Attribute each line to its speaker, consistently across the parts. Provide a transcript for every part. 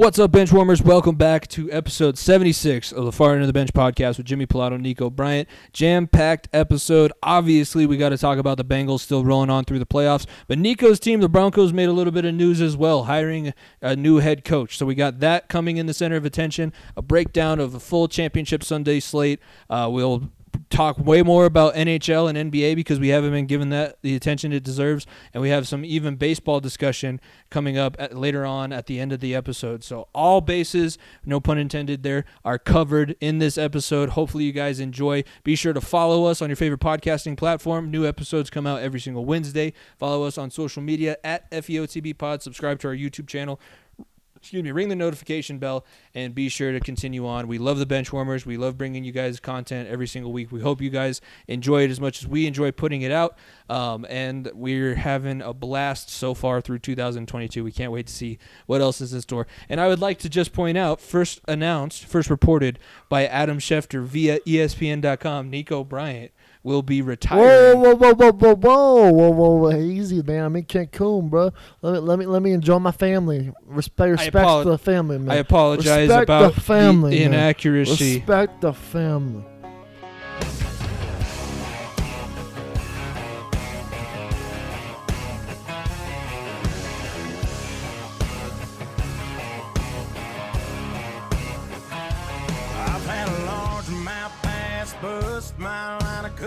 Speaker 1: What's up, bench warmers? Welcome back to episode 76 of the Far End of the Bench podcast with Jimmy Pilato, Nico Bryant. Jam packed episode. Obviously, we got to talk about the Bengals still rolling on through the playoffs. But Nico's team, the Broncos, made a little bit of news as well, hiring a new head coach. So we got that coming in the center of attention, a breakdown of the full championship Sunday slate. Uh, we'll talk way more about NHL and NBA because we haven't been given that the attention it deserves, and we have some even baseball discussion coming up at, later on at the end of the episode. So all bases, no pun intended, there are covered in this episode. Hopefully you guys enjoy. Be sure to follow us on your favorite podcasting platform. New episodes come out every single Wednesday. Follow us on social media at FEOTB Pod. Subscribe to our YouTube channel excuse me, ring the notification bell and be sure to continue on. We love the bench warmers. We love bringing you guys content every single week. We hope you guys enjoy it as much as we enjoy putting it out. Um, and we're having a blast so far through 2022. We can't wait to see what else is in store. And I would like to just point out, first announced, first reported by Adam Schefter via ESPN.com, Nico Bryant will be retiring.
Speaker 2: Whoa, whoa, whoa, whoa, whoa, whoa, whoa, whoa, easy, man. I'm in Cancun, bro. Let me, let me, let me enjoy my family. Respect, respect
Speaker 1: apolo-
Speaker 2: the family, man.
Speaker 1: I apologize
Speaker 2: Respect
Speaker 1: about
Speaker 2: the family,
Speaker 1: the inaccuracy.
Speaker 2: Respect the family.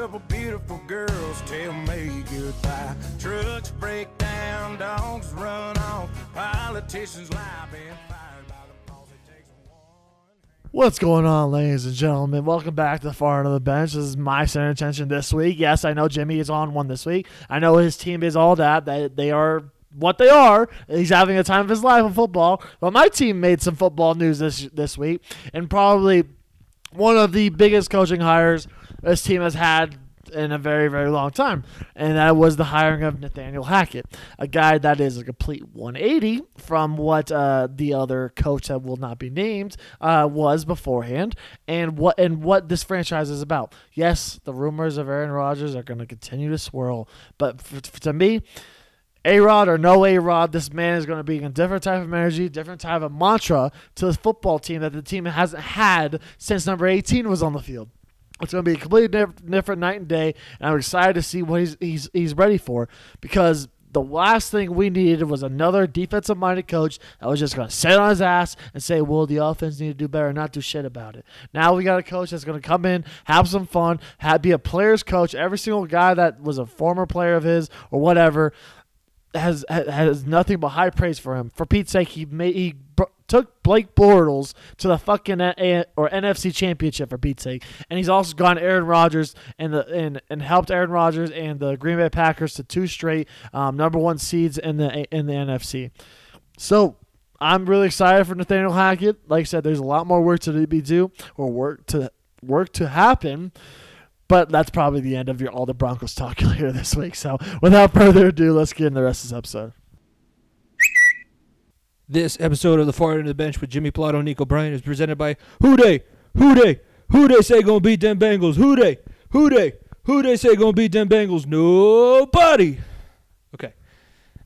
Speaker 3: Couple beautiful girls tell me goodbye. Trucks break down, dogs run off, politicians lie, fired by. It takes one.
Speaker 2: What's going on, ladies and gentlemen? Welcome back to the far end of the bench. This is my center attention this week. Yes, I know Jimmy is on one this week. I know his team is all that. They, they are what they are. He's having a time of his life in football. But my team made some football news this this week, and probably one of the biggest coaching hires this team has had in a very, very long time. And that was the hiring of Nathaniel Hackett, a guy that is a complete 180 from what uh, the other coach that will not be named uh, was beforehand, and what and what this franchise is about. Yes, the rumors of Aaron Rodgers are going to continue to swirl, but f- f- to me, a Rod or no A Rod, this man is going to be a different type of energy, different type of mantra to the football team that the team hasn't had since number 18 was on the field. It's going to be a completely different night and day, and I'm excited to see what he's he's he's ready for because the last thing we needed was another defensive minded coach that was just going to sit on his ass and say, well, the offense need to do better and not do shit about it. Now we got a coach that's going to come in, have some fun, have, be a player's coach. Every single guy that was a former player of his or whatever has has nothing but high praise for him. For Pete's sake, he made he br- took Blake Bortles to the fucking A- A- or NFC Championship for Pete's sake, and he's also gone Aaron Rodgers and the and, and helped Aaron Rodgers and the Green Bay Packers to two straight um, number one seeds in the in the NFC. So. I'm really excited for Nathaniel Hackett. Like I said, there's a lot more work to be do or work to work to happen. But that's probably the end of your all the Broncos talk you'll hear this week. So without further ado, let's get in the rest of this episode.
Speaker 1: This episode of the Far End of the Bench with Jimmy Pilato and Nico Bryan is presented by Who Dey, Who Dey, Who Dey say gonna beat them Bengals, Who Dey, Who Dey, Who Dey say gonna beat them Bengals, nobody. Okay,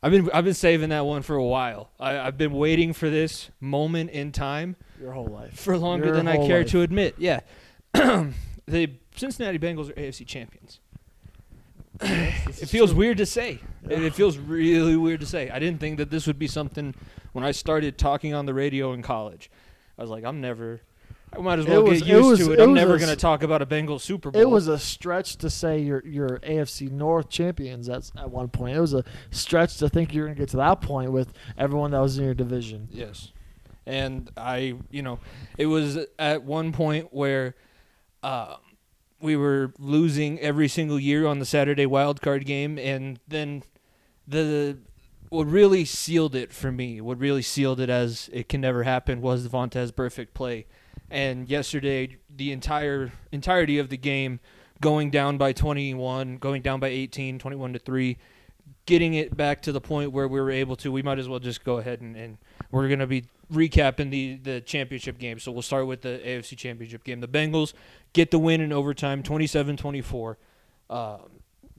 Speaker 1: I've been I've been saving that one for a while. I, I've been waiting for this moment in time
Speaker 2: Your whole life.
Speaker 1: for longer
Speaker 2: Your
Speaker 1: than I care
Speaker 2: life.
Speaker 1: to admit. Yeah, the Cincinnati Bengals are AFC champions. It feels weird to say. It, it feels really weird to say. I didn't think that this would be something when I started talking on the radio in college. I was like, I'm never. I might as well
Speaker 2: was-
Speaker 1: get
Speaker 2: it
Speaker 1: used
Speaker 2: was-
Speaker 1: to it.
Speaker 2: it
Speaker 1: I'm never going to talk about a Bengals Super Bowl.
Speaker 2: It was a stretch to say you're you're AFC North champions. That's at one point. It was a stretch to think you're going to get to that point with everyone that was in your division.
Speaker 1: Yes. And I, you know, it was at one point where uh, we were losing every single year on the Saturday wild card game, and then the what really sealed it for me, what really sealed it as it can never happen, was Vontaze Burfict play. And yesterday, the entire entirety of the game, going down by 21, going down by 18, 21 to three, getting it back to the point where we were able to, we might as well just go ahead and, and we're going to be recapping the, the championship game. So we'll start with the AFC championship game. The Bengals get the win in overtime, 27 24. Uh,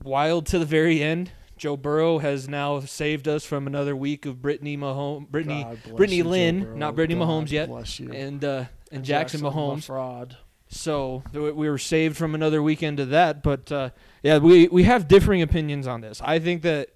Speaker 1: wild to the very end Joe Burrow has now saved us from another week of Brittany Mahomes, Brittany, Brittany
Speaker 2: you,
Speaker 1: Lynn, not Brittany
Speaker 2: God
Speaker 1: Mahomes yet,
Speaker 2: Bless you.
Speaker 1: and uh, and Jackson,
Speaker 2: a
Speaker 1: Mahomes.
Speaker 2: fraud.
Speaker 1: So we were saved from another weekend of that. But uh, yeah, we we have differing opinions on this. I think that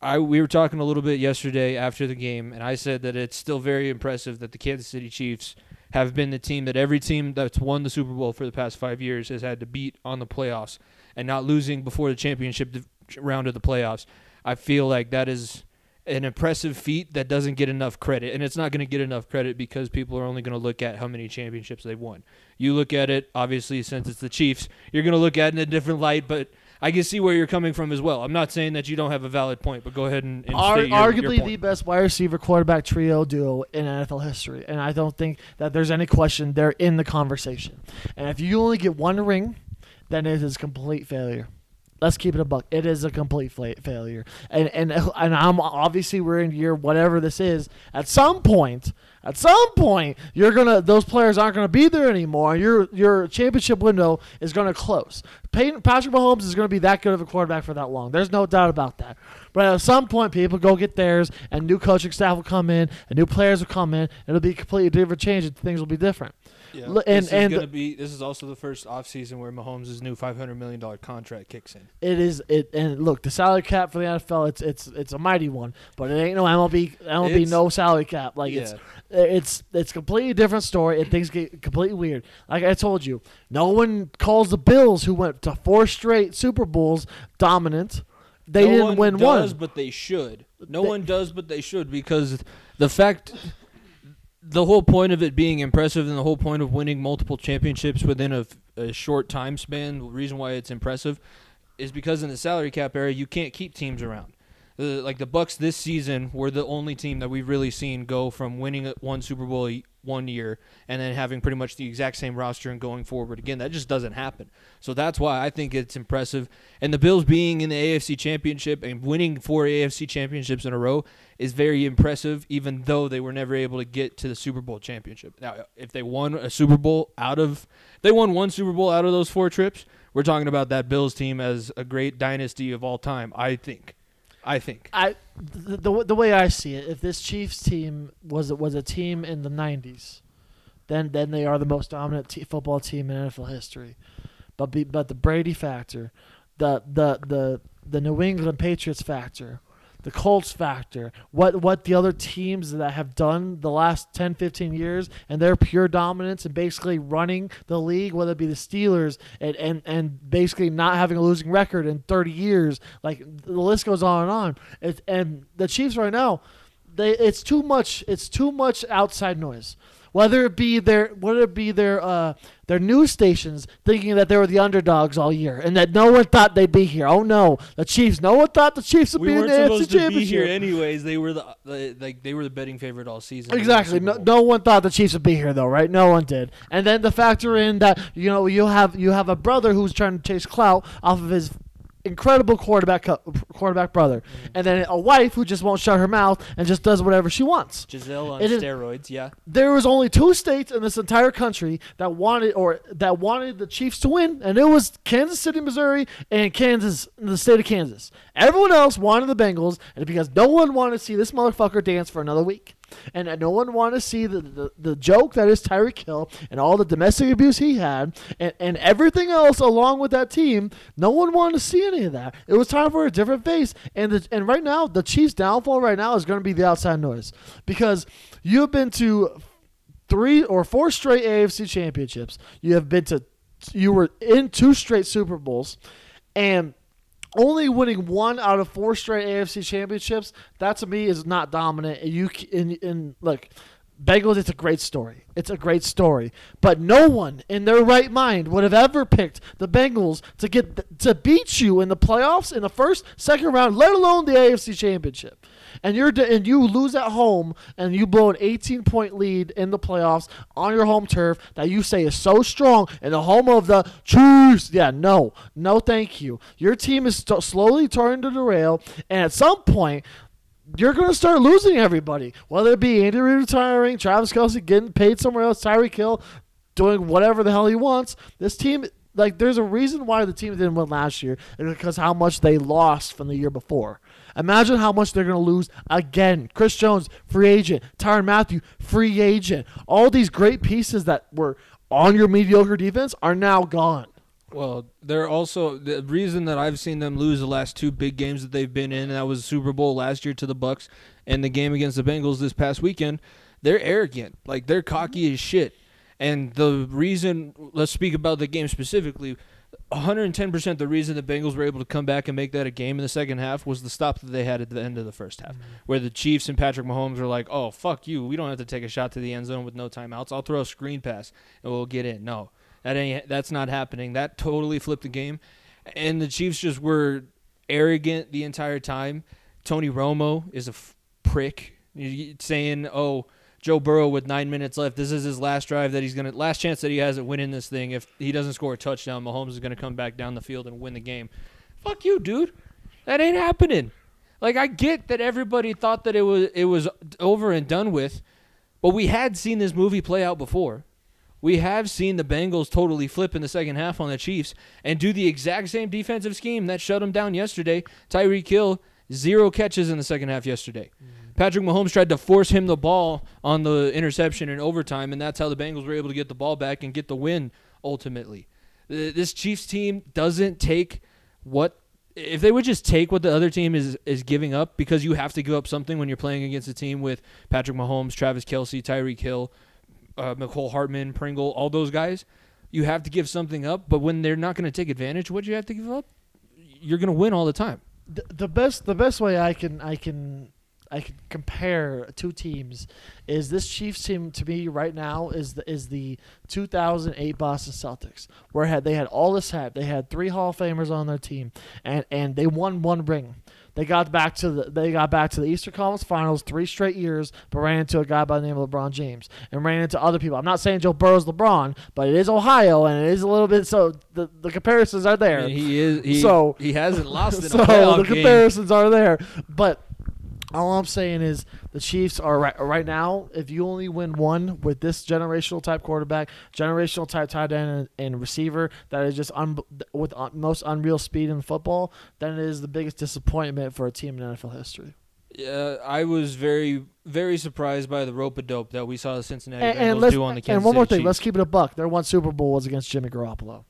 Speaker 1: I we were talking a little bit yesterday after the game, and I said that it's still very impressive that the Kansas City Chiefs have been the team that every team that's won the Super Bowl for the past five years has had to beat on the playoffs, and not losing before the championship round of the playoffs. I feel like that is an impressive feat that doesn't get enough credit, and it's not going to get enough credit because people are only going to look at how many championships they've won. You look at it, obviously, since it's the Chiefs, you're going to look at it in a different light, but I can see where you're coming from as well. I'm not saying that you don't have a valid point, but go ahead and, and
Speaker 2: Ar-
Speaker 1: your,
Speaker 2: arguably
Speaker 1: your
Speaker 2: the best wide receiver quarterback trio duo in NFL history, and I don't think that there's any question they're in the conversation. And if you only get one ring, then it is complete failure. Let's keep it a buck. It is a complete fla- failure, and and and I'm obviously we're in year whatever this is. At some point, at some point, you're gonna those players aren't gonna be there anymore. Your your championship window is gonna close. Peyton, Patrick Mahomes is gonna be that good of a quarterback for that long. There's no doubt about that. But at some point, people go get theirs, and new coaching staff will come in, and new players will come in. It'll be a completely different change, and things will be different.
Speaker 1: Yeah.
Speaker 2: L- and-
Speaker 1: this is
Speaker 2: and
Speaker 1: gonna be this is also the first offseason where Mahomes' new 500 million dollar contract kicks in.
Speaker 2: It is it, and look, the salary cap for the NFL, it's it's it's a mighty one, but it ain't no MLB MLB
Speaker 1: It's-
Speaker 2: no salary cap. Like it's it's it's completely different story, and things get completely weird. Like I told you, no one calls the Bills, who went to four straight Super Bowls, dominant. They
Speaker 1: no
Speaker 2: didn't win
Speaker 1: one
Speaker 2: win
Speaker 1: does,
Speaker 2: one.
Speaker 1: but they should. No
Speaker 2: They-
Speaker 1: one does, but they should because the fact, the whole point of it being impressive, and the whole point of winning multiple championships within a, a short time span, the reason why it's impressive, is because in the salary cap era, you can't keep teams around. Like the Bucks this season were the only team that we've really seen go from winning one Super Bowl one year and then having pretty much the exact same roster and going forward again. That just doesn't happen. So that's why I think it's impressive. And the Bills being in the AFC Championship and winning four AFC championships in a row is very impressive, even though they were never able to get to the Super Bowl championship. Now, if they won a Super Bowl out of, they won one Super Bowl out of those four trips, we're talking about that Bills team as a great dynasty of all time. I think. I think.
Speaker 2: I the, the the way I see it, if this Chiefs team was was a team in the '90s, then then they are the most dominant te- football team in NFL history. But be, but the Brady factor, the the the the New England Patriots factor, the Colts factor, what what the other teams that have done the last 10, 15 years, and their pure dominance and basically running the league, whether it be the Steelers and, and, and basically not having a losing record in 30 years, like the list goes on and on. It, and the Chiefs right now, they it's too much. It's too much outside noise. Whether it be their whether it be their uh, their news stations thinking that they were the underdogs all year and that no one thought they'd be here. Oh no, the Chiefs. No one thought the Chiefs would
Speaker 1: We
Speaker 2: be in the AFC
Speaker 1: supposed to be here anyways. They were the, the like they were the betting favorite all season. to win the
Speaker 2: Exactly. No, no one thought the Chiefs would be here, though, right? No one did. And then the factor in that you know you have you have a brother who's trying to chase clout off of his incredible quarterback co- quarterback brother,
Speaker 1: Mm-hmm.
Speaker 2: and then a wife who just won't shut her mouth and just does whatever she wants.
Speaker 1: Gisele on
Speaker 2: It is-
Speaker 1: steroids. Yeah.
Speaker 2: There was only two states in this entire country that wanted or that wanted the Chiefs to win, and it was Kansas City, Missouri, and Kansas, the state of Kansas. Everyone else wanted the Bengals, and because no one wanted to see this motherfucker dance for another week. And no one wanted to see the, the, the joke that is Tyreek Hill and all the domestic abuse he had and, and everything else along with that team. No one wanted to see any of that. It was time for a different face. And the, and right now, the Chiefs' downfall right now is going to be the outside noise because you've been to three or four straight AFC championships. You have been to you were in two straight Super Bowls and only winning one out of four straight AFC championships, that to me is not dominant. And you in in look, Bengals, it's a great story. It's a great story. But no one in their right mind would have ever picked the Bengals to get to beat you in the playoffs in the first, second round, let alone the AFC championship. And you're and you lose at home and you blow an 18 point lead in the playoffs on your home turf that you say is so strong in the home of the Chiefs. Yeah, no, no, thank you. Your team is st- slowly turning to the rail, and at some point you're going to start losing everybody. Whether it be Andy Reid retiring, Travis Kelce getting paid somewhere else, Tyreek Hill doing whatever the hell he wants. This team, like there's a reason why the team didn't win last year, and because how much they lost from the year before. Imagine how much they're going to lose again. Chris Jones, free agent. Tyrann Mathieu, free agent. All these great pieces that were on your mediocre defense are now gone.
Speaker 1: Well, they're also the reason that I've seen them lose the last two big games that they've been in. and That was Super Bowl last year to the Bucks, and the game against the Bengals this past weekend. They're arrogant, like they're cocky as shit. And the reason, let's speak about the game specifically. 110% the reason the Bengals were able to come back and make that a game in the second half was the stop that they had at the end of the first half, mm-hmm. where the Chiefs and Patrick Mahomes were like, "Oh fuck you, we don't have to take a shot to the end zone with no timeouts. I'll throw a screen pass and we'll get in." No, that ain't that's not happening. That totally flipped the game, and the Chiefs just were arrogant the entire time. Tony Romo is a f- prick, saying, "Oh." Joe Burrow with nine minutes left. This is his last drive that he's gonna last chance that he has at winning this thing. If he doesn't score a touchdown, Mahomes is gonna come back down the field and win the game. Fuck you, dude. That ain't happening. Like I get that everybody thought that it was it was over and done with, but we had seen this movie play out before. We have seen the Bengals totally flip in the second half on the Chiefs and do the exact same defensive scheme that shut them down yesterday. Tyreek Hill zero catches in the second half yesterday. Mm-hmm. Patrick Mahomes tried to force him the ball on the interception in overtime, and that's how the Bengals were able to get the ball back and get the win ultimately. This Chiefs team doesn't take what if they would just take what the other team is is giving up because you have to give up something when you're playing against a team with Patrick Mahomes, Travis Kelce, Tyreek Hill, uh, Mecole Hardman, Pringle, all those guys. You have to give something up, but when they're not going to take advantage, what do you have to give up? You're going to win all the time.
Speaker 2: the, the best the best way I can I can I can compare two teams. Is this Chiefs team to me right now is the is the 2008 Boston Celtics where had they had all this hype. They had three Hall of Famers on their team and and they won one ring. They got back to the they got back to the Eastern Conference Finals three straight years but ran into a guy by the name of LeBron James and ran into other people. I'm not saying Joe Burrow's LeBron but it is Ohio and it is a little bit so the the comparisons are there.
Speaker 1: I mean, he is he,
Speaker 2: So-
Speaker 1: he hasn't lost in
Speaker 2: so
Speaker 1: a playoff
Speaker 2: the
Speaker 1: game.
Speaker 2: comparisons are there. But all I'm saying is the Chiefs are right right now. If you only win one with this generational type quarterback, generational type tight end and, and receiver that is just un, with un, most unreal speed in football, then it is the biggest disappointment for a team in NFL history.
Speaker 1: Yeah, I was very, very surprised by the rope a dope that we saw the Cincinnati
Speaker 2: And,
Speaker 1: Bengals
Speaker 2: and
Speaker 1: do on the Kansas
Speaker 2: and one more
Speaker 1: City
Speaker 2: thing, let's keep it a buck. Their one Super Bowl was against Jimmy Garoppolo.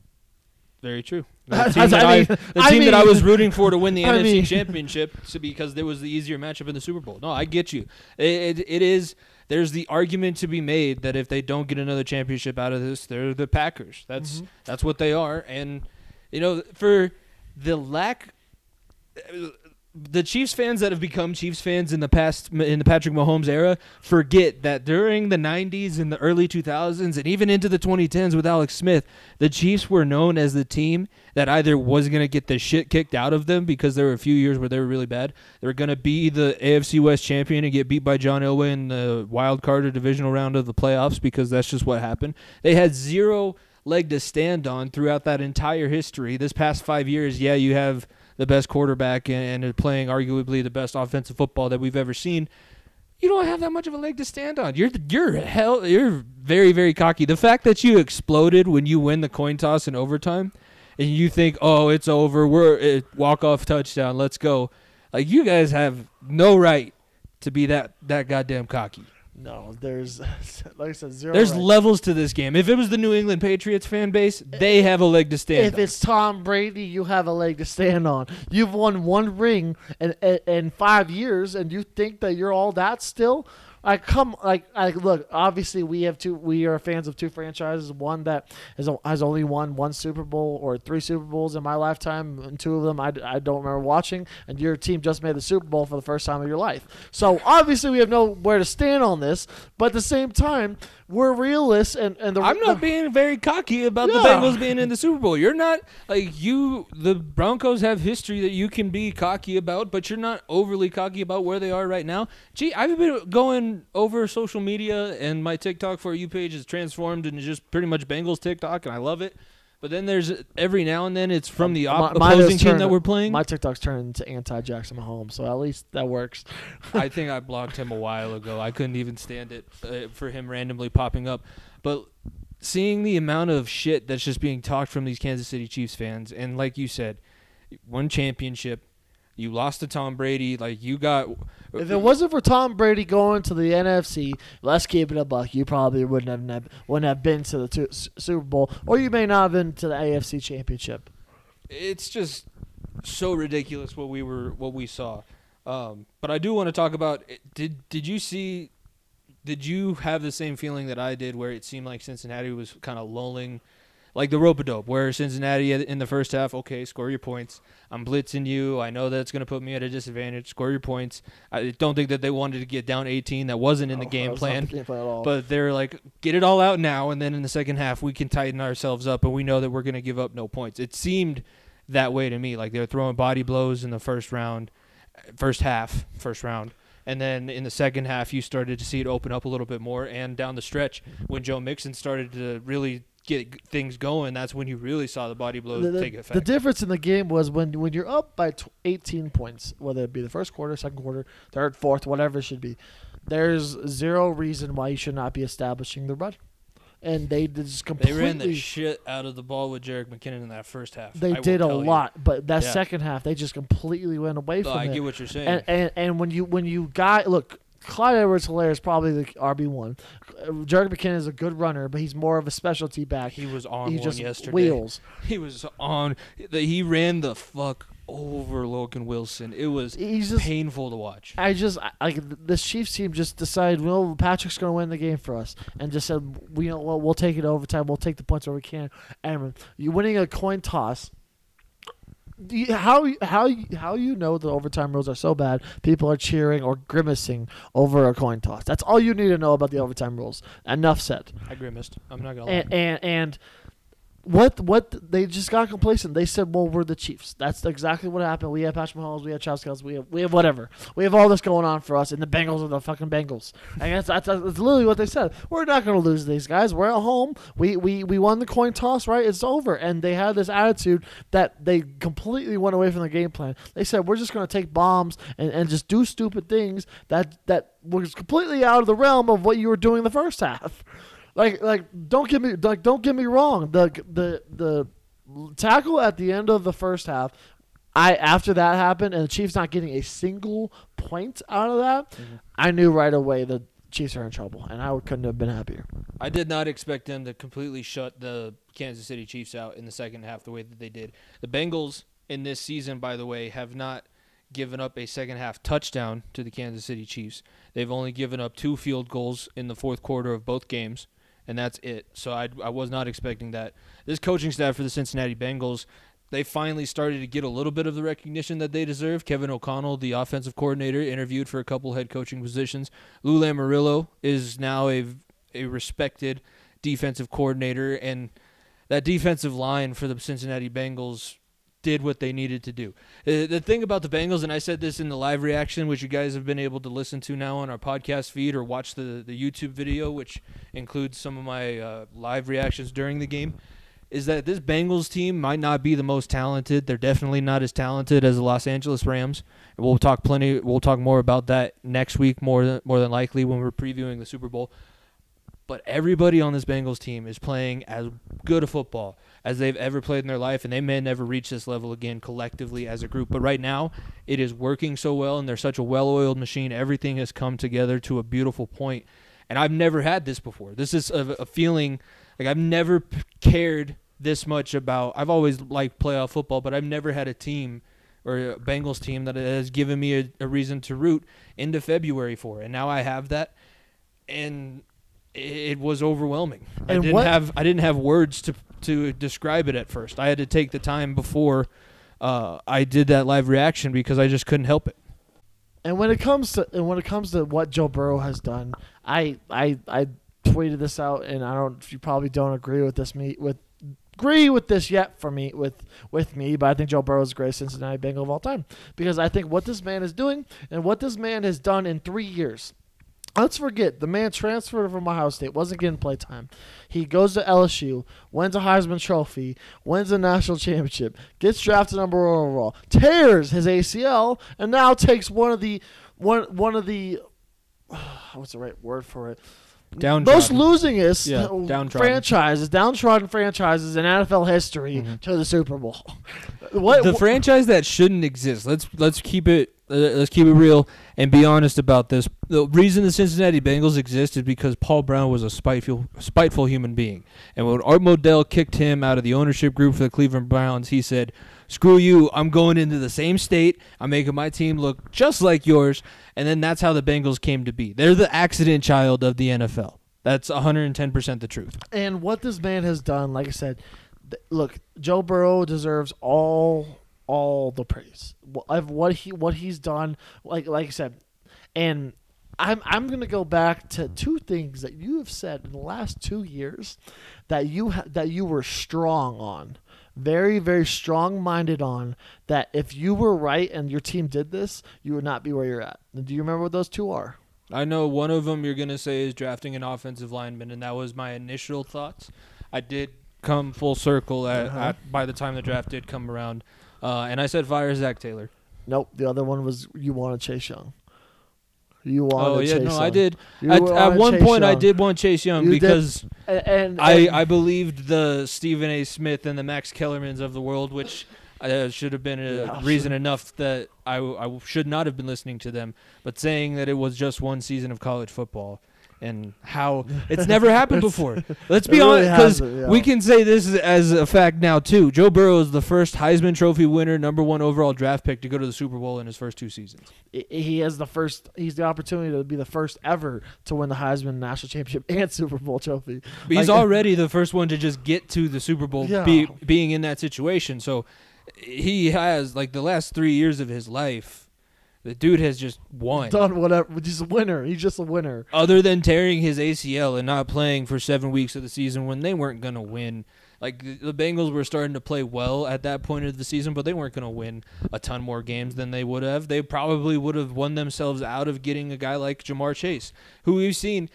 Speaker 1: Very true. The team, that,
Speaker 2: mean-
Speaker 1: I, the
Speaker 2: I
Speaker 1: team that I was rooting for to win the
Speaker 2: I
Speaker 1: NFC
Speaker 2: mean-
Speaker 1: Championship because there was the easier matchup in the Super Bowl. No, I get you. It, it, it is. There's the argument to be made that if they don't get another championship out of this, they're the Packers. That's
Speaker 2: Mm-hmm.
Speaker 1: that's what they are. And you know, for the lack, the Chiefs fans that have become Chiefs fans in the past in the Patrick Mahomes era forget that during the 90s and the early 2000s and even into the 2010s with Alex Smith, the Chiefs were known as the team that either was going to get the shit kicked out of them because there were a few years where they were really bad. They were going to be the AFC West champion and get beat by John Elway in the wild card or divisional round of the playoffs because that's just what happened. They had zero leg to stand on throughout that entire history. This past 5 years, yeah, you have the best quarterback and, and playing arguably the best offensive football that we've ever seen. You don't have that much of a leg to stand on. You're you're hell. You're very very cocky. The fact that you exploded when you win the coin toss in overtime, and you think, oh, it's over. We're uh, walk off touchdown. Let's go. Like you guys have no right to be that that goddamn cocky.
Speaker 2: No, there's like I said, zero.
Speaker 1: There's
Speaker 2: right.
Speaker 1: levels to this game. If it was the New England Patriots fan base, uh, they have a leg to stand.
Speaker 2: If
Speaker 1: on.
Speaker 2: it's Tom Brady, you have a leg to stand on. You've won one ring in, in, in five years, and you think that you're all that still? Like come, like, I look. Obviously, we have two. We are fans of two franchises. One that has, has only won one Super Bowl or three Super Bowls in my lifetime, and two of them I, I don't remember watching. And your team just made the Super Bowl for the first time of your life. So obviously, we have nowhere to stand on this. But at the same time, we're realists, and and the
Speaker 1: I'm not
Speaker 2: the-
Speaker 1: being very cocky about the. Bengals being in the Super Bowl. You're not like you. The Broncos have history that you can be cocky about, but you're not overly cocky about where they are right now. Gee, I've been going over social media, and my TikTok for you page is transformed into just pretty much Bengals TikTok, and I love it. But then there's every now and then it's from the op-
Speaker 2: My-
Speaker 1: opposing team
Speaker 2: turned-
Speaker 1: that we're playing.
Speaker 2: My TikTok's turned into anti Jackson Mahomes, so at least that works.
Speaker 1: I think I blocked him a while ago. I couldn't even stand it uh, for him randomly popping up. But seeing the amount of shit that's just being talked from these Kansas City Chiefs fans, and like you said, one championship, you lost to Tom Brady, like you got.
Speaker 2: If it wasn't for Tom Brady going to the NFC, let's keep it a buck. You probably wouldn't have wouldn't have been to the S- Super Bowl, or you may not have been to the AFC Championship.
Speaker 1: it's just so ridiculous what we were what we saw. Um, but I do want to talk about did did you see did you have the same feeling that I did where it seemed like Cincinnati was kind of lulling like the rope a dope where Cincinnati in the first half okay score your points. I'm blitzing you. I know that's going to put me at a disadvantage. Score your points. I don't think that they wanted to get down 18 that wasn't in the
Speaker 2: Oh,
Speaker 1: game
Speaker 2: that was not
Speaker 1: plan.
Speaker 2: the game plan at all.
Speaker 1: but they're like, get it all out now, and then in the second half we can tighten ourselves up, and we know that we're going to give up no points. It seemed that way to me, like they're throwing body blows in the first round, first half, first round, and then in the second half you started to see it open up a little bit more, and down the stretch when Joe Mixon started to really get things going, that's when you really saw the body blows
Speaker 2: the, the-
Speaker 1: take effect.
Speaker 2: the difference in the game was when when you're up by tw 18 points, whether it be the first quarter, second quarter, third, fourth, whatever it should be. There's zero reason why you should not be establishing the run, and they just
Speaker 1: they
Speaker 2: completely.
Speaker 1: ran the shit out of the ball with Jerick McKinnon in that first half.
Speaker 2: they
Speaker 1: I
Speaker 2: did a
Speaker 1: tell you.
Speaker 2: lot, but that
Speaker 1: Yeah.
Speaker 2: second half they just completely went away
Speaker 1: No,
Speaker 2: from
Speaker 1: I
Speaker 2: it.
Speaker 1: get what you're saying.
Speaker 2: and, and and when you when you got look, Clyde Edwards Helaire is probably the RB one. Jerick McKinnon is a good runner, but he's more of a specialty back.
Speaker 1: he was on
Speaker 2: He
Speaker 1: one
Speaker 2: just
Speaker 1: yesterday.
Speaker 2: wheels.
Speaker 1: He was on. the- He ran the fuck over Logan Wilson. It was
Speaker 2: He's just
Speaker 1: painful to watch.
Speaker 2: I just like this Chiefs team just decided, well, Patrick's going to win the game for us, and just said, we know well, we'll take it overtime. We'll take the points where we can. And you winning a coin toss. You- How how you- how you know the overtime rules are so bad? People are cheering or grimacing over a coin toss. That's all you need to know about the overtime rules. Enough said.
Speaker 1: I grimaced. I'm not gonna lie.
Speaker 2: And and, and what what they just got complacent. They said, "Well, we're the Chiefs." That's exactly what happened. We have Patrick Mahomes, we have Travis Kelce, we have we have whatever. We have all this going on for us, and the Bengals are the fucking Bengals. And that's, that's, that's literally what they said. We're not going to lose these guys. We're at home. We, we we won the coin toss, right? It's over. And they had this attitude that they completely went away from the game plan. They said, "We're just going to take bombs and, and just do stupid things that that was completely out of the realm of what you were doing the first half." Like like don't get me like don't get me wrong. The the the tackle at the end of the first half, I after that happened and the Chiefs not getting a single point out of that, mm-hmm. I knew right away the Chiefs are in trouble, and I couldn't have been happier.
Speaker 1: I did not expect them to completely shut the Kansas City Chiefs out in the second half the way that they did. The Bengals in this season, by the way, have not given up a second half touchdown to the Kansas City Chiefs. They've only given up two field goals in the fourth quarter of both games, and that's it. So I, I was not expecting that. This coaching staff for the Cincinnati Bengals, they finally started to get a little bit of the recognition that they deserve. Kevin O'Connell, the offensive coordinator, interviewed for a couple head coaching positions. Lou Anarumo is now a a respected defensive coordinator, and that defensive line for the Cincinnati Bengals did what they needed to do. Uh, The thing about the Bengals, and I said this in the live reaction, which you guys have been able to listen to now on our podcast feed or watch the, the YouTube video, which includes some of my uh, live reactions during the game, is that this Bengals team might not be the most talented. They're definitely not as talented as the Los Angeles Rams. We'll talk plenty. We'll talk more about that next week, more than more than likely when we're previewing the Super Bowl. But everybody on this Bengals team is playing as good a football as they've ever played in their life, and they may never reach this level again collectively as a group. But right now, it is working so well, and they're such a well-oiled machine. Everything has come together to a beautiful point, and I've never had this before. This is a, a feeling like I've never p- cared this much about. I've always liked playoff football, but I've never had a team or a Bengals team that has given me a, a reason to root into February for, and now I have that, and it was overwhelming. I didn't
Speaker 2: what-
Speaker 1: have I didn't have words to to describe it at first. I had to take the time before uh, I did that live reaction because I just couldn't help it.
Speaker 2: And when it comes to and when it comes to what Joe Burrow has done, I I I tweeted this out, and I don't. You probably don't agree with this me with agree with this yet for me with with me, but I think Joe Burrow is the greatest Cincinnati Bengal of all time because I think what this man is doing and what this man has done in three years. Let's forget the man transferred from Ohio State, wasn't getting play time. He goes to LSU, wins a Heisman Trophy, wins a national championship, gets drafted number one overall, tears his ACL, and now takes one of the one one of the what's the right word for it?
Speaker 1: Downtrodden.
Speaker 2: most losingest
Speaker 1: Yeah, downtrodden.
Speaker 2: franchises, downtrodden franchises in NFL history
Speaker 1: Mhm.
Speaker 2: to the Super Bowl. what
Speaker 1: the
Speaker 2: wh-
Speaker 1: franchise that shouldn't exist. Let's let's keep it uh, let's keep it real and be honest about this. The reason the Cincinnati Bengals exist is because Paul Brown was a spiteful spiteful human being. And when Art Modell kicked him out of the ownership group for the Cleveland Browns, he said, "Screw you! I'm going into the same state. I'm making my team look just like yours." And then that's how the Bengals came to be. They're the accident child of the NFL. That's 110% the truth.
Speaker 2: and what this man has done, like I said, th- look, Joe Burrow deserves all all the praise of what he what he's done. Like like I said, and I'm I'm gonna go back to two things that you have said in the last two years that you ha- that you were strong on, very very strong minded on. That if you were right and your team did this, you would not be where you're at. Do you remember what those two are?
Speaker 1: I know one of them you're going to say is drafting an offensive lineman, and that was my initial thoughts. I did come full circle at,
Speaker 2: Uh-huh.
Speaker 1: at by the time the draft did come around, uh, and I said fire Zac Taylor.
Speaker 2: Nope. The other one was you wanted Chase Young. You wanted
Speaker 1: Oh yeah,
Speaker 2: Chase
Speaker 1: no,
Speaker 2: Young.
Speaker 1: I did.
Speaker 2: You
Speaker 1: At, one
Speaker 2: Chase
Speaker 1: point, I did want Chase Young
Speaker 2: You
Speaker 1: because
Speaker 2: And, and,
Speaker 1: I, I believed the Stephen A. Smith and the Max Kellermans of the world, which uh, should have been a
Speaker 2: Yeah.
Speaker 1: reason enough that I, I should not have been listening to them. But saying that it was just one season of college football and how it's never happened before. Let's be
Speaker 2: really
Speaker 1: honest, because
Speaker 2: yeah.
Speaker 1: we can say this as a fact now too. Joe Burrow is the first Heisman Trophy winner, number one overall draft pick to go to the Super Bowl in his first two seasons.
Speaker 2: He has the first. He's the opportunity to be the first ever to win the Heisman National Championship and Super Bowl trophy.
Speaker 1: But he's
Speaker 2: Like-
Speaker 1: already the first one to just get to the Super Bowl,
Speaker 2: Yeah.
Speaker 1: be, being in that situation. So he has like the last three years of his life. The dude has just won.
Speaker 2: Done whatever. He's a winner. He's just a winner.
Speaker 1: Other than tearing his ACL and not playing for seven weeks of the season when they weren't gonna win. Like the Bengals were starting to play well at that point of the season, but they weren't gonna win a ton more games than they would have. They probably would have won themselves out of getting a guy like Ja'Marr Chase, who we've seen.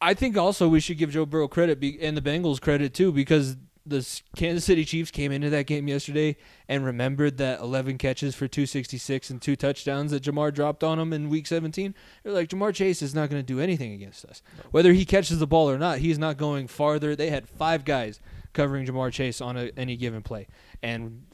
Speaker 1: I think also we should give Joe Burrow credit be, and the Bengals credit too because the Kansas City Chiefs came into that game yesterday and remembered that 11 catches for 266 and two touchdowns that Ja'Marr dropped on them in Week 17. They're like Ja'Marr Chase is not going to do anything against us, whether he catches the ball or not. He's not going farther. They had five guys covering Ja'Marr Chase on a, any given play, and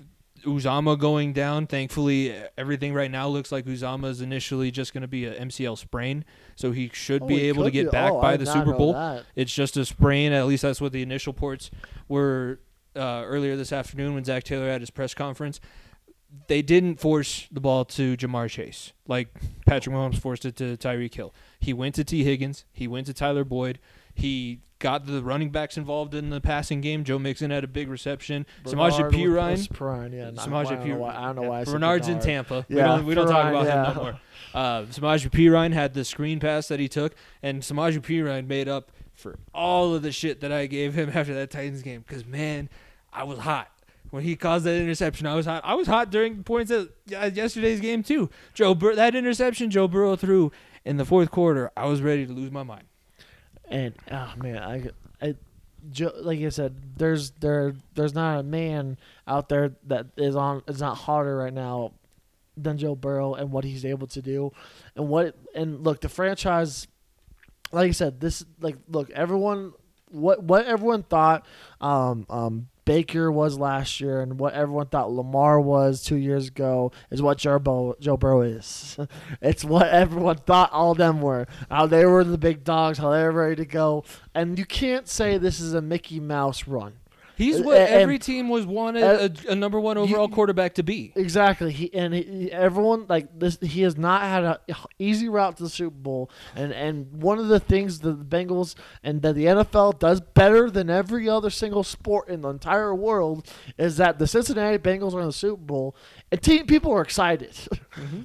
Speaker 1: Uzomah going down. Thankfully, everything right now looks like Uzomah is initially just going to be a MCL sprain, so he should
Speaker 2: Oh,
Speaker 1: be able to get
Speaker 2: be-
Speaker 1: back
Speaker 2: oh,
Speaker 1: by
Speaker 2: did
Speaker 1: the Super Bowl.
Speaker 2: that.
Speaker 1: It's just a sprain. At least that's what the initial reports were uh, earlier this afternoon when Zac Taylor had his press conference. They didn't force the ball to Ja'Marr Chase like Patrick Mahomes forced it to Tyreek Hill. He went to Tee Higgins. He went to Tyler Boyd. He got the running backs involved in the passing game. Joe Mixon had a big reception. Samaje
Speaker 2: Bernard
Speaker 1: Perine.
Speaker 2: was Perine, yeah. not-
Speaker 1: Samaje
Speaker 2: I don't know why, I don't know why I said
Speaker 1: Bernard's in
Speaker 2: Bernard.
Speaker 1: Tampa. we
Speaker 2: Yeah,
Speaker 1: don't, we don't talk about
Speaker 2: yeah.
Speaker 1: him no more. Uh, Samaje Perine had the screen pass that he took, and Samaje Perine made up for all of the shit that I gave him after that Titans game. Because man, I was hot when he caused that interception. I was hot. I was hot during points of uh, yesterday's game too. Joe Bur- that interception Joe Burrow threw in the fourth quarter, I was ready to lose my mind.
Speaker 2: And oh man, I, I, like I said, there's there there's not a man out there that is on is not harder right now than Joe Burrow and what he's able to do, and what and look the franchise, like I said, this like look everyone what what everyone thought um um Baker was last year and what everyone thought Lamar was two years ago is what Joe Burrow, Joe Burrow is. it's what everyone thought all them were. How they were the big dogs, how they were ready to go. And you can't say this is a Mickey Mouse run.
Speaker 1: He's what
Speaker 2: and-
Speaker 1: every team was wanted a, a number one overall quarterback to be.
Speaker 2: Exactly. He and he, everyone like this. He has not had an easy route to the Super Bowl, and and one of the things that the Bengals and that the NFL does better than every other single sport in the entire world is that the Cincinnati Bengals are in the Super Bowl, and team people are excited.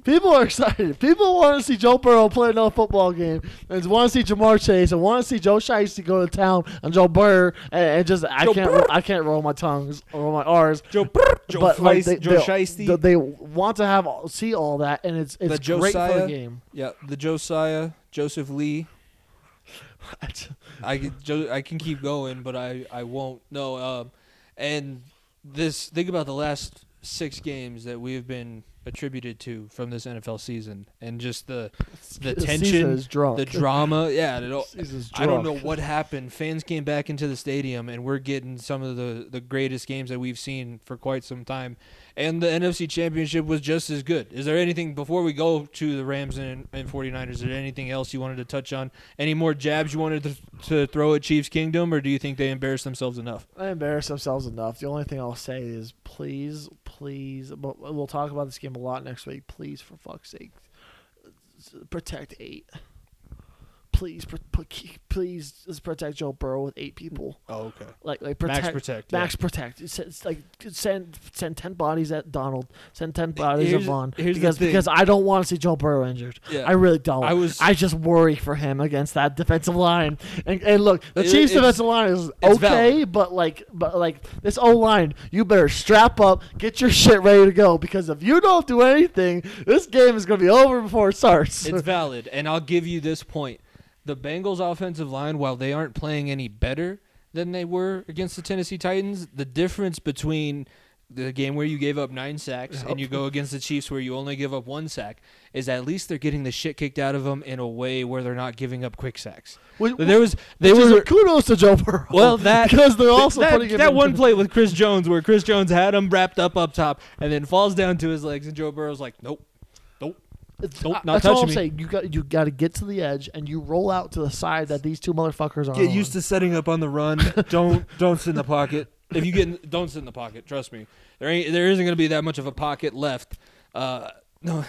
Speaker 2: people are excited. People want to see Joe Burrow play another football game, and want to see Ja'Marr Chase, and want to see Joe Shiesty go to town on Joe Burr, and, and just I
Speaker 1: Joe
Speaker 2: can't
Speaker 1: Burr.
Speaker 2: I can't roll my tongues or my R's
Speaker 1: Joe Joe
Speaker 2: but like they,
Speaker 1: Joe
Speaker 2: they,
Speaker 1: Shiesty.
Speaker 2: th- they want to have see all that, and it's it's
Speaker 1: The
Speaker 2: great for
Speaker 1: Josiah-
Speaker 2: the game.
Speaker 1: Yeah, the Josiah Joseph Lee. I can, I can keep going, but I, I won't. No, um, and this think about the last six games that we have been attributed to from this NFL season, and just the the tension, the drama. Yeah, it all, I don't know what happened. Fans came back into the stadium, and we're getting some of the the greatest games that we've seen for quite some time. And the NFC Championship was just as good. Is there anything before we go to the Rams and, and 49ers? Is there anything else you wanted to touch on? Any more jabs you wanted to, to throw at Chiefs Kingdom, or do you think they embarrassed themselves enough?
Speaker 2: They embarrass themselves enough. The only thing I'll say is please, please, but we'll talk about this game a lot next week. Please, for fuck's sake, protect eight. Please, please, let's protect Joe Burrow with eight people.
Speaker 1: Oh, okay.
Speaker 2: Like, like
Speaker 1: Max
Speaker 2: protect,
Speaker 1: protect.
Speaker 2: max protect. It's, it's like send send ten bodies at Donald. Send ten bodies
Speaker 1: Here's-
Speaker 2: at
Speaker 1: Von.
Speaker 2: because because I don't want to see Joe Burrow injured.
Speaker 1: Yeah.
Speaker 2: I really don't.
Speaker 1: I was-
Speaker 2: I just worry for him against that defensive line. And, and look, the
Speaker 1: It-
Speaker 2: Chiefs' defensive line is okay,
Speaker 1: valid.
Speaker 2: but like, but like this O line, you better strap up, get your shit ready to go because if you don't do anything, this game is gonna be over before it starts.
Speaker 1: It's valid, and I'll give you this point: the Bengals' offensive line, while they aren't playing any better than they were against the Tennessee Titans, the difference between the game where you gave up nine sacks and you go oh. against the Chiefs where you only give up one sack is at least they're getting the shit kicked out of them in a way where they're not giving up quick sacks.
Speaker 2: Which-
Speaker 1: There was they were
Speaker 2: a kudos to Joe Burrow.
Speaker 1: well that
Speaker 2: because they're also
Speaker 1: that,
Speaker 2: putting
Speaker 1: that one play with Chris Jones where Chris Jones had him wrapped up up top and then falls down to his legs and Joe Burrow's like nope nope
Speaker 2: It's-
Speaker 1: not
Speaker 2: that's all I'm
Speaker 1: me.
Speaker 2: saying. You got you got to get to the edge and you roll out to the side that these two motherfuckers are.
Speaker 1: Get
Speaker 2: on.
Speaker 1: used to setting up on the run. don't don't sit in the pocket. If you get in, don't sit in the pocket. Trust me. There ain't there isn't gonna be that much of a pocket left. Uh, no,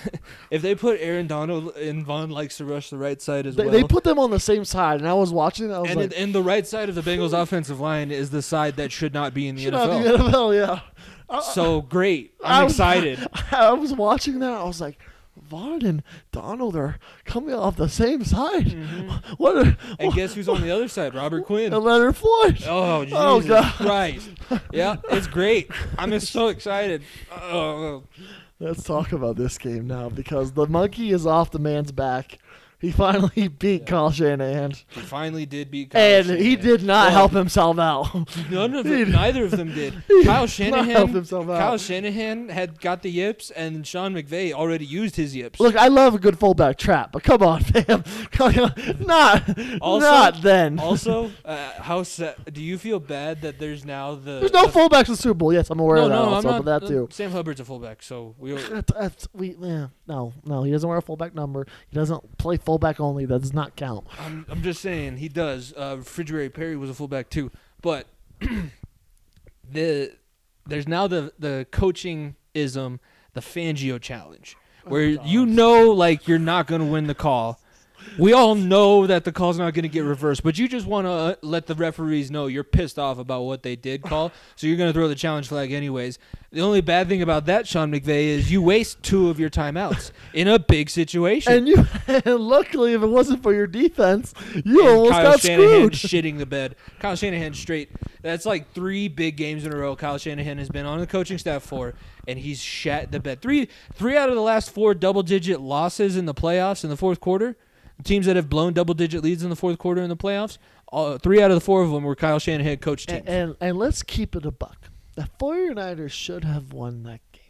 Speaker 1: if they put Aaron Donald and Von likes to rush the right side as
Speaker 2: They,
Speaker 1: well.
Speaker 2: they put them on the same side, and I was watching. I was
Speaker 1: and,
Speaker 2: like,
Speaker 1: and the right side of the Bengals offensive line is the side that should not be in the
Speaker 2: should not
Speaker 1: NFL.
Speaker 2: be NFL, yeah.
Speaker 1: So great.
Speaker 2: I
Speaker 1: I'm
Speaker 2: was-
Speaker 1: excited.
Speaker 2: I was watching that. I was like, Von and Donald are coming off the same side. What? Are,
Speaker 1: Mm-hmm. And guess who's on the other side? Robert Quinn.
Speaker 2: and Leonard Floyd.
Speaker 1: Oh, Jesus
Speaker 2: Oh, God.
Speaker 1: Christ. Yeah, it's great. I'm just so excited. Oh,
Speaker 2: Let's talk about this game now because the monkey is off the man's back. He finally beat Kyle Shanahan,
Speaker 1: he finally did beat Kyle
Speaker 2: and he did not
Speaker 1: Well,
Speaker 2: help himself out.
Speaker 1: None of
Speaker 2: He-
Speaker 1: them, neither of them did.
Speaker 2: he
Speaker 1: Kyle
Speaker 2: did not help
Speaker 1: Shanahan,
Speaker 2: himself out.
Speaker 1: Kyle Shanahan had got the yips, and Sean McVay already used his yips.
Speaker 2: Look, I love a good fullback trap, but come on, fam, not,
Speaker 1: Also-
Speaker 2: not then.
Speaker 1: also, uh, how sa- do you feel bad that there's now the
Speaker 2: There's no
Speaker 1: the-
Speaker 2: fullbacks in the Super Bowl. Yes, I'm aware
Speaker 1: No,
Speaker 2: of that
Speaker 1: no, I'm not.
Speaker 2: but that
Speaker 1: uh,
Speaker 2: too.
Speaker 1: Sam Hubbard's a fullback, so we.
Speaker 2: That's, that's, we, yeah, no, no, he doesn't wear a fullback number. He doesn't play fullback only. That does not count.
Speaker 1: I'm, I'm just saying he does. Uh, Refrigerator Perry was a fullback too, but the there's now the the coaching ism, the Fangio challenge, where you know like you're not going to win the call. We all know that the call's not going to get reversed, but you just want to uh, let the referees know you're pissed off about what they did call, so you're going to throw the challenge flag anyways. The only bad thing about that, Sean McVay, is you waste two of your timeouts in a big situation.
Speaker 2: And you, and luckily, if it wasn't for your defense, you
Speaker 1: and
Speaker 2: almost
Speaker 1: Kyle
Speaker 2: got
Speaker 1: Shanahan
Speaker 2: screwed.
Speaker 1: shitting the bed. Kyle Shanahan straight. That's like three big games in a row. Kyle Shanahan has been on the coaching staff for, and he's shat the bed. Three, three out of the last four double-digit losses in the playoffs in the fourth quarter. Teams that have blown double-digit leads in the fourth quarter in the playoffs. Uh, three out of the four of them were Kyle Shanahan coach teams.
Speaker 2: And, and and let's keep it a buck. The 49ers should have won that game.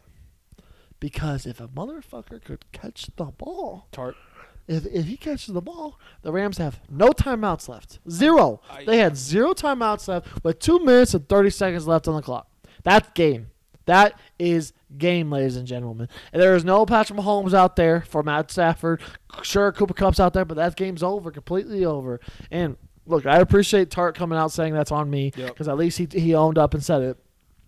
Speaker 2: Because if a motherfucker could catch the ball,
Speaker 1: Tartt.
Speaker 2: if, if he catches the ball, the Rams have no timeouts left. Zero.
Speaker 1: I-
Speaker 2: they had zero timeouts left with two minutes and 30 seconds left on the clock. That game. That is game, ladies and gentlemen. And there is no Patrick Mahomes out there for Matt Stafford. Sure, Cooper Kupp's out there, but that game's over, completely over. And look, I appreciate Tartt coming out saying that's on me
Speaker 1: Yep.
Speaker 2: because at least he, he owned up and said it.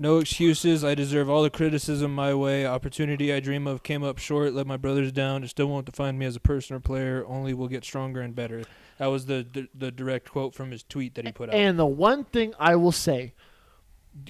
Speaker 1: No excuses. I deserve all the criticism my way. Opportunity I dream of came up short. Let my brothers down. It still won't define me as a person or player. Only will get stronger and better. That was the the, the direct quote from his tweet that he put out.
Speaker 2: And the one thing I will say,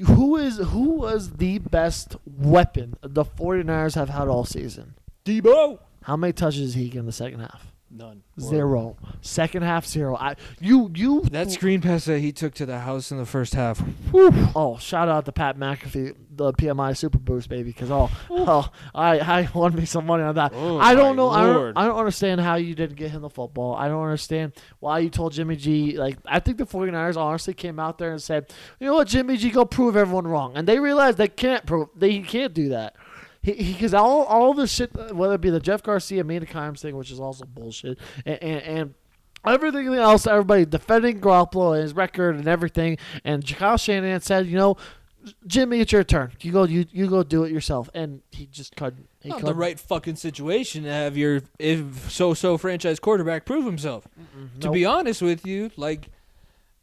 Speaker 2: who is who was the best weapon the 49ers have had all season?
Speaker 1: Debo.
Speaker 2: How many touches did he get in the second half?
Speaker 1: None.
Speaker 2: Zero. Second half zero. I you you
Speaker 1: That screen pass that he took to the house in the first half.
Speaker 2: Oh, shout out to Pat McAfee, the PMI Super Boost baby, because oh, oh, I I won me some money on that.
Speaker 1: Oh,
Speaker 2: I don't know. I
Speaker 1: Lord.
Speaker 2: don't, I don't understand how you didn't get him the football. I don't understand why you told Jimmy G. Like I think the 49ers honestly came out there and said, you know what, Jimmy G, go prove everyone wrong, and they realized they can't prove they can't do that. He because all all this shit, uh, whether it be the Jeff Garcia, Mina Kimes thing, which is also bullshit, and, and, and everything else, everybody defending Garoppolo and his record and everything, and Kyle Shanahan said, you know. Jimmy, it's your turn. You go. You you go do it yourself, and he just couldn't. He
Speaker 1: Not the
Speaker 2: couldn't.
Speaker 1: right fucking situation to have your if so so franchise quarterback prove himself. To
Speaker 2: Nope.
Speaker 1: be honest with you, like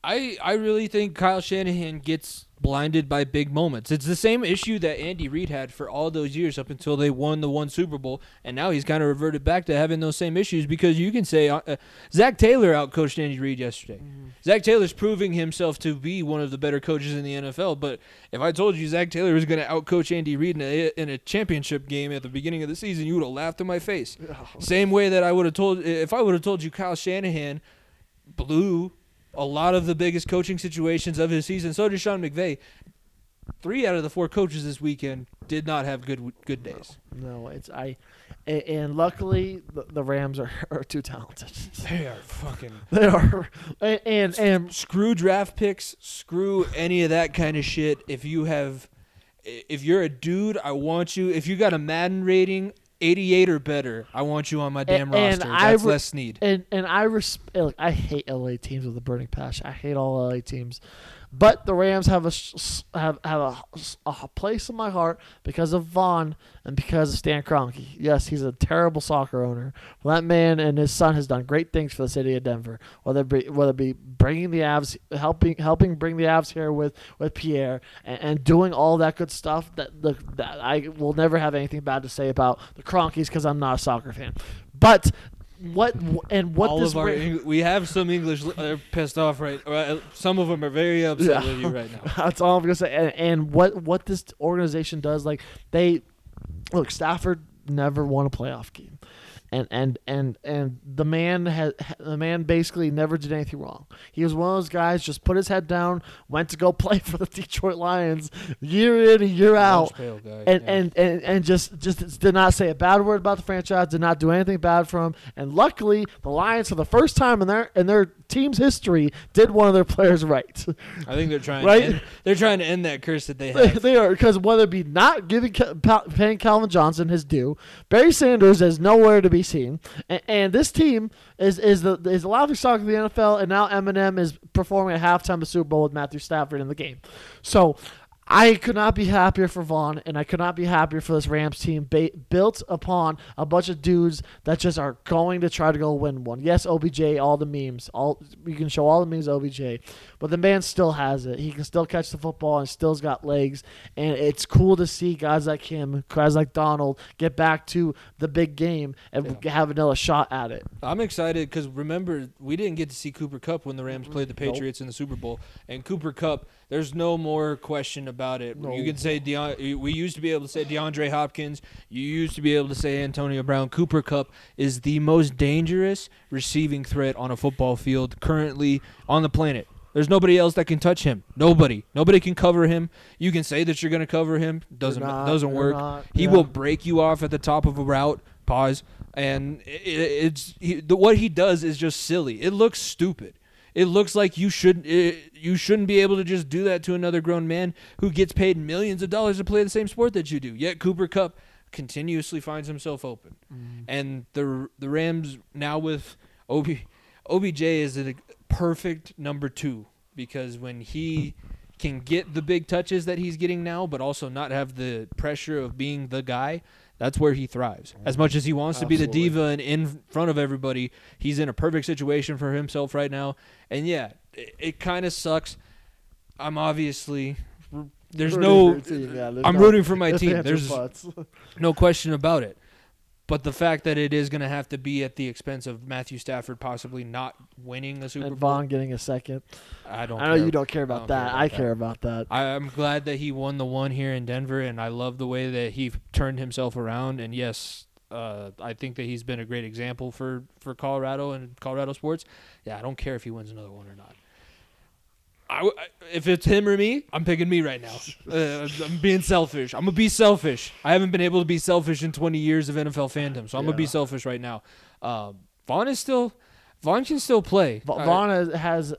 Speaker 1: I I really think Kyle Shanahan gets blinded by big moments. It's the same issue that Andy Reid had for all those years up until they won the one Super Bowl, and now he's kind of reverted back to having those same issues because you can say uh, uh, Zac Taylor outcoached Andy Reid yesterday. Zac Taylor's proving himself to be one of the better coaches in the NFL. But if I told you Zac Taylor was going to outcoach Andy Reid in a, in a championship game at the beginning of the season, you would have laughed in my face. Same way that I would have told if I would have told you Kyle Shanahan blew a lot of the biggest coaching situations of his season. So did Sean McVay. Three out of the four coaches this weekend did not have good good days.
Speaker 2: No, it's I, and, and luckily the, the Rams are, are too talented.
Speaker 1: They are fucking
Speaker 2: they are, and and, and
Speaker 1: screw draft picks, screw any of that kind of shit. If you have, if you're a dude, I want you. If you got a Madden rating. 88 or better. I want you on my damn
Speaker 2: and
Speaker 1: roster.
Speaker 2: I
Speaker 1: That's
Speaker 2: re-
Speaker 1: Les Snead.
Speaker 2: and and I res- I hate LA teams with a burning passion. I hate all LA teams, but the Rams have a have have a, a place in my heart because of Von and because of Stan Kroenke. Yes, he's a terrible soccer owner. Well, that man and his son has done great things for the city of Denver. Whether it be whether it be bringing the Avs, helping helping bring the Avs here with with Pierre and, and doing all that good stuff. That the that I will never have anything bad to say about the Kroenkes because I'm not a soccer fan. But what and what
Speaker 1: All
Speaker 2: this
Speaker 1: of our
Speaker 2: Ra-
Speaker 1: Eng- we have some English li- are pissed off right. or, uh, Some of them are very upset with you right now.
Speaker 2: That's all I'm gonna say. And, and what what this organization does, like they look, Stafford never won a playoff game, and and and and the man had the man basically never did anything wrong. He was one of those guys just put his head down, went to go play for the Detroit Lions year in and year out.
Speaker 1: Lunch pail guy,
Speaker 2: And,
Speaker 1: yeah.
Speaker 2: and, and and just just did not say a bad word about the franchise, did not do anything bad for him, and luckily the Lions for the first time in their in their team's history did one of their players right.
Speaker 1: I think they're trying.
Speaker 2: Right?
Speaker 1: To end, they're trying to end that curse that they
Speaker 2: They,
Speaker 1: have.
Speaker 2: they are because whether it be not giving paying Calvin Johnson his due, Barry Sanders is nowhere to be seen, and, and this team is is the is the laughing stock of the NFL, and now Eminem is performing at halftime of Super Bowl with Matthew Stafford in the game. So. I could not be happier for Von, and I could not be happier for this Rams team ba- built upon a bunch of dudes that just are going to try to go win one. Yes, OBJ, all the memes, all you can show all the memes OBJ, but the man still has it. He can still catch the football and still's got legs, and it's cool to see guys like him, guys like Donald, get back to the big game and have another shot at it.
Speaker 1: I'm excited because remember we didn't get to see Cooper Kupp when the Rams played the
Speaker 2: Nope.
Speaker 1: Patriots in the Super Bowl, and Cooper Kupp. There's no more question about it.
Speaker 2: No.
Speaker 1: You can say Deon, we used to be able to say DeAndre Hopkins. You used to be able to say Antonio Brown. Cooper Kupp is the most dangerous receiving threat on a football field currently on the planet. There's nobody else that can touch him. Nobody. Nobody can cover him. You can say that you're going to cover him. Doesn't
Speaker 2: not,
Speaker 1: doesn't work.
Speaker 2: not,
Speaker 1: he
Speaker 2: yeah.
Speaker 1: will break you off at the top of a route. Pause. And it, it's he, the, what he does is just silly. It looks stupid. It looks like you should it, you shouldn't be able to just do that to another grown man who gets paid millions of dollars to play the same sport that you do. Yet Cooper Kupp continuously finds himself open, mm-hmm. and the the Rams now with Ob, OBJ is a perfect number two because when he can get the big touches that he's getting now, but also not have the pressure of being the guy. That's where he thrives. As much as he wants to be the diva and in front of everybody, he's in a perfect situation for himself right now. And yeah, it, it kind of sucks. I'm obviously there's
Speaker 2: Rooting
Speaker 1: no
Speaker 2: team, yeah, there's
Speaker 1: I'm
Speaker 2: no
Speaker 1: rooting for my team. There's no question about it. But the fact that it is going to have to be at the expense of Matthew Stafford possibly not winning the Super
Speaker 2: and
Speaker 1: Bowl,
Speaker 2: Von getting a second.
Speaker 1: I don't.
Speaker 2: I know
Speaker 1: care.
Speaker 2: you don't care about
Speaker 1: don't
Speaker 2: that.
Speaker 1: care about
Speaker 2: I
Speaker 1: that.
Speaker 2: care about that.
Speaker 1: I, I'm glad that he won the one here in Denver, and I love the way that he turned himself around. And yes, uh, I think that he's been a great example for, for Colorado and Colorado sports. Yeah, I don't care if he wins another one or not. I if it's him or me, I'm picking me right now. Uh, I'm being selfish. I'm gonna be selfish. I haven't been able to be selfish in 20 years of NFL fandom, so I'm gonna be selfish right now. Um, Von is still, Von can still play.
Speaker 2: Va- Von has, has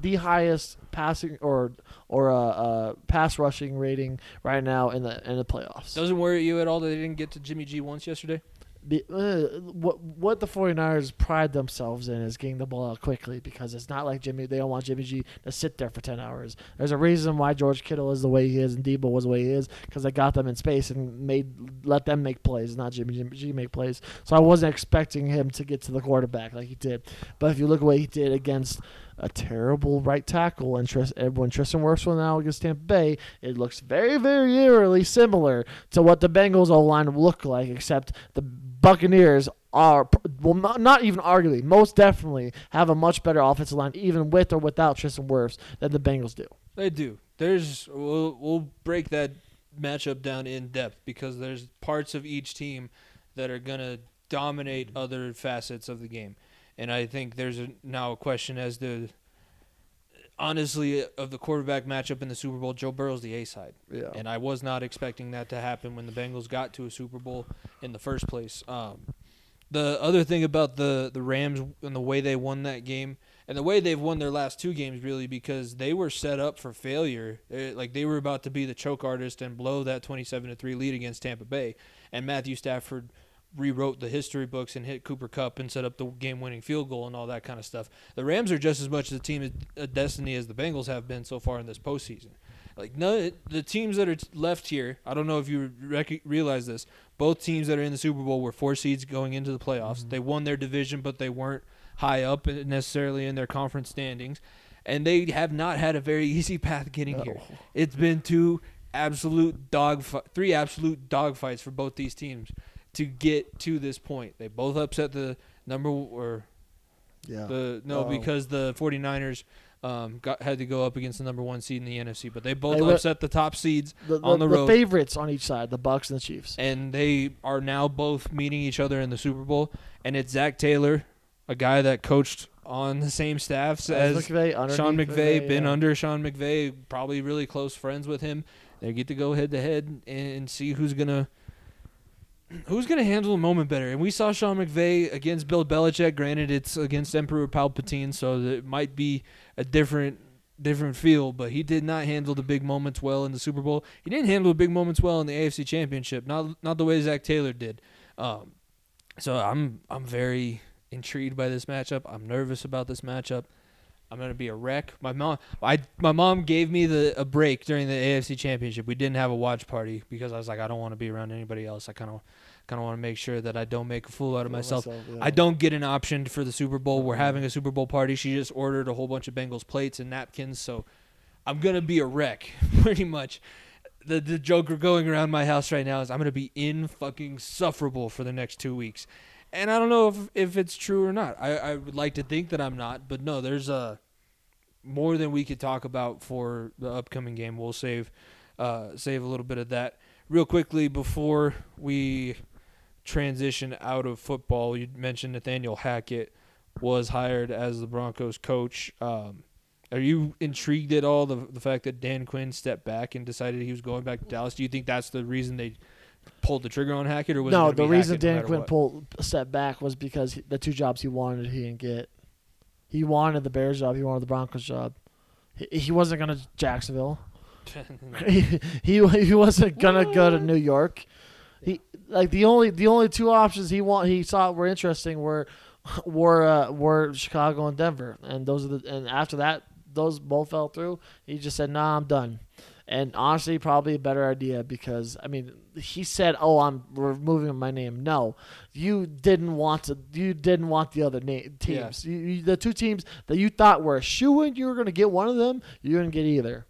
Speaker 2: the highest passing or or uh, uh, pass rushing rating right now in the in the playoffs.
Speaker 1: Doesn't worry you at all that they didn't get to Jimmy G once yesterday.
Speaker 2: The, uh, what what the 49ers pride themselves in is getting the ball out quickly because it's not like Jimmy. They don't want Jimmy G to sit there for 10 hours. There's a reason why George Kittle is the way he is and Deebo was the way he is because they got them in space and made let them make plays, not Jimmy, Jimmy G make plays. So I wasn't expecting him to get to the quarterback like he did. But if you look at what he did against a terrible right tackle and Tris- when Tristan Wirfs went out against Tampa Bay, it looks very, very eerily similar to what the Bengals O line look like, except the Buccaneers are well, not, not even arguably, most definitely have a much better offensive line, even with or without Tristan Wirfs, than the Bengals do.
Speaker 1: They do. There's we'll we'll break that matchup down in depth because there's parts of each team that are gonna dominate other facets of the game, and I think there's a, now a question as to honestly of the quarterback matchup in the Super Bowl. Joe Burrow's the A side,
Speaker 2: Yeah.
Speaker 1: and I was not expecting that to happen when the Bengals got to a Super Bowl in the first place. Um, the other thing about the the Rams and the way they won that game and the way they've won their last two games really because they were set up for failure. Eh, like they were about to be the choke artist and blow that 27 to 3 lead against Tampa Bay and Matthew Stafford rewrote the history books and hit Cooper Kupp and set up the game-winning field goal and all that kind of stuff. The Rams are just as much a team of destiny as the Bengals have been so far in this postseason. Like no, the teams that are left here, I don't know if you rec- realize this. Both teams that are in the Super Bowl were four seeds going into the playoffs. Mm-hmm. They won their division, but they weren't high up necessarily in their conference standings, and they have not had a very easy path getting here. It's been two absolute dog, fi- three absolute dog fights for both these teams to get to this point. They both upset the number or
Speaker 2: Yeah.
Speaker 1: the no
Speaker 2: Oh.
Speaker 1: because the 49ers um, got had to go up against the number one seed in the NFC, but they both
Speaker 2: They
Speaker 1: upset the top seeds
Speaker 2: the, the,
Speaker 1: on the
Speaker 2: the
Speaker 1: road.
Speaker 2: favorites on each side, the Bucs and the Chiefs.
Speaker 1: and they are now both meeting each other in the Super Bowl. And it's Zac Taylor, a guy that coached on the same staffs as
Speaker 2: McVay,
Speaker 1: Sean
Speaker 2: underneath
Speaker 1: McVay, been
Speaker 2: yeah.
Speaker 1: under Sean McVay, probably really close friends with him. They get to go head to head and see who's gonna who's gonna handle the moment better. And we saw Sean McVay against Bill Belichick. Granted, it's against Emperor Palpatine, so it might be a different different feel. But he did not handle the big moments well in the Super Bowl. He didn't handle the big moments well in the AFC Championship. Not not the way Zac Taylor did. Um, so I'm I'm very intrigued by this matchup. I'm nervous about this matchup. I'm gonna be a wreck. My mom, I my mom gave me the a break during the AFC Championship. We didn't have a watch party because I was like, I don't want to be around anybody else. I kind of kind of want to make sure that I don't make a fool out of myself.
Speaker 2: yeah.
Speaker 1: I don't get an option for the Super Bowl. We're having a Super Bowl party. She just ordered a whole bunch of Bengals plates and napkins, so I'm gonna be a wreck, pretty much. The the joke going around my house right now is I'm gonna be in fucking sufferable for the next two weeks, and I don't know if if it's true or not. I I would like to think that I'm not, but no, there's a more than we could talk about for the upcoming game. We'll save uh, save a little bit of that real quickly before we transition out of football. You mentioned Nathaniel Hackett was hired as the Broncos coach. Um, are you intrigued at all the the fact that Dan Quinn stepped back and decided he was going back to Dallas? Do you think that's the reason they pulled the trigger on Hackett, or was
Speaker 2: no, the reason
Speaker 1: Hackett
Speaker 2: Dan
Speaker 1: matter
Speaker 2: Quinn
Speaker 1: what?
Speaker 2: pulled a step back was because he, the two jobs he wanted he didn't get. He wanted the Bears job. He wanted the Broncos job. He, he wasn't gonna Jacksonville. he, he he wasn't gonna go to New York. He like the only the only two options he want he thought were interesting were were uh, were Chicago and Denver, and those are the and after that those both fell through. He just said, "Nah, I'm done." And honestly, probably a better idea because I mean, he said, "Oh, I'm removing my name." No, you didn't want to. You didn't want the other na- teams. You, you, the two teams that you thought were a shoe in, you were going to get one of them. You didn't get either.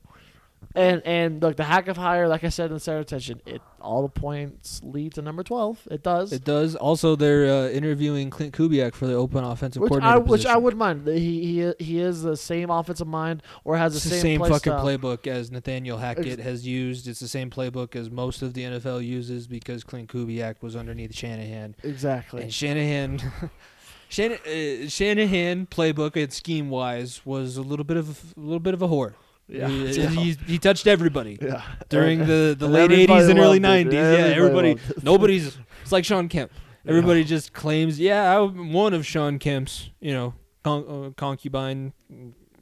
Speaker 2: And and look, the Hackett hire, like I said in the center attention, it all the points lead to number twelve. It does.
Speaker 1: It does. Also, they're uh, interviewing Clint Kubiak for the open offensive
Speaker 2: which
Speaker 1: coordinator
Speaker 2: I which I would mind. He he he is the same offensive mind or has
Speaker 1: It's
Speaker 2: the same,
Speaker 1: same
Speaker 2: play
Speaker 1: fucking
Speaker 2: style.
Speaker 1: playbook as Nathaniel Hackett has used. It's the same playbook as most of the NFL uses because Clint Kubiak was underneath Shanahan.
Speaker 2: Exactly.
Speaker 1: And Shanahan, Shan- uh, Shanahan playbook and scheme wise was a little bit of a little bit of a whore.
Speaker 2: Yeah.
Speaker 1: he,
Speaker 2: Yeah.
Speaker 1: he, he touched everybody
Speaker 2: yeah.
Speaker 1: during the, the late
Speaker 2: everybody
Speaker 1: '80s and early
Speaker 2: it.
Speaker 1: '90s. Yeah,
Speaker 2: Everybody
Speaker 1: everybody,
Speaker 2: loved it.
Speaker 1: nobody's. It's like Shawn Kemp. Everybody just claims, yeah, I'm one of Shawn Kemp's, you know, con- uh, concubine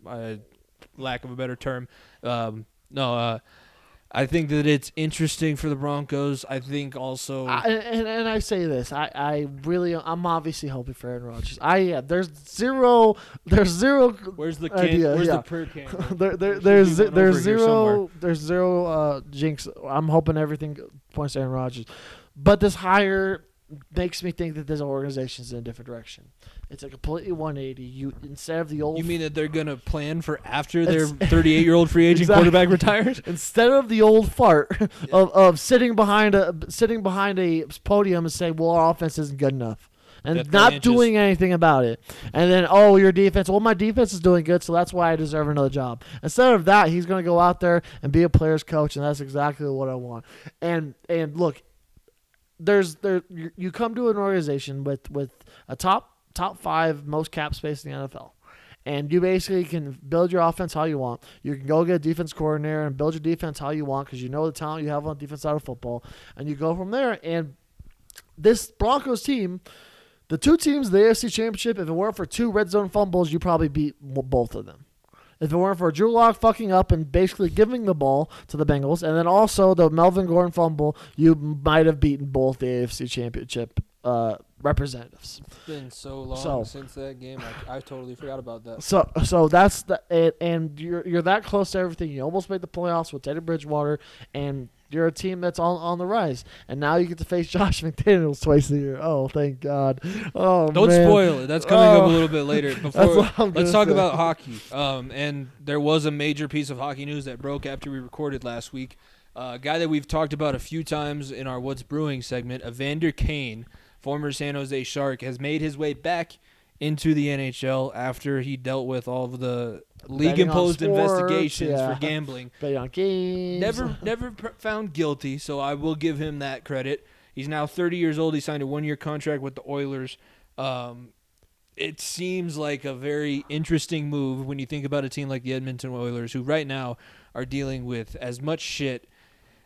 Speaker 1: uh, lack of a better term. Um, no, uh, I think that it's interesting for the Broncos. I think also
Speaker 2: I, and, and I say this, I, I really, I'm obviously hoping for Aaron Rodgers. I yeah, there's zero, there's zero.
Speaker 1: where's the can,
Speaker 2: idea,
Speaker 1: where's
Speaker 2: yeah.
Speaker 1: the prayer can?
Speaker 2: There, there,
Speaker 1: There
Speaker 2: there's there's zero there's zero uh, jinx. I'm hoping everything points to Aaron Rodgers, but this hire makes me think that this organization's in a different direction. It's a completely 180. You instead of the old
Speaker 1: You mean that they're gonna plan for after their 38 year old free agent
Speaker 2: Exactly.
Speaker 1: quarterback retires?
Speaker 2: instead of the old fart of, of sitting behind a sitting behind a podium and saying, "Well, our offense isn't good enough," and not doing anything about it, and then, "Oh, your defense. Well, my defense is doing good, so that's why I deserve another job." Instead of that, he's going to go out there and be a player's coach, and that's exactly what I want. And and look, there's there you you come to an organization with with a top top five most cap space in the NFL. And you basically can build your offense how you want. You can go get a defense coordinator and build your defense how you want because you know the talent you have on the defense side of football, and you go from there. And this Broncos team, the two teams, the AFC Championship, if it weren't for two red zone fumbles, you probably beat both of them. If it weren't for Drew Lock fucking up and basically giving the ball to the Bengals, and then also the Melvin Gordon fumble, you might have beaten both the AFC Championship uh, representatives.
Speaker 1: It's been so long
Speaker 2: So-
Speaker 1: since that game. I, I totally forgot about that.
Speaker 2: So, so that's the and, and you're you're that close to everything. You almost made the playoffs with Teddy Bridgewater, and you're a team that's on on the rise. And now you get to face Josh McDaniels twice a year. Oh, thank God! Oh,
Speaker 1: Don't
Speaker 2: man.
Speaker 1: spoil it. That's coming up
Speaker 2: Oh.
Speaker 1: a little bit later. Before let's talk
Speaker 2: say.
Speaker 1: about hockey. Um, and there was a major piece of hockey news that broke after we recorded last week. Uh, a guy that we've talked about a few times in our What's Brewing segment, Evander Kane, former San Jose Shark, has made his way back into the NHL after he dealt with all of the league imposed
Speaker 2: Betting on sports,
Speaker 1: investigations
Speaker 2: yeah.
Speaker 1: for gambling.
Speaker 2: On games.
Speaker 1: Never, never pr- found guilty, so I will give him that credit. He's now 30 years old. He signed a one-year contract with the Oilers. Um, it seems like a very interesting move when you think about a team like the Edmonton Oilers, who right now are dealing with as much shit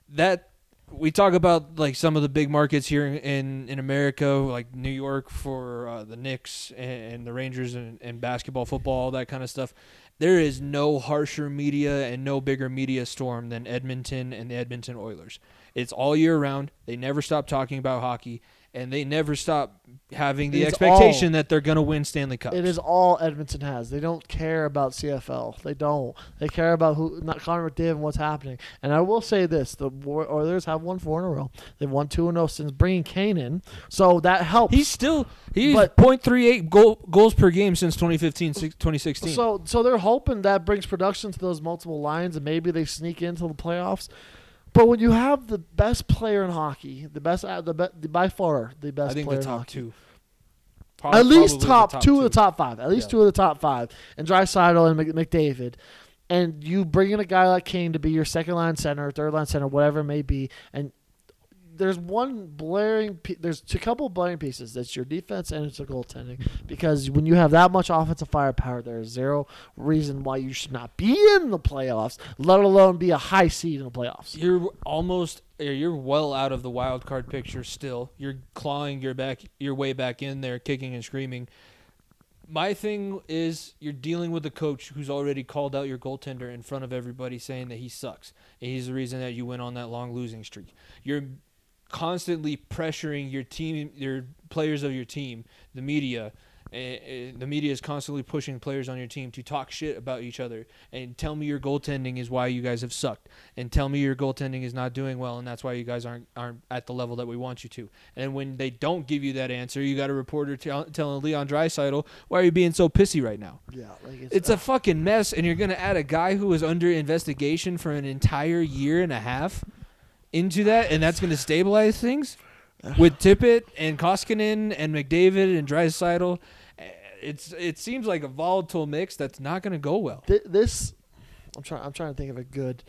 Speaker 1: that we talk about like some of the big markets here in in America, like New York for uh, the Knicks and, and the Rangers and, and basketball, football, all that kind of stuff. There is no harsher media and no bigger media storm than Edmonton and the Edmonton Oilers. It's all year round. They never stop talking about hockey, and they never stop having the
Speaker 2: It's
Speaker 1: expectation
Speaker 2: all-
Speaker 1: that they're going to win Stanley Cup.
Speaker 2: It is all Edmonton has. They don't care about CFL. They don't. They care about who, not Connor McDavid and what's happening. And I will say this: the Oilers have won four in a row. They've won two in a row since bringing Kane in, so that helps.
Speaker 1: He's still he's
Speaker 2: But-
Speaker 1: .38 goal, goals per game since 2015 2016.
Speaker 2: So, so they're hoping that brings production to those multiple lines, and maybe they sneak into the playoffs. But when you have the best player in hockey, the best, uh, the, be, the by far the best
Speaker 1: I think
Speaker 2: player
Speaker 1: the
Speaker 2: in
Speaker 1: top
Speaker 2: hockey,
Speaker 1: two.
Speaker 2: at least
Speaker 1: Probably
Speaker 2: top,
Speaker 1: the
Speaker 2: two, of the top five, at least
Speaker 1: Yeah.
Speaker 2: two of the top five, and Draisaitl and McDavid, and you bring in a guy like Kane to be your second line center, third line center, whatever it may be, and there's one blaring, there's a couple blaring pieces. That's your defense and it's your goaltending. Because when you have that much offensive firepower, there's zero reason why you should not be in the playoffs, let alone be a high seed in the playoffs.
Speaker 1: You're almost you're well out of the wild card picture still. You're clawing your back your way back in there, kicking and screaming. My thing is you're dealing with a coach who's already called out your goaltender in front of everybody saying that he sucks. And he's the reason that you went on that long losing streak. You're constantly pressuring your team your players of your team, the media, and the media is constantly pushing players on your team to talk shit about each other and tell me your goaltending is why you guys have sucked and tell me your goaltending is not doing well and that's why you guys aren't aren't at the level that we want you to. And when they don't give you that answer, you got a reporter tell, telling Leon Draisaitl, "Why are you being so pissy right now?"
Speaker 2: Yeah, like
Speaker 1: It's a uh, fucking mess, and you're gonna add a guy who was under investigation for an entire year and a half into that, and that's gonna stabilize things with Tippett and Koskinen and McDavid and Draisaitl. Eh, it's it seems like a volatile mix that's not gonna go well.
Speaker 2: Th- this. I'm trying. I'm trying to think of a good.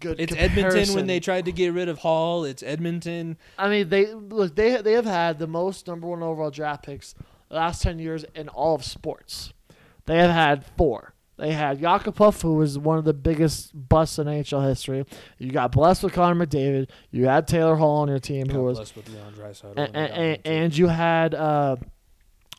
Speaker 2: Good.
Speaker 1: It's Edmonton when they tried to get rid of Hall. It's Edmonton.
Speaker 2: I mean, they look. They they have had the most number one overall draft picks the last ten years in all of sports. They have had four. They had Yakupov, who was one of the biggest busts in NHL history. You got blessed with Connor McDavid. You had Taylor Hall on your team, who was, and, and, and, and you had uh,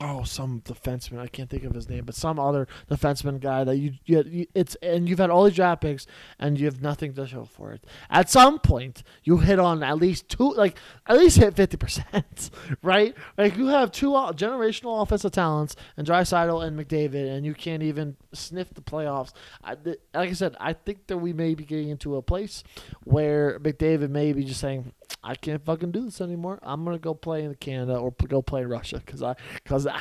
Speaker 2: oh some defenseman I can't think of his name, but some other defenseman guy that you, you, it's and you've had all these draft picks and you have nothing to show for it. At some point, you hit on at least two, like at least hit fifty percent, right? Like you have two uh, generational offensive talents and Draisaitl and McDavid, and you can't even sniff the playoffs. I, like I said, I think that we may be getting into a place where McDavid may be just saying, I can't fucking do this anymore. I'm gonna go play in Canada or p- go play in Russia because I because I,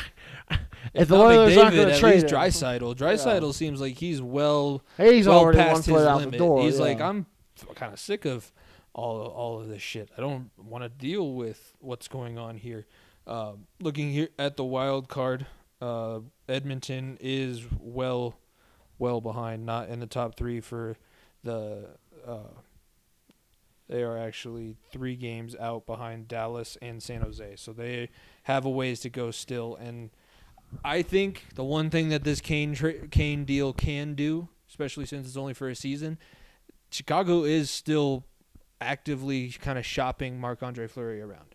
Speaker 2: if the Oilers aren't gonna
Speaker 1: at
Speaker 2: trade
Speaker 1: least
Speaker 2: him,
Speaker 1: Draisaitl. Draisaitl seems like he's well hey,
Speaker 2: he's
Speaker 1: well
Speaker 2: already one
Speaker 1: past his
Speaker 2: foot out
Speaker 1: limit.
Speaker 2: the door.
Speaker 1: he's
Speaker 2: yeah.
Speaker 1: like, I'm kind of sick of all all of this shit. I don't want to deal with what's going on here. Uh, looking here at the wild card, uh, Edmonton is well well behind, not in the top three for the. Uh, they are actually three games out behind Dallas and San Jose, so they have a ways to go still. And I think the one thing that this Kane tra- Kane deal can do, especially since it's only for a season, Chicago is still actively kind of shopping Marc Andre Fleury around.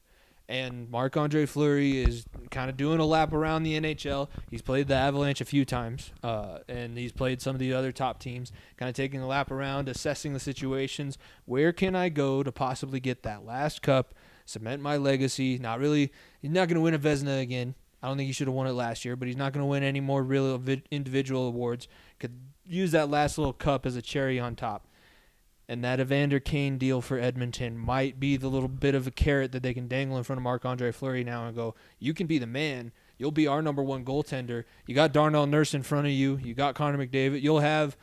Speaker 1: And Marc Andre Fleury is kind of doing a lap around the NHL. He's played the Avalanche a few times, uh, and he's played some of the other top teams, kind of taking a lap around, assessing the situations. Where can I go to possibly get that last cup, cement my legacy? Not really, he's not going to win a Vezina again. I don't think he should have won it last year, but he's not going to win any more real individual awards. Could use that last little cup as a cherry on top. And that Evander Kane deal for Edmonton might be the little bit of a carrot that they can dangle in front of Marc Andre Fleury now and go, you can be the man. You'll be our number one goaltender. You got Darnell Nurse in front of you. You got Connor McDavid. You'll have,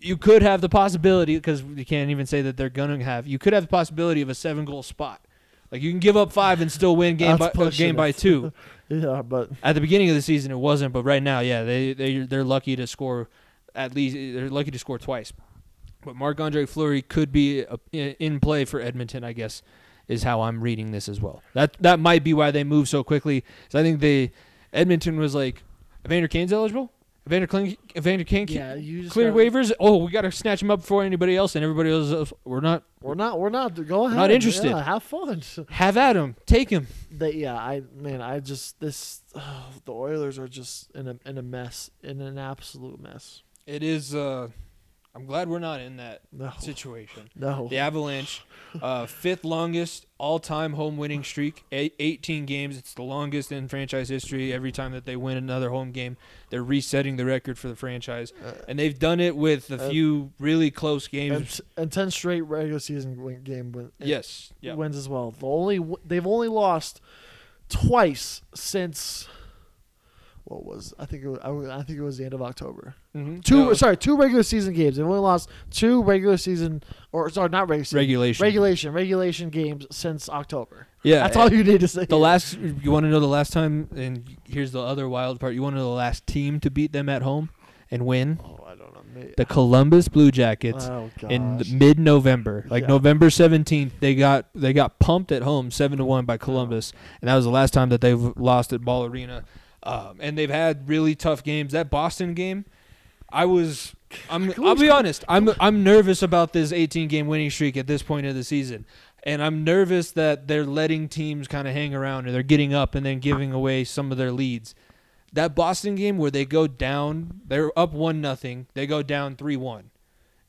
Speaker 1: you could have the possibility, because you can't even say that they're going to have, you could have the possibility of a seven goal spot. Like you can give up five and still win game by, uh, game by two.
Speaker 2: yeah, but
Speaker 1: At the beginning of the season, it wasn't, but right now, yeah, they they they're lucky to score at least they're lucky to score twice. But Marc Andre Fleury could be a, in play for Edmonton, I guess, is how I'm reading this as well. That that might be why they move so quickly. So I think they Edmonton was like Evander Kane's eligible. Evander Kane, Evander Kane
Speaker 2: yeah, you just
Speaker 1: clear
Speaker 2: gotta-
Speaker 1: waivers. Oh, we got to snatch him up before anybody else, and everybody else. uh, We're not.
Speaker 2: We're not. We're not. Go ahead.
Speaker 1: not interested.
Speaker 2: Yeah, have fun.
Speaker 1: Have at him. Take him.
Speaker 2: They, yeah, I man, I just this the Oilers are just in a in a mess, in an absolute mess.
Speaker 1: It is. uh I'm glad we're not in that
Speaker 2: No,
Speaker 1: situation.
Speaker 2: no.
Speaker 1: The Avalanche, uh, fifth longest all-time home winning streak, eight, 18 games. It's the longest in franchise history. Every time that they win another home game, they're resetting the record for the franchise, and they've done it with a
Speaker 2: uh,
Speaker 1: few really close
Speaker 2: and,
Speaker 1: games.
Speaker 2: and ten straight regular season win, game win,
Speaker 1: Yes, yeah.
Speaker 2: wins as well. The only w- they've only lost twice since what was I think it was, I I think it was the end of October.
Speaker 1: Mhm.
Speaker 2: Two
Speaker 1: No,
Speaker 2: sorry, two regular season games. They've only lost two regular season or sorry, not regular season.
Speaker 1: regulation.
Speaker 2: Regulation, regulation games since October.
Speaker 1: yeah,
Speaker 2: That's all you need to say.
Speaker 1: The last, you want to know the last time, and here's the other wild part. You want to know the last team to beat them at home and win?
Speaker 2: Oh, I don't know.
Speaker 1: The Columbus Blue Jackets.
Speaker 2: oh
Speaker 1: in mid November, like
Speaker 2: Yeah.
Speaker 1: November seventeenth, they got they got pumped at home seven to one by Columbus, and that was the last time that they've lost at Ball Arena. Um, and they've had really tough games. That Boston game, I was. I'm. I'll be honest. I'm. I'm nervous about this 18 game winning streak at this point of the season, and I'm nervous that they're letting teams kind of hang around and they're getting up and then giving away some of their leads. That Boston game where they go down, they're up one nothing. They go down three one,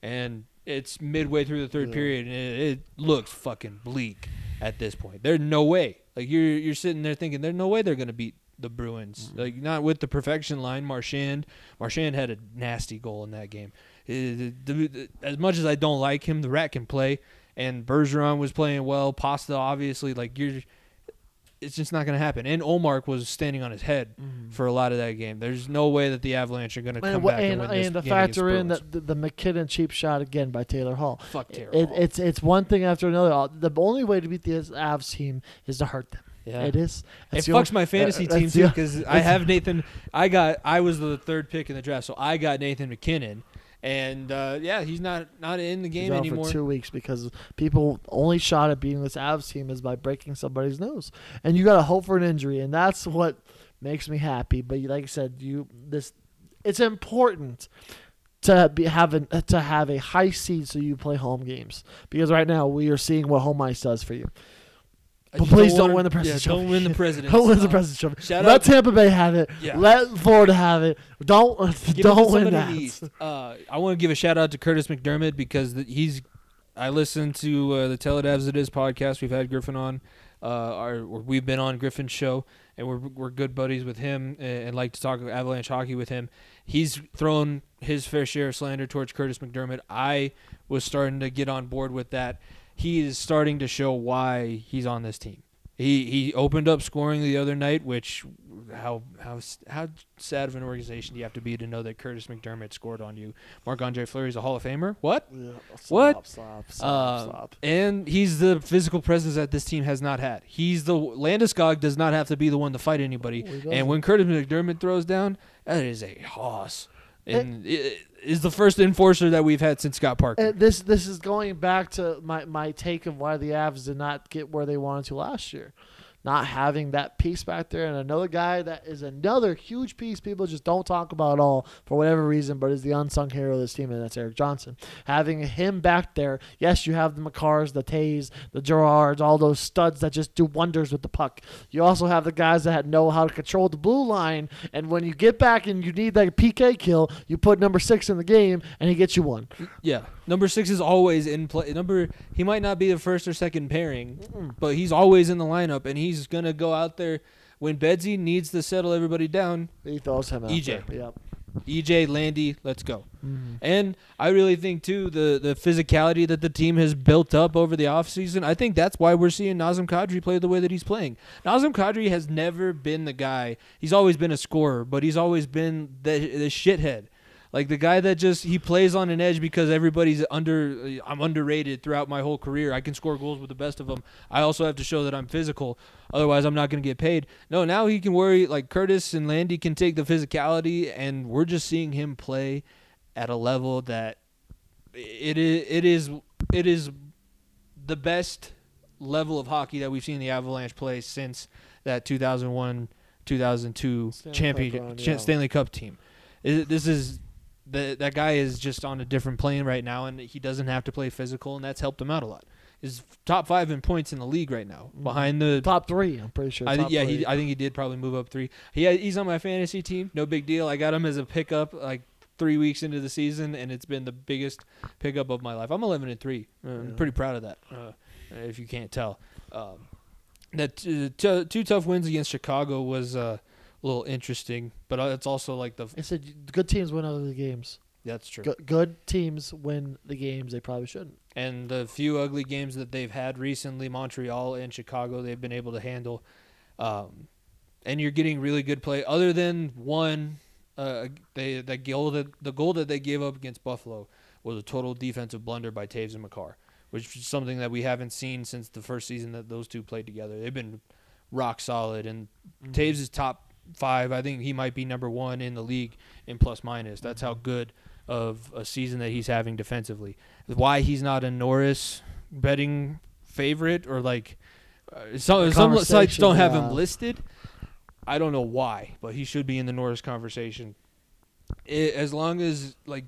Speaker 1: and it's midway through the third
Speaker 2: Yeah.
Speaker 1: period, and it, it looks fucking bleak at this point. There's no way. Like you're you're sitting there thinking, there's no way they're gonna beat the Bruins. Like not with the perfection line. Marchand, Marchand had a nasty goal in that game. The- the- as much as I don't like him, the rat can play, and Bergeron was playing well. Pasta, obviously, like you're. It's just not going to happen. And Ullmark was standing on his head
Speaker 2: Mhm.
Speaker 1: for a lot of that game. There's no way that the Avalanche are going to come
Speaker 2: and,
Speaker 1: back
Speaker 2: and,
Speaker 1: and, win this
Speaker 2: and to
Speaker 1: game against
Speaker 2: factor in that the, the MacKinnon cheap shot again by Taylor Hall.
Speaker 1: Fuck Taylor
Speaker 2: It,
Speaker 1: Hall.
Speaker 2: it's it's one thing after another. Uh, The only way to beat the Avs team is to hurt them.
Speaker 1: Yeah.
Speaker 2: It is.
Speaker 1: It
Speaker 2: That's the
Speaker 1: fucks
Speaker 2: only-
Speaker 1: my fantasy
Speaker 2: uh,
Speaker 1: team too because I have Nathan. I got I was the third pick in the draft, so I got Nathan MacKinnon, and uh, yeah, he's not not in the game
Speaker 2: out
Speaker 1: anymore.
Speaker 2: for two weeks because people only shot at beating this Avs team is by breaking somebody's nose, and you got to hope for an injury, and that's what makes me happy. But like I said, you this it's important to be having to have a high seed so you play home games because right now we are seeing what home ice does for you. But please don't win the President's
Speaker 1: yeah,
Speaker 2: Trophy.
Speaker 1: Don't win the President's.
Speaker 2: Don't win the President's Trophy.
Speaker 1: shout
Speaker 2: Let
Speaker 1: out-
Speaker 2: Tampa Bay have it.
Speaker 1: Yeah.
Speaker 2: Let Florida have it. Don't
Speaker 1: Give
Speaker 2: don't win that.
Speaker 1: Uh, I want to give a shout out to Kurtis MacDermid because the, he's. I listened to uh, the Tell It As It Is podcast. We've had Griffin on. Uh, our we've been on Griffin's show, and we're we're good buddies with him, and, and like to talk Avalanche hockey with him. He's thrown his fair share of slander towards Kurtis MacDermid. I was starting to get on board with that. He is starting to show why he's on this team. He he opened up scoring the other night, which how how how sad of an organization do you have to be to know that Kurtis MacDermid scored on you? Marc Andre Fleury's a Hall of Famer. What?
Speaker 2: Yeah, stop,
Speaker 1: What?
Speaker 2: Stop. Stop.
Speaker 1: Uh,
Speaker 2: stop.
Speaker 1: And he's the physical presence that this team has not had. He's the Landeskog does not have to be the one to fight anybody.
Speaker 2: Oh,
Speaker 1: and when Kurtis MacDermid throws down, that is a hoss. And it is the first enforcer that we've had since Scott Parker.
Speaker 2: This this is going back to my, my take of why the Avs did not get where they wanted to last year. Not having that piece back there, and another guy that is another huge piece people just don't talk about at all for whatever reason, but is the unsung hero of this team, and that's Erik Johnson. Having him back there, yes, you have the Makars, the Tays, the Girards, all those studs that just do wonders with the puck. You also have the guys that know how to control the blue line, and when you get back and you need that PK kill, you put number six in the game, and he gets you one.
Speaker 1: Yeah, number six is always in play. Number he might not be the first or second pairing, but he's always in the lineup, and he's gonna go out there when Bedsy needs to settle everybody down.
Speaker 2: He throws him out
Speaker 1: EJ.
Speaker 2: there. Yep.
Speaker 1: EJ, Landy, let's go.
Speaker 2: Mm-hmm.
Speaker 1: And I really think too the the physicality that the team has built up over the offseason, I think that's why we're seeing Nazem Kadri play the way that he's playing. Nazem Kadri has never been the guy. He's always been a scorer, but he's always been the the shithead. Like the guy that just he plays on an edge because everybody's under uh, I'm underrated throughout my whole career. I can score goals with the best of them. I also have to show that I'm physical. Otherwise, I'm not going to get paid. No, now he can worry like Curtis and Landy can take the physicality and we're just seeing him play at a level that it is it is it is the best level of hockey that we've seen the Avalanche play since that 2001 2002
Speaker 2: Stanley Cup
Speaker 1: champion
Speaker 2: run,
Speaker 1: Ch-
Speaker 2: yeah.
Speaker 1: Stanley Cup team. This is the, that guy is just on a different plane right now, and he doesn't have to play physical, and that's helped him out a lot. He's top five in points in the league right now, behind the
Speaker 2: Top three, I'm pretty sure.
Speaker 1: I yeah,
Speaker 2: three.
Speaker 1: he, I think he did probably move up three. He had, he's on my fantasy team. No big deal. I got him as a pickup like three weeks into the season, and it's been the biggest pickup of my life. I'm 11 and three. Uh, I'm
Speaker 2: Yeah.
Speaker 1: pretty proud of that. Uh, if you can't tell, um, that uh, t- two tough wins against Chicago was uh, a little interesting, but uh, it's also like the
Speaker 2: It said good teams win other games.
Speaker 1: that's true.
Speaker 2: Good, good teams win the games they probably shouldn't.
Speaker 1: and the few ugly games that they've had recently, Montreal and Chicago, they've been able to handle. Um, and you're getting really good play. Other than one, uh, they the goal that the goal that they gave up against Buffalo was a total defensive blunder by Toews and Makar, which is something that we haven't seen since the first season that those two played together. They've been rock solid, and Toews is top five. I think he might be number one in the league in plus minus. That's how good of a season that he's having defensively. Why he's not a Norris betting favorite or like uh, some some sites don't have him listed. I don't know why, but he should be in the Norris conversation. I as long as like,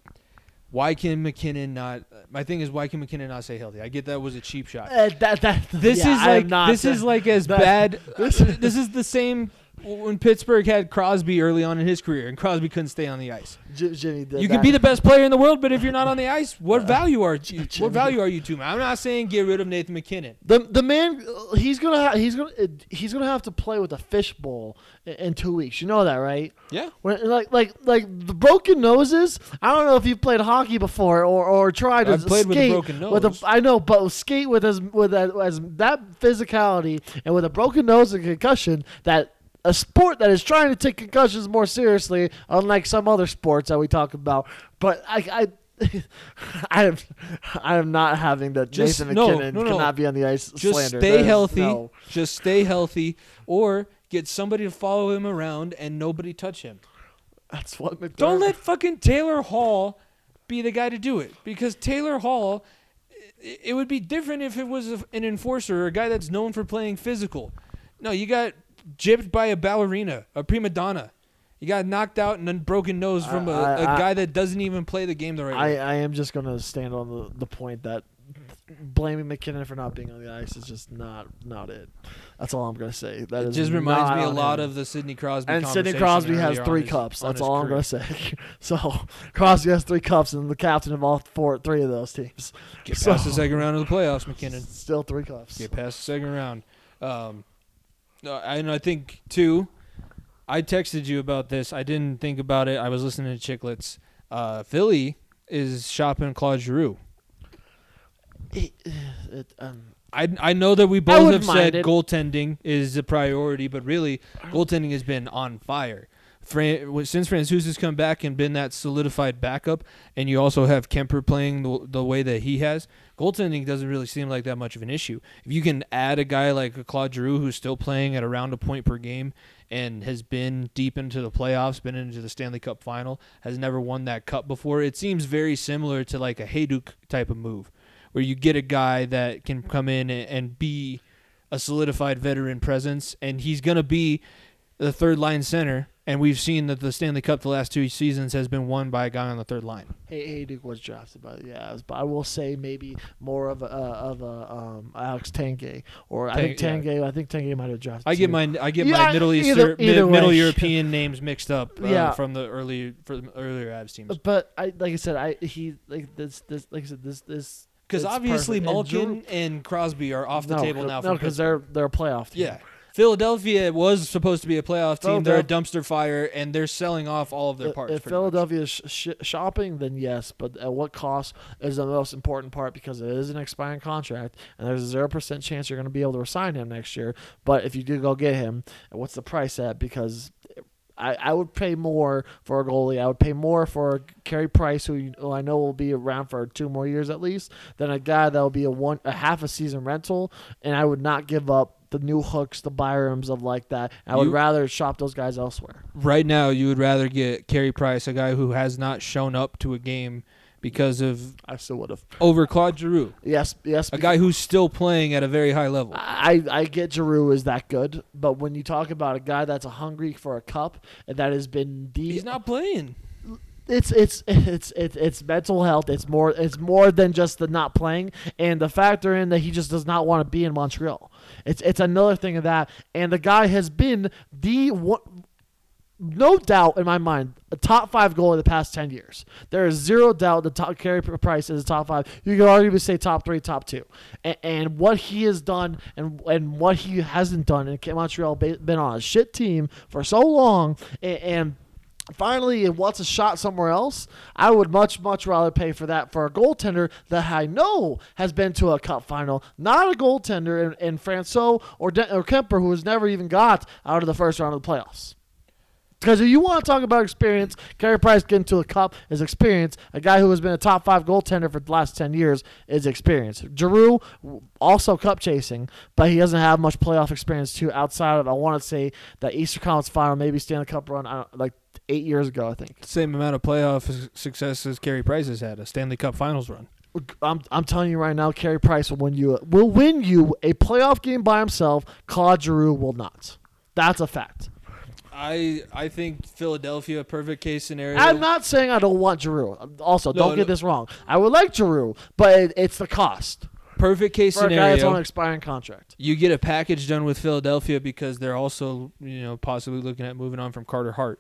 Speaker 1: why can MacKinnon not? My thing is, why can MacKinnon not stay healthy? I get that was a cheap shot.
Speaker 2: Uh, that, that,
Speaker 1: This
Speaker 2: yeah,
Speaker 1: is like
Speaker 2: not
Speaker 1: this is like as bad. This, is the same when Pittsburgh had Crosby early on in his career, and Crosby couldn't stay on the ice.
Speaker 2: J- Jimmy. th-
Speaker 1: You
Speaker 2: that-
Speaker 1: can be the best player in the world, but if you're not on the ice, what value are you?
Speaker 2: Jimmy.
Speaker 1: What value are you to me? I'm not saying get rid of Nathan MacKinnon.
Speaker 2: The the man uh, he's gonna ha- he's gonna uh, he's gonna have to play with a fishbowl in, in two weeks. You know that, right?
Speaker 1: Yeah,
Speaker 2: When, like like like the broken noses. I don't know if you've played hockey before or, or tried to
Speaker 1: I've played with a
Speaker 2: skate
Speaker 1: broken
Speaker 2: with
Speaker 1: nose.
Speaker 2: I know, but skate with as with as that physicality and with a broken nose and concussion that. A sport that is trying to take concussions more seriously, unlike some other sports that we talk about. But I, I, I am, I am not having that.
Speaker 1: Just-
Speaker 2: Nathan
Speaker 1: no,
Speaker 2: MacKinnon
Speaker 1: no, no.
Speaker 2: cannot be on the ice.
Speaker 1: just
Speaker 2: slander.
Speaker 1: stay
Speaker 2: That
Speaker 1: healthy. Just stay healthy, or get somebody to follow him around and nobody touch him.
Speaker 2: That's what MacDermid.
Speaker 1: Don't let fucking Taylor Hall be the guy to do it because Taylor Hall. It would be different if it was an enforcer or a guy that's known for playing physical. No, you got gypped by a ballerina, a prima donna. You got knocked out and then broken nose from a
Speaker 2: I-
Speaker 1: a
Speaker 2: I-
Speaker 1: guy that doesn't even play the game the right
Speaker 2: I,
Speaker 1: way.
Speaker 2: I am just gonna stand on the, the point that blaming MacKinnon for not being on the ice is just not not it. That's all I'm gonna say. That
Speaker 1: It just reminds me a lot
Speaker 2: him.
Speaker 1: of the Sidney Crosby.
Speaker 2: And Sidney Crosby has three
Speaker 1: his-
Speaker 2: cups. That's all I'm gonna say. so Crosby has three cups and the captain of all four, three of those teams.
Speaker 1: Get
Speaker 2: So-
Speaker 1: past the second round of the playoffs, MacKinnon.
Speaker 2: Still three cups.
Speaker 1: Get past the second round. Um, no, and I think too. I texted you about this. I didn't think about it. I was listening to Chicklets. Uh, Philly is shopping Claude Giroux.
Speaker 2: It- it, um,
Speaker 1: I I know that we both have said
Speaker 2: it.
Speaker 1: goaltending is a priority, but really goaltending has been on fire. Fran, since Francouz has come back and been that solidified backup, and you also have Kuemper playing the, the way that he has, goaltending doesn't really seem like that much of an issue. If you can add a guy like Claude Giroux who's still playing at around a point per game and has been deep into the playoffs, been into the Stanley Cup final, has never won that cup before, it seems very similar to like a Hejduk type of move where you get a guy that can come in and, and be a solidified veteran presence, and he's going to be the third line center. And we've seen that the Stanley Cup the last two seasons has been won by a guy on the third line.
Speaker 2: Hey, hey, Duke was drafted by the Avs, but I will say maybe more of a uh, of a um, Alex Tanguay, or I think
Speaker 1: Tang-
Speaker 2: Tanguay. I think Tanguay might have drafted.
Speaker 1: I get my I get
Speaker 2: Yeah,
Speaker 1: my Middle
Speaker 2: either-
Speaker 1: Eastern,
Speaker 2: either
Speaker 1: Middle. European names mixed up uh,
Speaker 2: Yeah.
Speaker 1: from the early from earlier Avs teams.
Speaker 2: But I like I said, I he like this this like I said this this
Speaker 1: Because obviously
Speaker 2: perfect. And
Speaker 1: Malkin and Crosby are off the
Speaker 2: no,
Speaker 1: table now.
Speaker 2: No, because they're they're a playoff team.
Speaker 1: Yeah. Philadelphia was supposed to be a playoff team. They're a dumpster fire, and they're selling off all of their parts.
Speaker 2: If
Speaker 1: pretty much.
Speaker 2: Philadelphia is sh- sh- shopping, then yes, but at what cost is the most important part because it is an expiring contract, and there's a zero percent chance you're going to be able to resign him next year. But if you do go get him, what's the price at? Because I, I would pay more for a goalie. I would pay more for Carey Price, who, who I know will be around for two more years at least, than a guy that will be a one a half a season rental. And I would not give up the Newhooks, the Byrams of like that. I would
Speaker 1: You-
Speaker 2: rather shop those guys elsewhere.
Speaker 1: right now you would rather get Carey Price, a guy who has not shown up to a game because of
Speaker 2: I still would have.
Speaker 1: over Claude Giroux,
Speaker 2: Yes, yes.
Speaker 1: a guy who's still playing at a very high level.
Speaker 2: I, I get Giroux is that good, but when you talk about a guy that's hungry for a cup and that has been the
Speaker 1: He's not playing.
Speaker 2: it's it's it's it's it's mental health. It's more it's more than just the not playing and the factor in that he just does not want to be in Montreal. It's it's another thing of that. And the guy has been the one no doubt in my mind, a top five goal in the past ten years. There is zero doubt the top Carey Price is a top five. You could arguably say top three, top two. And, and what he has done and and what he hasn't done in Montreal, been on a shit team for so long, and, and finally it wants a shot somewhere else. I would much much rather pay for that for a goaltender that I know has been to a cup final, not a goaltender in, in Francouz or De- or Kuemper who has never even got out of the first round of the playoffs. Because if you want to talk about experience, Carey Price getting to a cup is experience. A guy who has been a top five goaltender for the last 10 years is experience. Giroux, also cup chasing, but he doesn't have much playoff experience too outside of, I want to say, that Easter Conference final, maybe Stanley Cup run, I don't, like eight years ago, I think.
Speaker 1: Same amount of playoff success as Carey Price has had, a Stanley Cup Finals run.
Speaker 2: I'm, I'm telling you right now, Carey Price will win you will win you a playoff game by himself. Claude Giroux will not. That's a fact.
Speaker 1: I I think Philadelphia, perfect case scenario.
Speaker 2: I'm not saying I don't want Giroux. Also,
Speaker 1: No,
Speaker 2: don't
Speaker 1: no.
Speaker 2: get this wrong. I would like Giroux, but it, it's the cost
Speaker 1: perfect case
Speaker 2: for a guy that's on
Speaker 1: scenario.
Speaker 2: an expiring contract.
Speaker 1: You get a package done with Philadelphia because they're also you know possibly looking at moving on from Carter Hart.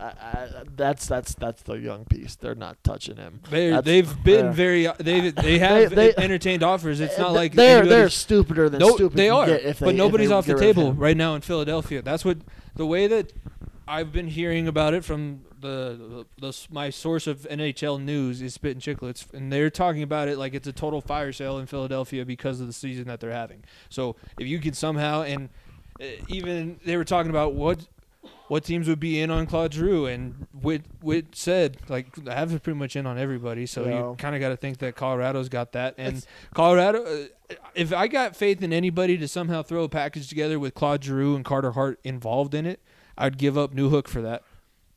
Speaker 2: I, I, that's that's that's the young piece. They're not touching him.
Speaker 1: They they've been very they they have
Speaker 2: they-
Speaker 1: entertained offers. It's not like
Speaker 2: they're they're stupider than
Speaker 1: no,
Speaker 2: stupid.
Speaker 1: they are,
Speaker 2: they,
Speaker 1: but nobody's
Speaker 2: they
Speaker 1: off the
Speaker 2: get rid of
Speaker 1: table right now in Philadelphia. That's what the way that I've been hearing about it from the, the, the my source of NHL news is Spit and Chicklets, and they're talking about it like it's a total fire sale in Philadelphia because of the season that they're having. So if you could somehow and uh, even they were talking about what what teams would be in on Claude Giroux, and Witt, Witt said like I have it pretty much in on everybody. So
Speaker 2: Yeah.
Speaker 1: you kind of got to think that Colorado's got that, and
Speaker 2: It's-
Speaker 1: Colorado. Uh, if I got faith in anybody to somehow throw a package together with Claude Giroux and Carter Hart involved in it, I'd give up Newhook for that.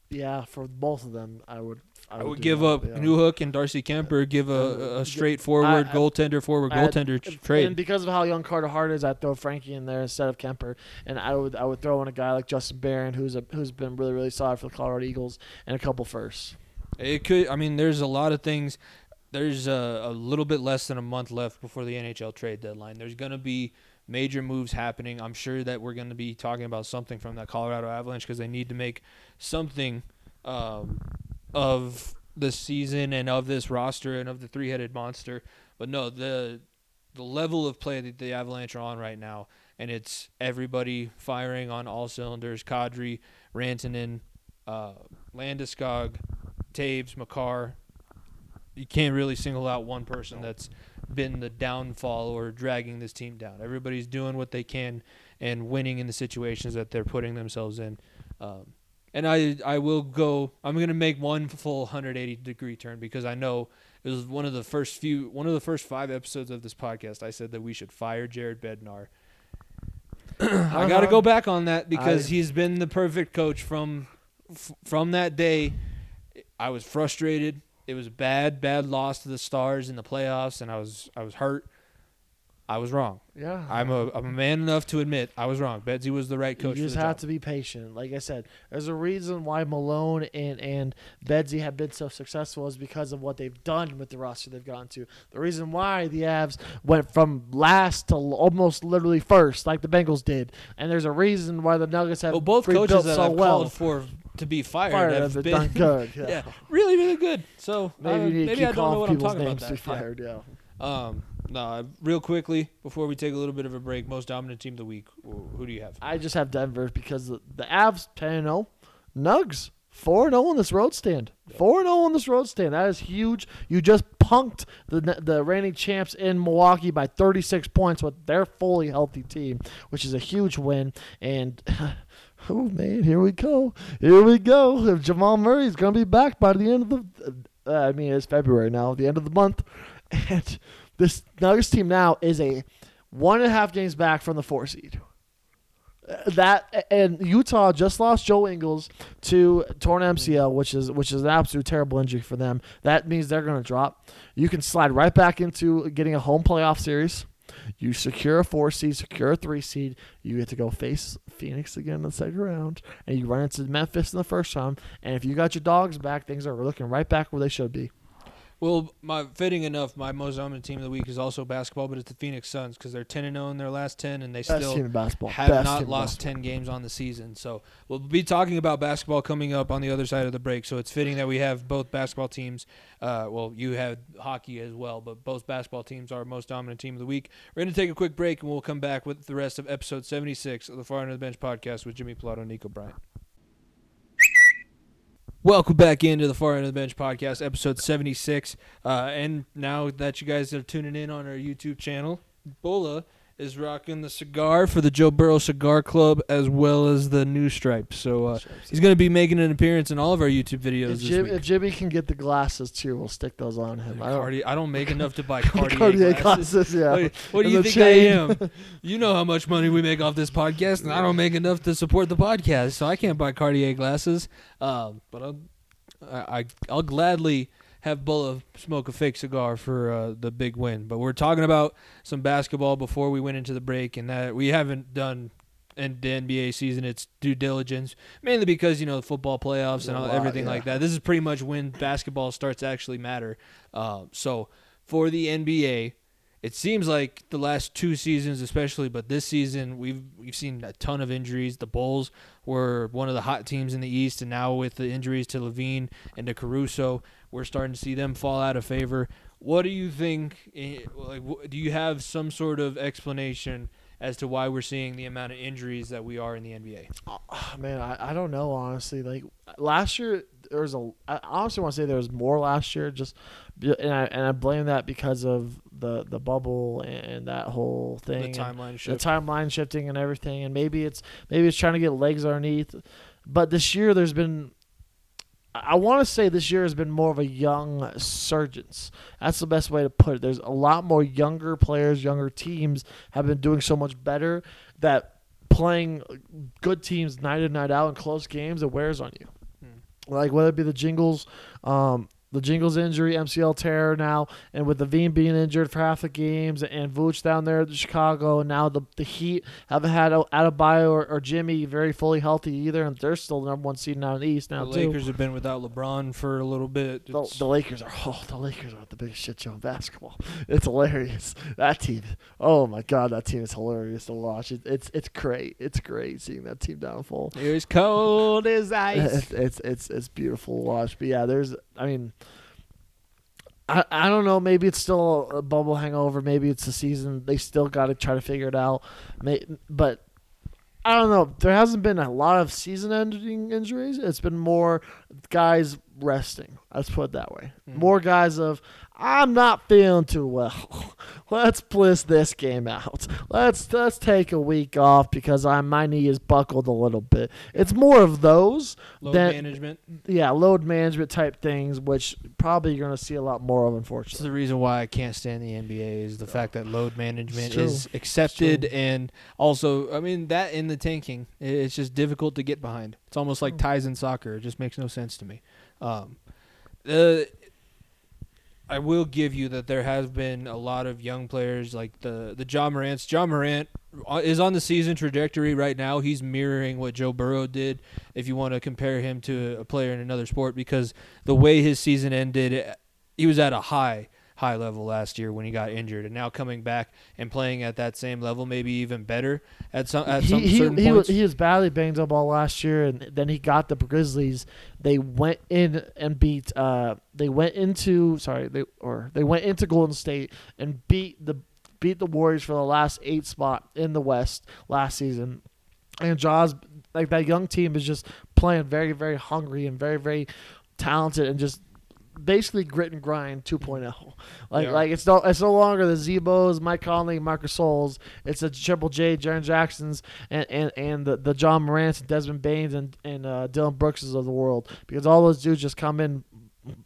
Speaker 2: Yeah, for both of them, I would. I
Speaker 1: I would give
Speaker 2: that,
Speaker 1: up
Speaker 2: yeah.
Speaker 1: New Hook and Darcy Kuemper. Give a, a straightforward
Speaker 2: I- I-
Speaker 1: goaltender forward
Speaker 2: I-
Speaker 1: goaltender tr- trade.
Speaker 2: And because of how young Carter Hart is, I'd throw Frankie in there instead of Kuemper, and I would I would throw in a guy like Justin Barron, who's a, who's been really really solid for the Colorado Eagles, and a couple firsts.
Speaker 1: It could. I mean, there's a lot of things. there's a, a little bit less than a month left before the NHL trade deadline. There's going to be major moves happening. I'm sure that we're going to be talking about something from that Colorado Avalanche because they need to make something um, of the season and of this roster and of the three-headed monster. But no, the the level of play that the Avalanche are on right now, and it's everybody firing on all cylinders. Kadri, Rantanen, uh, Landeskog, Toews, Makar. You can't really single out one person that's been the downfall or dragging this team down. Everybody's doing what they can and winning in the situations that they're putting themselves in. Um, and I I will go. I'm gonna make one full 180 degree turn because I know it was one of the first few, one of the first five episodes of this podcast. I said that we should fire Jared Bednar. I got to uh-huh. go back on that because
Speaker 2: I-
Speaker 1: he's been the perfect coach from f- from that day. I was frustrated. It was a bad, bad loss to the Stars in the playoffs, and I was I was hurt. I was wrong.
Speaker 2: Yeah.
Speaker 1: I'm a I'm a man enough to admit I was wrong. Bedsy was the right coach. You just
Speaker 2: have
Speaker 1: job.
Speaker 2: to be patient. Like I said, there's a reason why Malone and and Bedsy have been so successful is because of what they've done with the roster they've gotten to. The reason why the Avs went from last to almost literally first, like the Bengals did, and there's a reason why the Nuggets have
Speaker 1: Well, both coaches that
Speaker 2: so
Speaker 1: I've
Speaker 2: well.
Speaker 1: called for to be fired,
Speaker 2: Fired
Speaker 1: have
Speaker 2: have
Speaker 1: been
Speaker 2: good. Yeah.
Speaker 1: yeah, really, really good. So
Speaker 2: Maybe
Speaker 1: uh,
Speaker 2: you need to
Speaker 1: maybe I don't know what I'm talking about. That. Yeah.
Speaker 2: fired. Yeah.
Speaker 1: Um, no, I- real quickly before we take a little bit of a break, most dominant team of the week. Who do you have?
Speaker 2: I just have Denver because the, the Avs 10 0, Nugs 4 0 on this road stand. 4 0 on this road stand. That is huge. You just punked the the reigning champs in Milwaukee by 36 points with their fully healthy team, which is a huge win. And. Oh man, here we go. Here we go. If Jamal Murray is going to be back by the end of the, uh, I mean, it's February now, the end of the month, and this Nuggets team now is a one and a half games back from the four seed uh, that and Utah just lost Joe Ingles to torn mm-hmm. MCL, which is which is an absolute terrible injury for them. That means they're going to drop. You can slide right back into getting a home playoff series. You secure a four seed, secure a three seed. You get to go face Phoenix again in the second round, and you run into Memphis in the first round. And if you got your dogs back, things are looking right back where they should be.
Speaker 1: Well, my fitting enough, my most dominant team of the week is also basketball, but it's the Phoenix Suns because they're ten and zero in their last ten, and they
Speaker 2: Best
Speaker 1: still
Speaker 2: team in basketball.
Speaker 1: have
Speaker 2: Best
Speaker 1: not
Speaker 2: in
Speaker 1: lost. 10 games on the season. So we'll be talking about basketball coming up on the other side of the break. So it's fitting that we have both basketball teams. Uh, well, you have hockey as well, but both basketball teams are most dominant team of the week. We're going to take a quick break and we'll come back with the rest of episode 76 of the Far End of the Bench podcast with Jimmy Pilato and Nico Bryant. Welcome back into the Far End of the Bench podcast, episode 76. Uh, and now that you guys are tuning in on our YouTube channel, Bola is rocking the cigar for the Joe Burrow Cigar Club as well as the new stripes. So uh, he's going to be making an appearance in all of our YouTube videos
Speaker 2: If,
Speaker 1: this
Speaker 2: Jim,
Speaker 1: week.
Speaker 2: if Jimmy can get the glasses too, we'll stick those on him. I don't,
Speaker 1: I don't make enough to buy Cartier,
Speaker 2: Cartier
Speaker 1: glasses.
Speaker 2: glasses, yeah.
Speaker 1: What, what do you think I am? You know how much money we make off this podcast, and I don't make enough to support the podcast, so I can't buy Cartier glasses. Um, but I'll, I, I, I'll gladly have Bulla smoke a fake cigar for uh, the big win. But we're talking about some basketball before we went into the break, and that we haven't done in the NBA season its due diligence, mainly because you know the football playoffs and all,
Speaker 2: lot,
Speaker 1: everything
Speaker 2: yeah.
Speaker 1: like that. This is pretty much when basketball starts to actually matter. Uh, so for the NBA, it seems like the last two seasons, especially, but this season we've we've seen a ton of injuries. The Bulls were one of the hot teams in the East, and now with the injuries to LaVine and to Caruso, we're starting to see them fall out of favor. What do you think? Like, do you have some sort of explanation as to why we're seeing the amount of injuries that we are in the NBA?
Speaker 2: Oh, ah, man, I, I don't know honestly. Like last year, there was a. I honestly want to say there was more last year. Just and I and I blame that because of the the bubble and that whole thing. and
Speaker 1: timeline
Speaker 2: the timeline shifting and everything, and maybe it's maybe it's trying to get legs underneath. But this year, there's been. I want to say this year has been more of a young surgeons. That's the best way to put it. There's a lot more younger players, younger teams have been doing so much better that playing good teams night in night out in close games it wears on you.
Speaker 1: Hmm.
Speaker 2: Like whether it be the Jingles, um, the Jingles injury, MCL tear now, and with LaVine being injured for half the games, and Vooch down there at Chicago, and now the the Heat haven't had Adebayo or, or Jimmy very fully healthy either, and they're still the number one seed now in the East now
Speaker 1: the
Speaker 2: too.
Speaker 1: Lakers have been without LeBron for a little bit.
Speaker 2: The, the Lakers are oh the Lakers are the biggest shit show in basketball. It's hilarious. That team, oh my god, that team is hilarious to watch. It, it's it's great. It's great seeing that team downfall.
Speaker 1: It was cold as ice.
Speaker 2: It's, it's it's it's beautiful to watch. But yeah, there's I mean. I, I don't know. Maybe it's still a bubble hangover. Maybe it's the season. They still got to try to figure it out. May, but I don't know. There hasn't been a lot of season-ending injuries. It's been more guys resting. Let's put it that way.
Speaker 1: Mhm.
Speaker 2: More guys of I'm not feeling too well. Let's bliss this game out. Let's let's take a week off because I my knee is buckled a little bit. It's more of those
Speaker 1: Load
Speaker 2: that-
Speaker 1: management.
Speaker 2: yeah load management type things, which probably you're gonna see a lot more of,
Speaker 1: It's
Speaker 2: unfortunately.
Speaker 1: the reason why I can't stand the NBA is the fact that load management is accepted and also I mean that in the tanking it's just difficult to get behind. It's almost like ties in soccer. It just makes no sense to me. Um, uh, I will give you that there has been a lot of young players like the the Ja Morant's. Ja Morant uh, is on the season trajectory right now. He's mirroring what Joe Burrow did. If you want to compare him to a player in another sport, because the way his season ended, he was at a high high level last year when he got injured, and now coming back and playing at that same level, maybe even better at some at
Speaker 2: he,
Speaker 1: some
Speaker 2: he,
Speaker 1: certain
Speaker 2: he, was,
Speaker 1: points.
Speaker 2: he was badly banged up all last year, and then he got the Grizzlies. They went in and beat. Uh, they went into sorry, they or they went into Golden State and beat the beat the Warriors for the last eight spot in the West last season. And Jaws, like that young team, is just playing very, very hungry and very, very talented, and just basically grit and grind 2.0. Like
Speaker 1: Yeah.
Speaker 2: like it's no it's no longer the Z-Bos, Mike Conley, Marc Gasols. It's the Triple J, Jaren Jacksons, and and, and the, the Ja Morants and Desmond Banes and and uh, Dillon Brookses of the world because all those dudes just come in.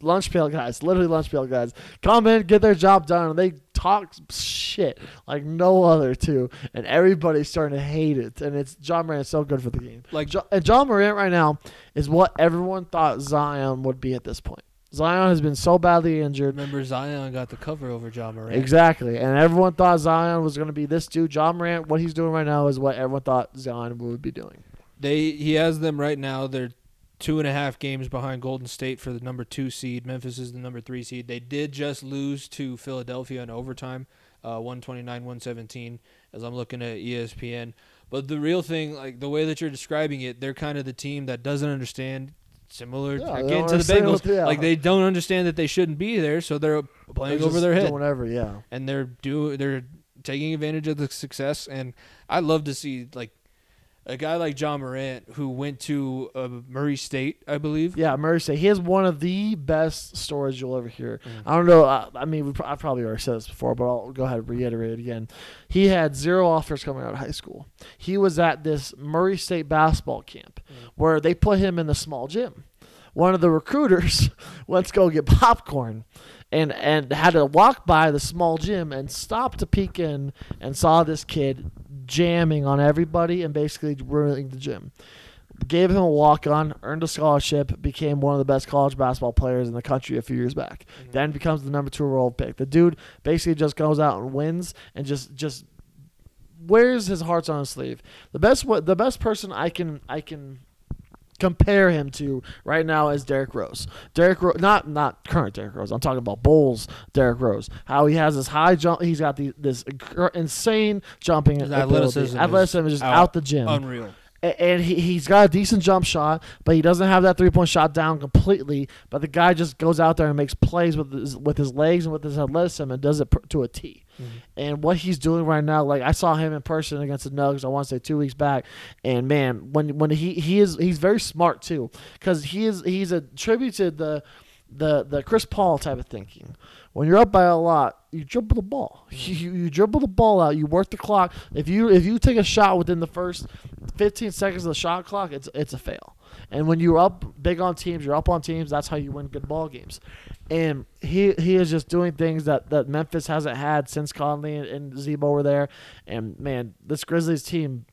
Speaker 2: Lunch pail guys, literally lunch pail guys, come in, get their job done, and they talk shit like no other too, and everybody's starting to hate it. And it's Ja Morant so good for the game.
Speaker 1: like
Speaker 2: Jo- and Ja Morant right now is what everyone thought Zion would be at this point. Zion has been so badly injured.
Speaker 1: remember Zion got the cover over Ja Morant.
Speaker 2: Exactly. And everyone thought Zion was going to be this dude. Ja Morant, what he's doing right now is what everyone thought Zion would be doing.
Speaker 1: They he has them right now. They're two and a half games behind Golden State for the number two seed. Memphis is the number three seed. They did just lose to Philadelphia in overtime, uh, one twenty nine, one seventeen. As I'm looking at ESPN, but the real thing, like the way that you're describing it, they're kind of the team that doesn't understand. Similar
Speaker 2: Yeah,
Speaker 1: again to the Bengals,
Speaker 2: what- yeah.
Speaker 1: like they don't understand that they shouldn't be there, so they're playing
Speaker 2: They're
Speaker 1: over their head
Speaker 2: whatever, yeah.
Speaker 1: and they're do they're taking advantage of the success and I love to see like a guy like Ja Morant who went to uh, Murray State, I believe.
Speaker 2: Yeah, Murray State. He has one of the best stories you'll ever hear.
Speaker 1: Mm.
Speaker 2: I don't know. I, I mean, we, pro- I've probably already said this before, but I'll go ahead and reiterate it again. He had zero offers coming out of high school. He was at this Murray State basketball camp
Speaker 1: Mm.
Speaker 2: where they put him in the small gym. One of the recruiters to go get popcorn and, and had to walk by the small gym and stop to peek in and saw this kid jamming on everybody and basically ruining the gym gave him a walk on, earned a scholarship, became one of the best college basketball players in the country a few years back.
Speaker 1: Mhm.
Speaker 2: Then becomes the number two overall pick. The dude basically just goes out and wins and just just wears his hearts on his sleeve. The best what the best person I can I can compare him to right now as Derrick Rose. Derrick Rose, not not current Derrick Rose. I'm talking about Bulls Derrick Rose. How he has this high jump. He's got the, this insane jumping
Speaker 1: His
Speaker 2: ability.
Speaker 1: athleticism is
Speaker 2: Athleticism is just
Speaker 1: out-
Speaker 2: out the gym
Speaker 1: Unreal.
Speaker 2: and he, he's got a decent jump shot, but he doesn't have that three point shot down completely. But the guy just goes out there and makes plays with his, with his legs and with his athleticism and does it to a T. Mm-hmm. And what he's doing right now, like I saw him in person against the Nuggets, I want to say two weeks back, and man, when when he he is he's very smart too, because he is he's attributed the the the Chris Paul type of thinking. When you're up by a lot, you dribble the ball. Mm-hmm. You, you dribble the ball out. You work the clock. If you if you take a shot within the first 15 seconds of the shot clock, it's it's a fail. And when you're up big on teams, you're up on teams. That's how you win good ball games. And he he is just doing things that, that Memphis hasn't had since Conley and, and Z-Bo were there. And man, this Grizzlies team,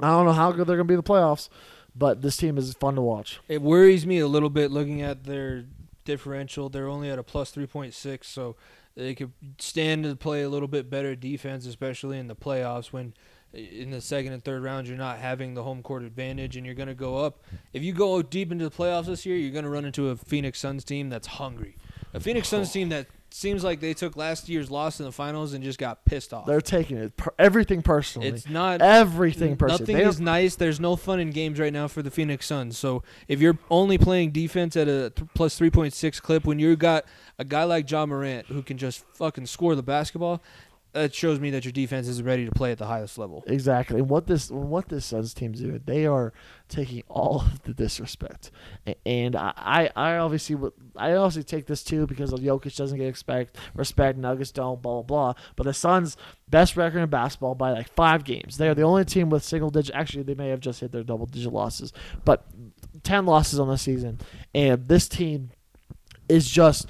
Speaker 2: I don't know how good they're gonna be in the playoffs, but this team is fun to watch.
Speaker 1: It worries me a little bit looking at their differential. They're only at a plus 3.6, so they could stand to play a little bit better defense, especially in the playoffs when in the second and third rounds you're not having the home court advantage and you're going to go up. If you go deep into the playoffs this year, you're going to run into a Phoenix Suns team that's hungry. A Phoenix Suns team that seems like they took last year's loss in the finals and just got pissed off.
Speaker 2: They're taking it per- everything personally.
Speaker 1: It's not
Speaker 2: everything personally.
Speaker 1: Nothing is nice. There's no fun in games right now for the Phoenix Suns. So if you're only playing defense at a th- plus 3.6 clip, when you got a guy like Ja Morant who can just fucking score the basketball, that shows me that your defense is ready to play at the highest level.
Speaker 2: Exactly. And what this what this Suns team's doing, they are taking all of the disrespect. And I, I obviously would I obviously take this too because Jokic doesn't get expect respect, Nuggets don't, blah blah blah. But the Suns best record in basketball by like five games. They are the only team with single digit actually they may have just hit their double digit losses. But ten losses on the season. And this team is just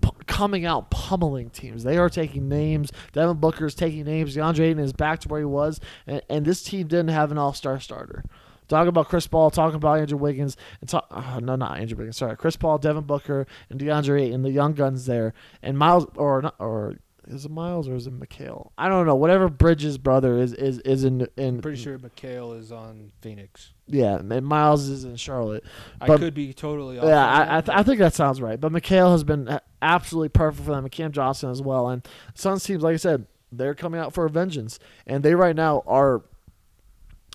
Speaker 2: p- coming out pummeling teams. They are taking names. Devin Booker is taking names. DeAndre Ayton is back to where he was, and, and this team didn't have an All Star starter. Talking about Chris Paul, talking about Andrew Wiggins, and talk, uh, no, not Andrew Wiggins. Sorry, Chris Paul, Devin Booker, and DeAndre Ayton, the young guns there, and Miles or not or. Is it Miles or is it Mikhail? I don't know. Whatever Bridges' brother is is is in in.
Speaker 1: I'm pretty sure McHale is on Phoenix.
Speaker 2: Yeah, and Miles is in Charlotte.
Speaker 1: I could be totally off.
Speaker 2: Yeah, I I, th- I think that sounds right. But Mikhail has been absolutely perfect for them, and Cam Johnson as well. And Suns teams, like I said, they're coming out for a vengeance, and they right now are,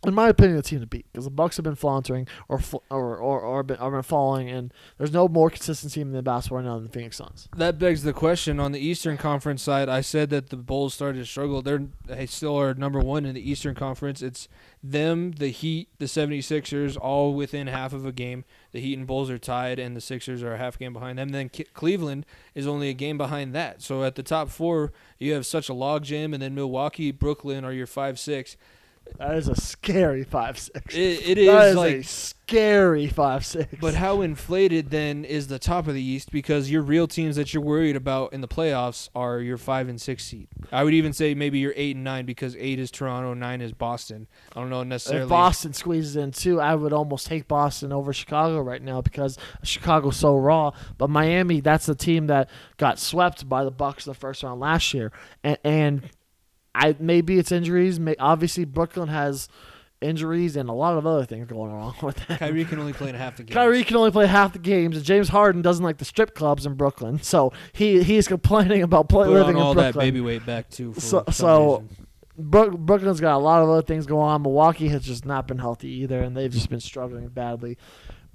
Speaker 2: in my opinion, the team to beat because the Bucks have been faltering or fl- or or or been, been falling, and there's no more consistent team in the basketball right now than the Phoenix Suns.
Speaker 1: that begs the question on the Eastern Conference side. I said that the Bulls started to struggle. They're they still are number one in the Eastern Conference. It's them, the Heat, the 76ers, all within half of a game. The Heat and Bulls are tied, and the Sixers are a half game behind them. Then Cleveland is only a game behind that. So at the top four, you have such a logjam, and then Milwaukee, Brooklyn are your five six.
Speaker 2: That is a scary five six.
Speaker 1: It, it
Speaker 2: That
Speaker 1: is
Speaker 2: is
Speaker 1: like
Speaker 2: a scary five six.
Speaker 1: But how inflated then is the top of the East? Because your real teams that you're worried about in the playoffs are your five and six seed. I would even say maybe your eight and nine because eight is Toronto, nine is Boston. I don't know necessarily.
Speaker 2: If Boston squeezes in too, I would almost take Boston over Chicago right now because Chicago's so raw. But Miami, that's the team that got swept by the Bucks in the first round last year, and, and I maybe it's injuries. May, obviously, Brooklyn has injuries and a lot of other things going on with that.
Speaker 1: Kyrie can only play in half the game.
Speaker 2: Kyrie can only play half the games, and James Harden doesn't like the strip clubs in Brooklyn, so he he's complaining about play,
Speaker 1: Put
Speaker 2: living
Speaker 1: on all
Speaker 2: in
Speaker 1: that baby weight back too. For
Speaker 2: So- so-. Brooklyn's got a lot of other things going on. Milwaukee has just not been healthy either, and they've just been struggling badly.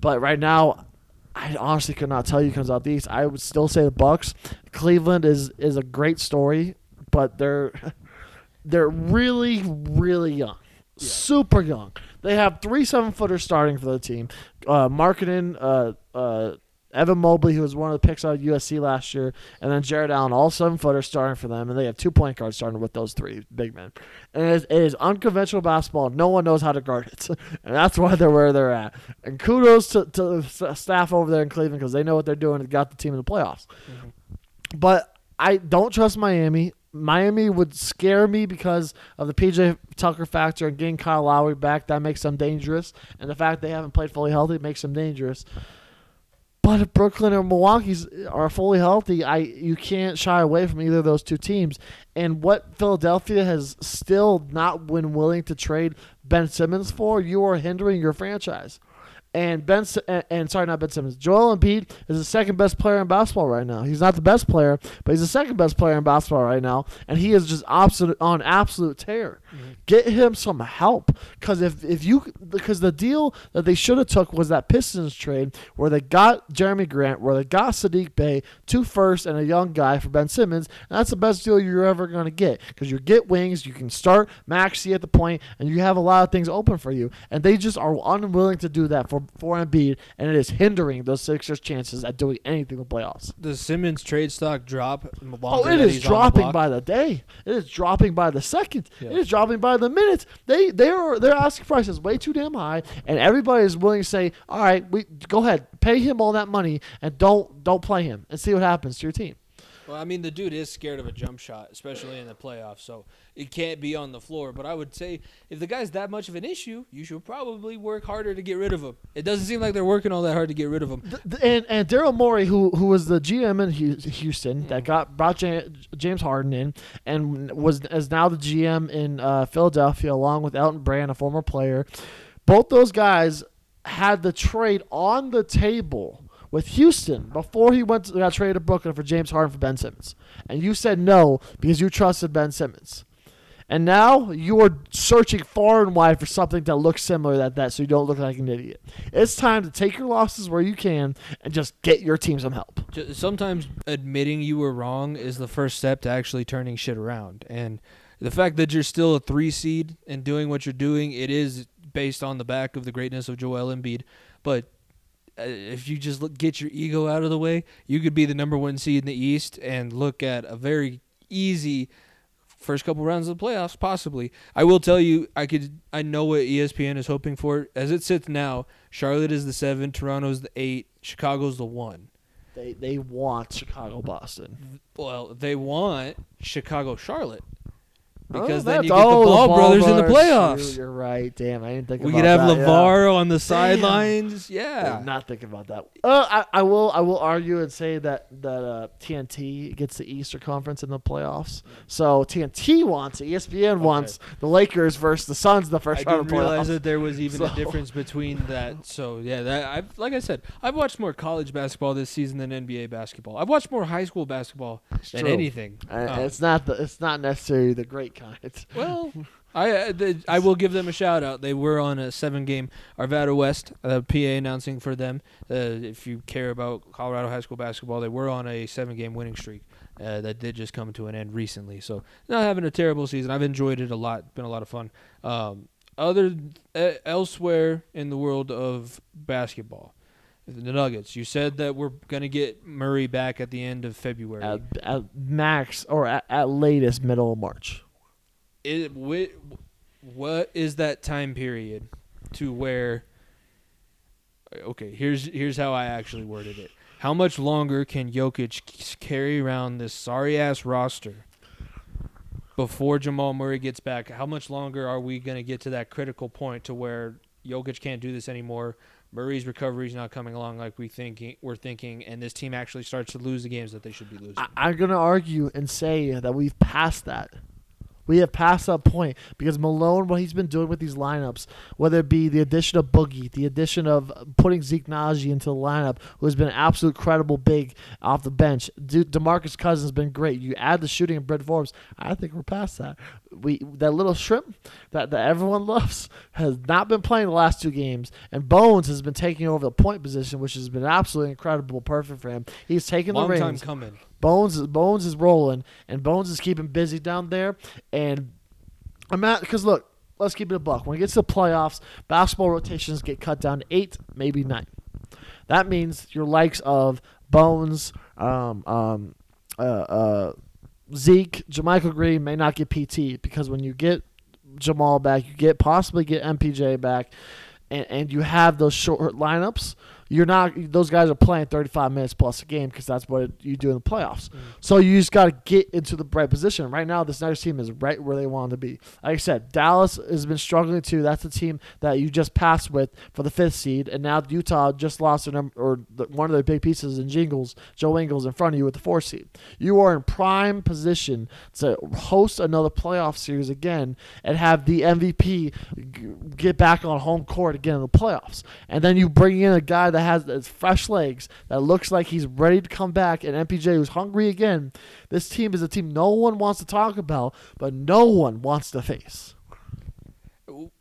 Speaker 2: But right now, I honestly could not tell you who comes out the East. I would still say the Bucks. Cleveland is is a great story, but they're they're really really young, super young. They have three seven footers starting for the team. Uh, Markkanen, uh, uh, Evan Mobley, who was one of the picks out of USC last year, and then Jarrett Allen, all seven footers starting for them, and they have two point guards starting with those three big men. And it is, it is unconventional basketball. No one knows how to guard it, and that's why they're where they're at. And kudos to, to the staff over there in Cleveland because they know what they're doing and got the team in the playoffs. But I don't trust Miami. Miami would scare me because of the PJ Tucker factor and getting Kyle Lowry back. That makes them dangerous, and the fact they haven't played fully healthy makes them dangerous. But if Brooklyn or Milwaukee's are fully healthy, I you can't shy away from either of those two teams. And what Philadelphia has still not been willing to trade Ben Simmons for, you are hindering your franchise. And Ben and, sorry, not Ben Simmons. Joel Embiid is the second best player in basketball right now. He's not the best player, but he's the second best player in basketball right now, and he is just absolute on absolute tear. Get him some help, because if if you because the deal that they should have took was that Pistons trade where they got Jerami Grant, where they got Saddiq Bey, two first and a young guy for Ben Simmons. And that's the best deal you're ever going to get because you get wings, you can start Maxey at the point, and you have a lot of things open for you. And they just are unwilling to do that for for Embiid, and it is hindering those Sixers' chances at doing anything in the playoffs.
Speaker 1: Does Simmons trade stock drop?
Speaker 2: Oh, it is
Speaker 1: on the
Speaker 2: dropping by the day. It is dropping by the second. It is dropping by the minute. They they are their asking price is way too damn high, and everybody is willing to say, "All right, we go ahead, pay him all that money, and don't don't play him, and see what happens to your team."
Speaker 1: Well, I mean, the dude is scared of a jump shot, especially in the playoffs, so it can't be on the floor. But I would say if the guy's that much of an issue, you should probably work harder to get rid of him. It doesn't seem like they're working all that hard to get rid of him.
Speaker 2: Th- th- and and Daryl Morey, who who was the GM in Houston that got brought Ja- James Harden in, and was is now the GM in uh, Philadelphia, along with Elton Brand, a former player. Both those guys had the trade on the table with Houston before he went to, got traded to Brooklyn for James Harden for Ben Simmons, and you said no because you trusted Ben Simmons. And now you are searching far and wide for something that looks similar to that, so you don't look like an idiot. It's time to take your losses where you can and just get your team some help.
Speaker 1: Sometimes admitting you were wrong is the first step to actually turning shit around. And the fact that you're still a three seed and doing what you're doing, it is based on the back of the greatness of Joel Embiid. But Uh, if you just look, get your ego out of the way, you could be the number one seed in the East and look at a very easy first couple rounds of the playoffs, possibly. I will tell you, I could, I know what ESPN is hoping for. As it sits now, Charlotte is the seven, Toronto's the eight, Chicago's the one.
Speaker 2: They they want Chicago Boston.
Speaker 1: Well, they want Chicago Charlotte
Speaker 2: Oh,
Speaker 1: because then you get the
Speaker 2: oh,
Speaker 1: Ball, brothers in the playoffs.
Speaker 2: You're right. Damn, I didn't think about that.
Speaker 1: We could have
Speaker 2: that, yeah.
Speaker 1: On the sidelines.
Speaker 2: I
Speaker 1: Yeah.
Speaker 2: did not thinking about that. Uh, I, I will I will argue and say that that uh, TNT gets the Easter Conference in the playoffs. So TNT wants ESPN wants the Lakers versus the Suns in the
Speaker 1: I
Speaker 2: first round of
Speaker 1: didn't realize
Speaker 2: playoffs.
Speaker 1: that there was even a difference between that. So yeah, that I like I said, I've watched more college basketball this season than NBA basketball. I've watched more high school basketball than
Speaker 2: true.
Speaker 1: anything.
Speaker 2: And
Speaker 1: Um,
Speaker 2: it's not the it's not necessarily the great kind.
Speaker 1: Well, I uh, the, I will give them a shout out. They were on a seven game Arvada West, uh, PA announcing for them. Uh, if you care about Colorado high school basketball, they were on a seven game winning streak. Uh, that did just come to an end recently. So not having a terrible season. I've enjoyed it a lot. Been a lot of fun. Um, other uh, elsewhere in the world of basketball, the Nuggets. You said that we're gonna get Murray back at the end of February.
Speaker 2: At, at max or at, at latest middle of March.
Speaker 1: What is that time period to where okay here's here's how i actually worded it how much longer can Jokic carry around this sorry ass roster before Jamal Murray gets back? How much longer are we going to get to that critical point to where Jokic can't do this anymore? Murray's recovery is not coming along like we thinking we're thinking, and this team actually starts to lose the games that they should be losing.
Speaker 2: I, I'm gonna argue and say that we've passed that. We have passed that point because Malone, what he's been doing with these lineups, whether it be the addition of Boogie, the addition of putting Zeke Nnaji into the lineup, who has been an absolute credible big off the bench. De- Demarcus Cousins has been great. You add the shooting of Brett Forbes, I think we're past that. We that little shrimp that, that everyone loves has not been playing the last two games, and Bones has been taking over the point position, which has been absolutely incredible, perfect for him. He's taken
Speaker 1: Long
Speaker 2: the
Speaker 1: time coming.
Speaker 2: Bones is Bones is rolling, and Bones is keeping busy down there. And I'm at because look, let's keep it a buck. When it gets to the playoffs, basketball rotations get cut down to eight, maybe nine. That means your likes of Bones, um, um, uh, uh, Zeke, JaMychal Green may not get PT because when you get Jamal back, you get possibly get MPJ back, and, and you have those short lineups. You're not; those guys are playing 35 minutes plus a game because that's what you do in the playoffs. Mm. So you just got to get into the right position. Right now, this Niners team is right where they want to be. Like I said, Dallas has been struggling too. That's the team that you just passed with for the fifth seed, and now Utah just lost their number or the, one of their big pieces in Jingles, Joe Ingles, in front of you with the four seed. You are in prime position to host another playoff series again and have the MVP get back on home court again in the playoffs. And then you bring in a guy that has his fresh legs that looks like he's ready to come back, and MPJ who's hungry again. This team is a team no one wants to talk about, but no one wants to face.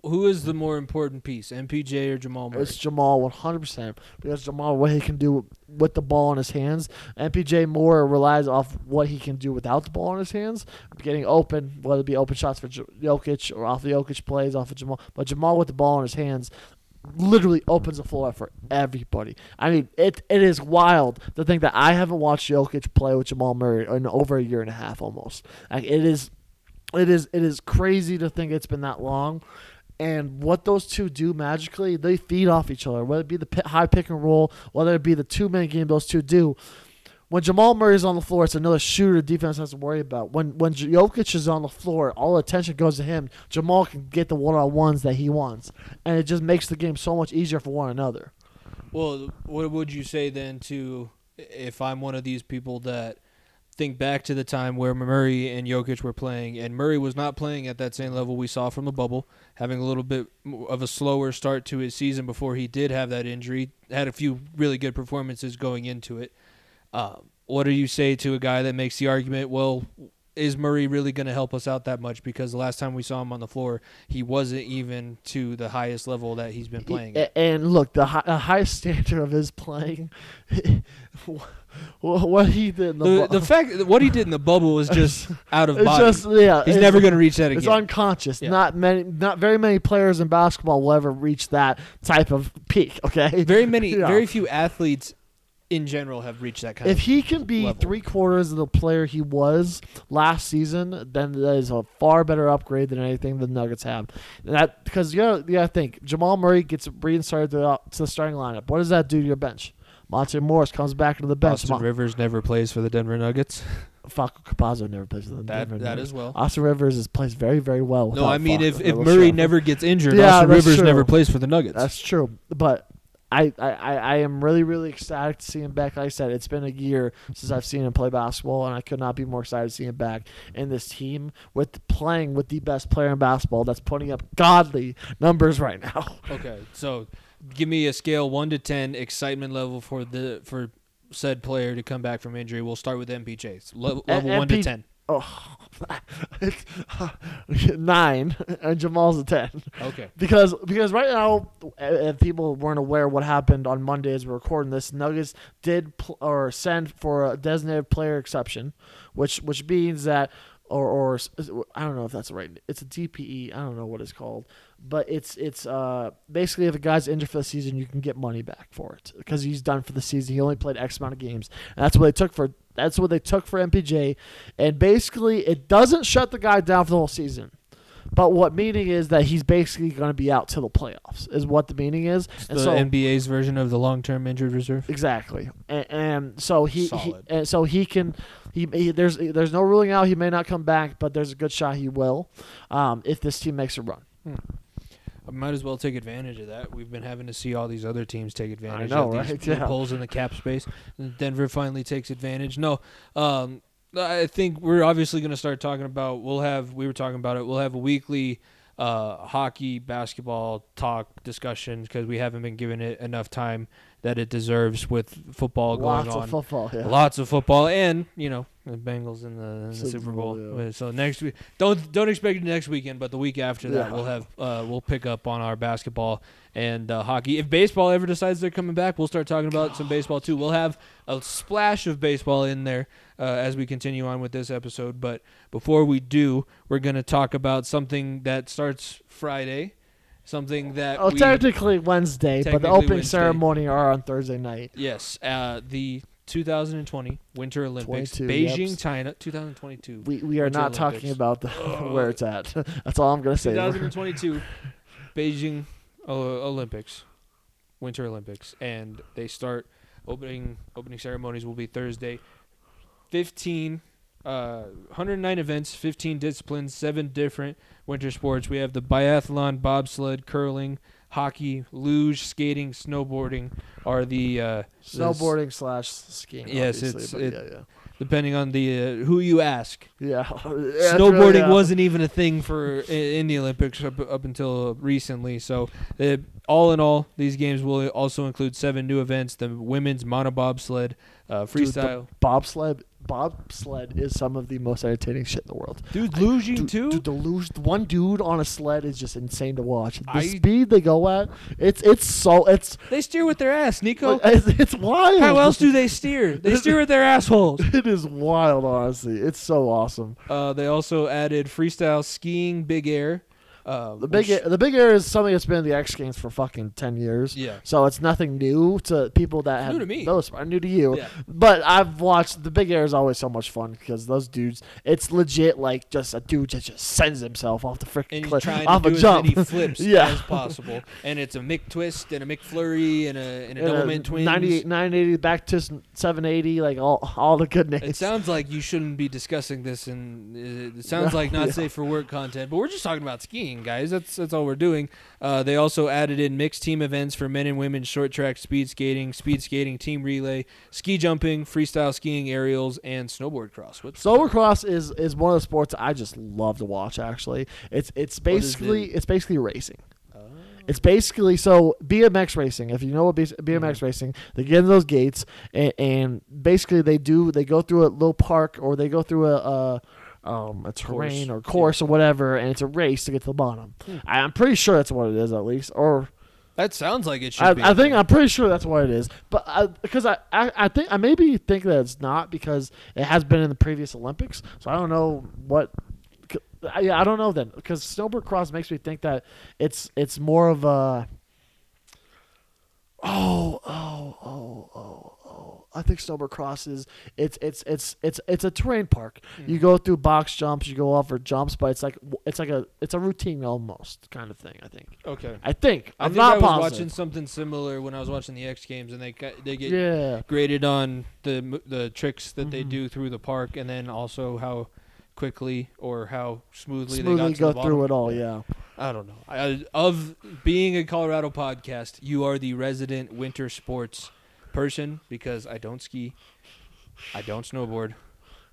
Speaker 1: Who is the more important piece, MPJ or Jamal Murray?
Speaker 2: It's Jamal 100% because Jamal, what he can do with the ball in his hands. MPJ more relies off what he can do without the ball in his hands, getting open, whether it be open shots for Jokic or off the Jokic plays off of Jamal. But Jamal with the ball in his hands literally opens the floor for everybody. I mean, it it is wild to think that I haven't watched Jokic play with Jamal Murray in over a year and a half almost. Like it is it is it is crazy to think it's been that long. And what those two do magically, they feed off each other. Whether it be the high pick and roll, whether it be the two minute game those two do, when Jamal Murray is on the floor, it's another shooter defense has to worry about. When when Jokic is on the floor, all attention goes to him. Jamal can get the one on ones that he wants, and it just makes the game so much easier for one another.
Speaker 1: Well, what would you say then to if I'm one of these people that think back to the time where Murray and Jokic were playing, and Murray was not playing at that same level we saw from the bubble, having a little bit of a slower start to his season before he did have that injury, had a few really good performances going into it. Uh, what do you say to a guy that makes the argument, well, is Murray really going to help us out that much? Because the last time we saw him on the floor, he wasn't even to the highest level that he's been playing.
Speaker 2: And look, the, hi- the highest standard of his playing, what he did in the,
Speaker 1: The,
Speaker 2: bu-
Speaker 1: the fact that what he did in the bubble was just out of
Speaker 2: it's
Speaker 1: body.
Speaker 2: just yeah,
Speaker 1: He's never going to reach that again.
Speaker 2: It's unconscious.
Speaker 1: Yeah.
Speaker 2: Not many, not very many players in basketball will ever reach that type of peak. Okay,
Speaker 1: very many,
Speaker 2: Yeah.
Speaker 1: very few athletes in general have reached that kind of.
Speaker 2: If he can be
Speaker 1: level.
Speaker 2: three quarters of the player he was last season, then that is a far better upgrade than anything the Nuggets have. And that because you gotta, you gotta think Jamal Murray gets reinserted to the, to the starting lineup. What does that do to your bench? Monte Morris comes back into the bench.
Speaker 1: Austin
Speaker 2: Mon-
Speaker 1: Rivers never plays for the Denver Nuggets.
Speaker 2: Facu Campazzo never plays for the
Speaker 1: That
Speaker 2: Denver
Speaker 1: that
Speaker 2: Nuggets.
Speaker 1: as well.
Speaker 2: Austin Rivers is plays very very well.
Speaker 1: No, I mean
Speaker 2: Facu.
Speaker 1: if, if Murray
Speaker 2: show.
Speaker 1: never gets injured,
Speaker 2: Yeah,
Speaker 1: Austin Rivers
Speaker 2: true.
Speaker 1: never plays for the Nuggets.
Speaker 2: That's true, but I, I, I am really really ecstatic to see him back. Like I said, it's been a year since I've seen him play basketball, and I could not be more excited to see him back in this team with playing with the best player in basketball that's putting up godly numbers right now.
Speaker 1: okay, so give me a scale one to ten excitement level for the for said player to come back from injury. We'll start with MPJ. Level, level one to ten.
Speaker 2: Oh, it's, nine, and Jamal's a ten.
Speaker 1: Okay.
Speaker 2: Because because right now, if people weren't aware what happened on Monday as we're recording this, Nuggets did pl- or send for a designated player exception, which which means that or or I don't know if that's the right. It's a DPE. I don't know what it's called, but it's it's uh basically if a guy's injured for the season, you can get money back for it because he's done for the season. He only played X amount of games, and that's what they took for. That's what they took for MPJ, and basically it doesn't shut the guy down for the whole season. But what meaning is that he's basically going to be out till the playoffs is what the meaning is.
Speaker 1: It's
Speaker 2: And
Speaker 1: the
Speaker 2: so
Speaker 1: NBA's version of the long-term injured reserve.
Speaker 2: exactly, and, and so he, he and so he can he, he there's there's no ruling out he may not come back, but there's a good shot he will, um, if this team makes a run.
Speaker 1: I might as well take advantage of that. We've been having to see all these other teams take advantage
Speaker 2: know,
Speaker 1: of these
Speaker 2: right? Yeah.
Speaker 1: loopholes in the cap space. And Denver finally takes advantage. No, um, I think we're obviously going to start talking about. We'll have. We were talking about it. We'll have a weekly uh, hockey, basketball talk discussion because we haven't been giving it enough time that it deserves with football going on.
Speaker 2: Lots of football. Yeah.
Speaker 1: Lots of football, and you know the Bengals in the, in the
Speaker 2: Super Bowl,
Speaker 1: Bowl.
Speaker 2: yeah.
Speaker 1: So next week, don't don't expect it next weekend, but the week after that,
Speaker 2: Yeah.
Speaker 1: we'll have uh, we'll pick up on our basketball and uh, hockey. If baseball ever decides they're coming back, we'll start talking about some baseball too. We'll have a splash of baseball in there uh, as we continue on with this episode. But before we do, we're gonna talk about something that starts Friday, something that
Speaker 2: Oh,
Speaker 1: we
Speaker 2: technically Wednesday, but the opening
Speaker 1: Wednesday.
Speaker 2: ceremony are on Thursday night.
Speaker 1: Yes, uh, the 2020 Winter Olympics,
Speaker 2: 22,
Speaker 1: Beijing,
Speaker 2: yep.
Speaker 1: China, 2022.
Speaker 2: We we are
Speaker 1: Winter
Speaker 2: not
Speaker 1: Olympics.
Speaker 2: talking about the, where it's at. That's all I'm gonna say.
Speaker 1: 2022 Beijing uh, Olympics, Winter Olympics, and they start opening opening ceremonies will be Thursday. 15, uh, 109 events, 15 disciplines, seven different winter sports. We have the biathlon, bobsled, curling, hockey, luge, skating, snowboarding are the uh,
Speaker 2: Snowboarding slash skiing.
Speaker 1: Yes, it's- it-
Speaker 2: yeah,
Speaker 1: depending on the uh, who you ask.
Speaker 2: yeah, yeah. Yeah,
Speaker 1: Snowboarding
Speaker 2: yeah.
Speaker 1: wasn't even a thing for in the Olympics up, up until recently. So, uh, all in all, these games will also include seven new events: the women's monobobsled, uh,
Speaker 2: Dude, the
Speaker 1: freestyle,
Speaker 2: bobsled. Bobsled is some of the most entertaining shit in the world.
Speaker 1: dude,
Speaker 2: I-
Speaker 1: luging too.
Speaker 2: dude, the luge, one dude on a sled is just insane to watch. The
Speaker 1: I-
Speaker 2: speed they go at, it's it's so it's
Speaker 1: they steer with their ass, Nico.
Speaker 2: it's, it's wild.
Speaker 1: How else do they steer? They steer with their assholes.
Speaker 2: it is wild, honestly. It's so awesome.
Speaker 1: Uh, they also added freestyle skiing, big air, Uh,
Speaker 2: The big
Speaker 1: which-
Speaker 2: the big air is something that's been in the X Games for fucking ten years.
Speaker 1: Yeah.
Speaker 2: So it's nothing new to people that have
Speaker 1: new to me.
Speaker 2: Those are new to you.
Speaker 1: Yeah.
Speaker 2: But I've watched the big air is always so much fun because those dudes, it's legit like just a dude that just sends himself off the freaking cliff
Speaker 1: trying
Speaker 2: off
Speaker 1: to
Speaker 2: a jump.
Speaker 1: many flips
Speaker 2: Yeah.
Speaker 1: as possible. And it's a Mick twist and a Mick flurry and a and a
Speaker 2: And
Speaker 1: double
Speaker 2: a
Speaker 1: mint twins.
Speaker 2: 98, 980 back to 780, like all all the good names.
Speaker 1: It sounds like you shouldn't be discussing this, and it sounds
Speaker 2: No,
Speaker 1: like not
Speaker 2: yeah.
Speaker 1: safe for work content. But we're just talking about skiing, guys. That's that's all we're doing. Uh, they also added in mixed team events for men and women, short track, speed skating, speed skating, team relay, ski jumping, freestyle skiing, aerials, and snowboard cross. What's
Speaker 2: Snowboardcross is is one of the sports I just love to watch. Actually, it's it's basically
Speaker 1: it?
Speaker 2: it's basically racing. It's basically so BMX racing. If you know what BMX
Speaker 1: Mhm.
Speaker 2: racing, they get in those gates and, and basically they do they go through a little park or they go through a, a um a terrain or course or whatever, and it's a race to get to the bottom.
Speaker 1: Hmm.
Speaker 2: I, I'm pretty sure that's what it is at least, or
Speaker 1: That sounds like it should
Speaker 2: I,
Speaker 1: be.
Speaker 2: I think I'm pretty sure that's what it is. But because I, I I think I maybe think that it's not because it has been in the previous Olympics, so I don't know what. I, I don't know then because snowboard cross makes me think that it's it's more of a. Oh oh oh oh oh! I think snowboard cross is it's it's it's it's it's a terrain park.
Speaker 1: Hmm.
Speaker 2: You go through box jumps, you go off for jumps, but it's like it's like a it's a routine almost kind of thing. I think.
Speaker 1: okay.
Speaker 2: I think
Speaker 1: I
Speaker 2: I'm
Speaker 1: think
Speaker 2: not
Speaker 1: I was
Speaker 2: positive.
Speaker 1: watching something similar when I was watching the X Games, and they got, they get
Speaker 2: yeah.
Speaker 1: graded on the the tricks that they
Speaker 2: Mhm.
Speaker 1: do through the park, and then also how quickly or how smoothly, they
Speaker 2: smoothly
Speaker 1: got to
Speaker 2: go through it all. Yeah,
Speaker 1: I don't know. I, of being a Colorado podcast, you are the resident winter sports person because I don't ski, I don't snowboard.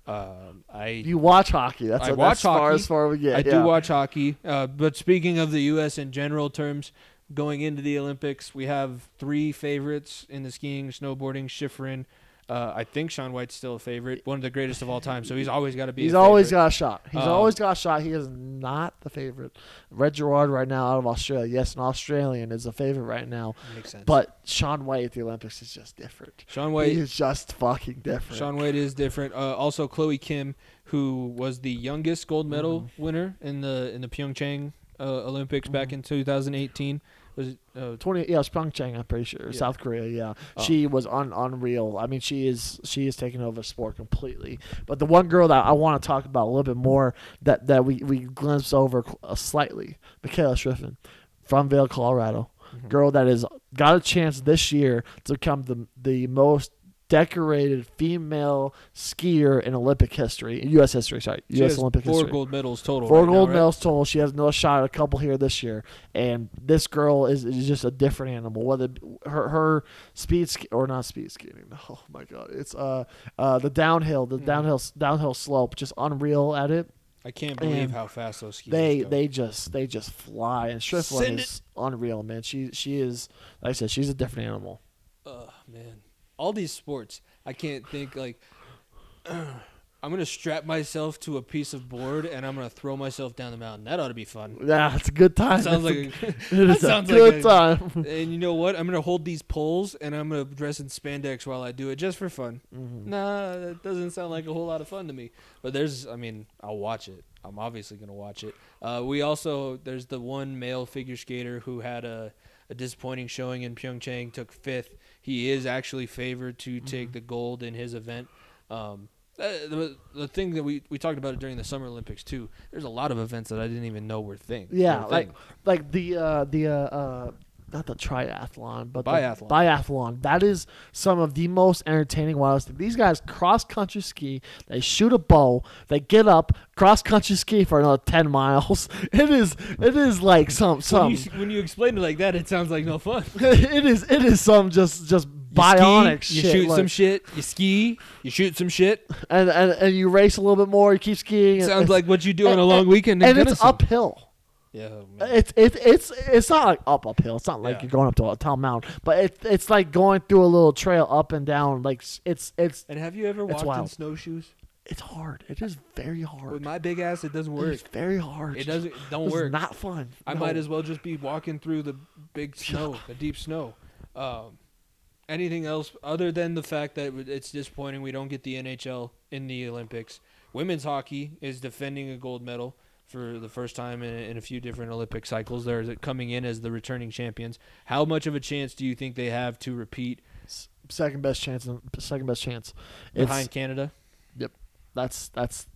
Speaker 1: Um, I
Speaker 2: you watch hockey. That's,
Speaker 1: I
Speaker 2: a,
Speaker 1: watch
Speaker 2: that's far
Speaker 1: hockey.
Speaker 2: as far we get.
Speaker 1: I
Speaker 2: yeah.
Speaker 1: do watch hockey. Uh, but speaking of the U.S. in general terms, going into the Olympics, we have three favorites in the skiing, snowboarding, Shiffrin. Uh, I think Shaun White's still a favorite, one of the greatest of all time. So he's always got to be.
Speaker 2: He's
Speaker 1: a
Speaker 2: always
Speaker 1: favorite.
Speaker 2: got a shot. He's
Speaker 1: Um,
Speaker 2: always got a shot. He is not the favorite. Red Gerard right now out of Australia. Yes, an Australian is a favorite right now.
Speaker 1: Makes sense.
Speaker 2: But Shaun White at the Olympics is just different.
Speaker 1: Sean
Speaker 2: He
Speaker 1: White,
Speaker 2: is just fucking different.
Speaker 1: Shaun White is different. Uh, also, Chloe Kim, who was the youngest gold medal
Speaker 2: Mm-hmm.
Speaker 1: winner in the in the Pyeongchang uh, Olympics back
Speaker 2: Mm-hmm.
Speaker 1: in 2018. Was it, uh,
Speaker 2: Twenty, yeah, Pyeongchang. I'm pretty sure
Speaker 1: Yeah.
Speaker 2: South Korea. Yeah,
Speaker 1: Oh.
Speaker 2: she was un, unreal. I mean, she is she is taking over sport completely. But the one girl that I want to talk about a little bit more that that we we glimpse over uh, slightly, Mikaela Shiffrin from Vail, Colorado.
Speaker 1: mhm.
Speaker 2: Girl that has got a chance this year to become the the most decorated female skier in Olympic history, U.S. history. Sorry,
Speaker 1: She
Speaker 2: U.S. Olympic
Speaker 1: four
Speaker 2: history.
Speaker 1: gold medals total.
Speaker 2: Four
Speaker 1: right now,
Speaker 2: gold
Speaker 1: right?
Speaker 2: medals total. She has another shot at a couple here this year, and this girl is, is just a different animal. Whether her her speed sk- or not speed skating. Oh my god, it's uh uh the downhill, the
Speaker 1: Mhm.
Speaker 2: downhill downhill slope, just unreal at it.
Speaker 1: I can't believe
Speaker 2: And
Speaker 1: how fast those skiers
Speaker 2: They
Speaker 1: go.
Speaker 2: they just they just fly, and Strickland is unreal, man. She she is like I said, she's a different animal.
Speaker 1: Oh man, all these sports, I can't think like. I'm gonna strap myself to a piece of board and I'm gonna throw myself down the mountain. That ought to be fun.
Speaker 2: Yeah, it's a good time.
Speaker 1: Sounds like
Speaker 2: It's
Speaker 1: a,
Speaker 2: a, it
Speaker 1: sounds
Speaker 2: a
Speaker 1: like
Speaker 2: good
Speaker 1: a-
Speaker 2: time.
Speaker 1: and you know what? I'm gonna hold these poles and I'm gonna dress in spandex while I do it just for fun.
Speaker 2: Mhm.
Speaker 1: Nah, that doesn't sound like a whole lot of fun to me. But there's, I mean, I'll watch it. I'm obviously gonna watch it. Uh, we also there's the one male figure skater who had a, a disappointing showing in Pyeongchang, took fifth. He is actually favored to take the gold in his event. Um, uh, the, the thing that we, we talked about it during the Summer Olympics too. There's a lot of events that I didn't even know were things.
Speaker 2: Yeah,
Speaker 1: were
Speaker 2: like
Speaker 1: thing.
Speaker 2: like the uh the uh, uh not the triathlon, but
Speaker 1: Biathlon.
Speaker 2: The biathlon. That is some of the most entertaining wildest thing. These guys cross country ski. They shoot a bow. They get up cross country ski for another ten miles. It is it is like some
Speaker 1: when you, when you explain it like that, it sounds like no fun.
Speaker 2: it is it is some just just
Speaker 1: You
Speaker 2: bionic
Speaker 1: ski,
Speaker 2: shit.
Speaker 1: You shoot
Speaker 2: like-
Speaker 1: some shit. You ski. You shoot some shit.
Speaker 2: and, and and you race a little bit more. You keep skiing. and-
Speaker 1: Sounds like what you do on a long
Speaker 2: and-
Speaker 1: weekend. in
Speaker 2: and it's uphill.
Speaker 1: Yeah. man.
Speaker 2: It's it's it's it's not like up uphill. It's not like
Speaker 1: Yeah.
Speaker 2: you're going up to a tall mountain, but it, it's like going through a little trail up and down. Like it's it's
Speaker 1: And have you ever
Speaker 2: It's
Speaker 1: walked in snowshoes?
Speaker 2: it's hard. It is very hard.
Speaker 1: With my big ass, it doesn't work.
Speaker 2: It's very hard.
Speaker 1: It doesn't. Don't
Speaker 2: It's
Speaker 1: work.
Speaker 2: Not fun.
Speaker 1: I
Speaker 2: No.
Speaker 1: might as well just be walking through the big snow, the deep snow. Um, anything else other than the fact that it's disappointing we don't get the NHL in the Olympics? Women's hockey is defending a gold medal. For the first time in, in a few different Olympic cycles. They're coming in as the returning champions. How much of a chance do you think they have to repeat
Speaker 2: Second best chance. Second best chance. It's
Speaker 1: behind Canada? Yep.
Speaker 2: That's that's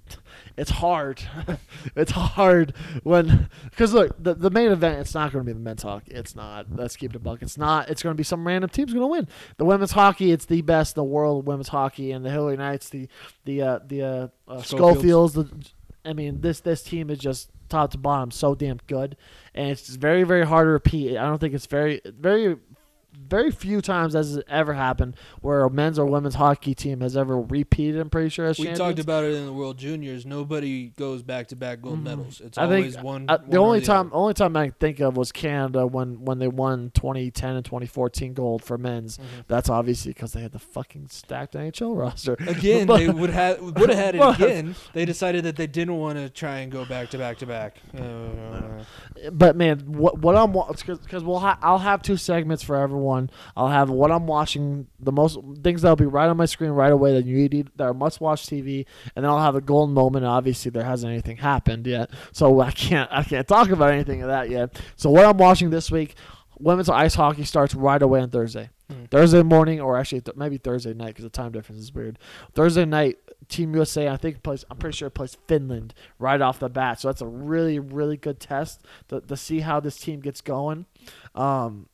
Speaker 2: it's hard. it's hard when because look the the main event. It's not going to be the men's hockey. It's not. Let's keep it a buck. It's not. It's going to be some random team's going to win. The women's hockey. It's the best in the world. Women's hockey and the Hilary Knights. The the uh, the uh, uh,
Speaker 1: Schofields.
Speaker 2: Schofields. The, I mean this this team is just top to bottom so damn good, and it's very very hard to repeat. I don't think it's very very very few times has it ever happened where a men's or women's hockey team has ever repeated. I'm pretty sure as
Speaker 1: We
Speaker 2: champions.
Speaker 1: talked about it in the World Juniors. Nobody goes back to back gold
Speaker 2: Mhm.
Speaker 1: medals. It's
Speaker 2: I think,
Speaker 1: always one.
Speaker 2: Uh,
Speaker 1: one
Speaker 2: the
Speaker 1: or
Speaker 2: only
Speaker 1: the
Speaker 2: time,
Speaker 1: other.
Speaker 2: only time I can think of was Canada when when they won 2010 and 2014 gold for men's.
Speaker 1: Mhm.
Speaker 2: That's obviously because they had the fucking stacked NHL roster.
Speaker 1: Again,
Speaker 2: But-
Speaker 1: they would have would have had it
Speaker 2: But-
Speaker 1: again. They decided that they didn't want to try and go back to back to back. Uh,
Speaker 2: But man, what what I'm because we'll ha- I'll have two segments for everyone. I'll have what I'm watching, the most things that'll be right on my screen right away that you need that are must watch TV, and then I'll have a golden moment. Obviously, there hasn't anything happened yet, so I can't I can't talk about anything of that yet. So what I'm watching this week, women's ice hockey starts right away on Thursday.
Speaker 1: Hmm.
Speaker 2: Thursday morning, or actually th- maybe Thursday night because the time difference is weird. Thursday night, Team USA, I think plays. I'm pretty sure it plays Finland right off the bat. So that's a really, really good test to, to see how this team gets going. Um,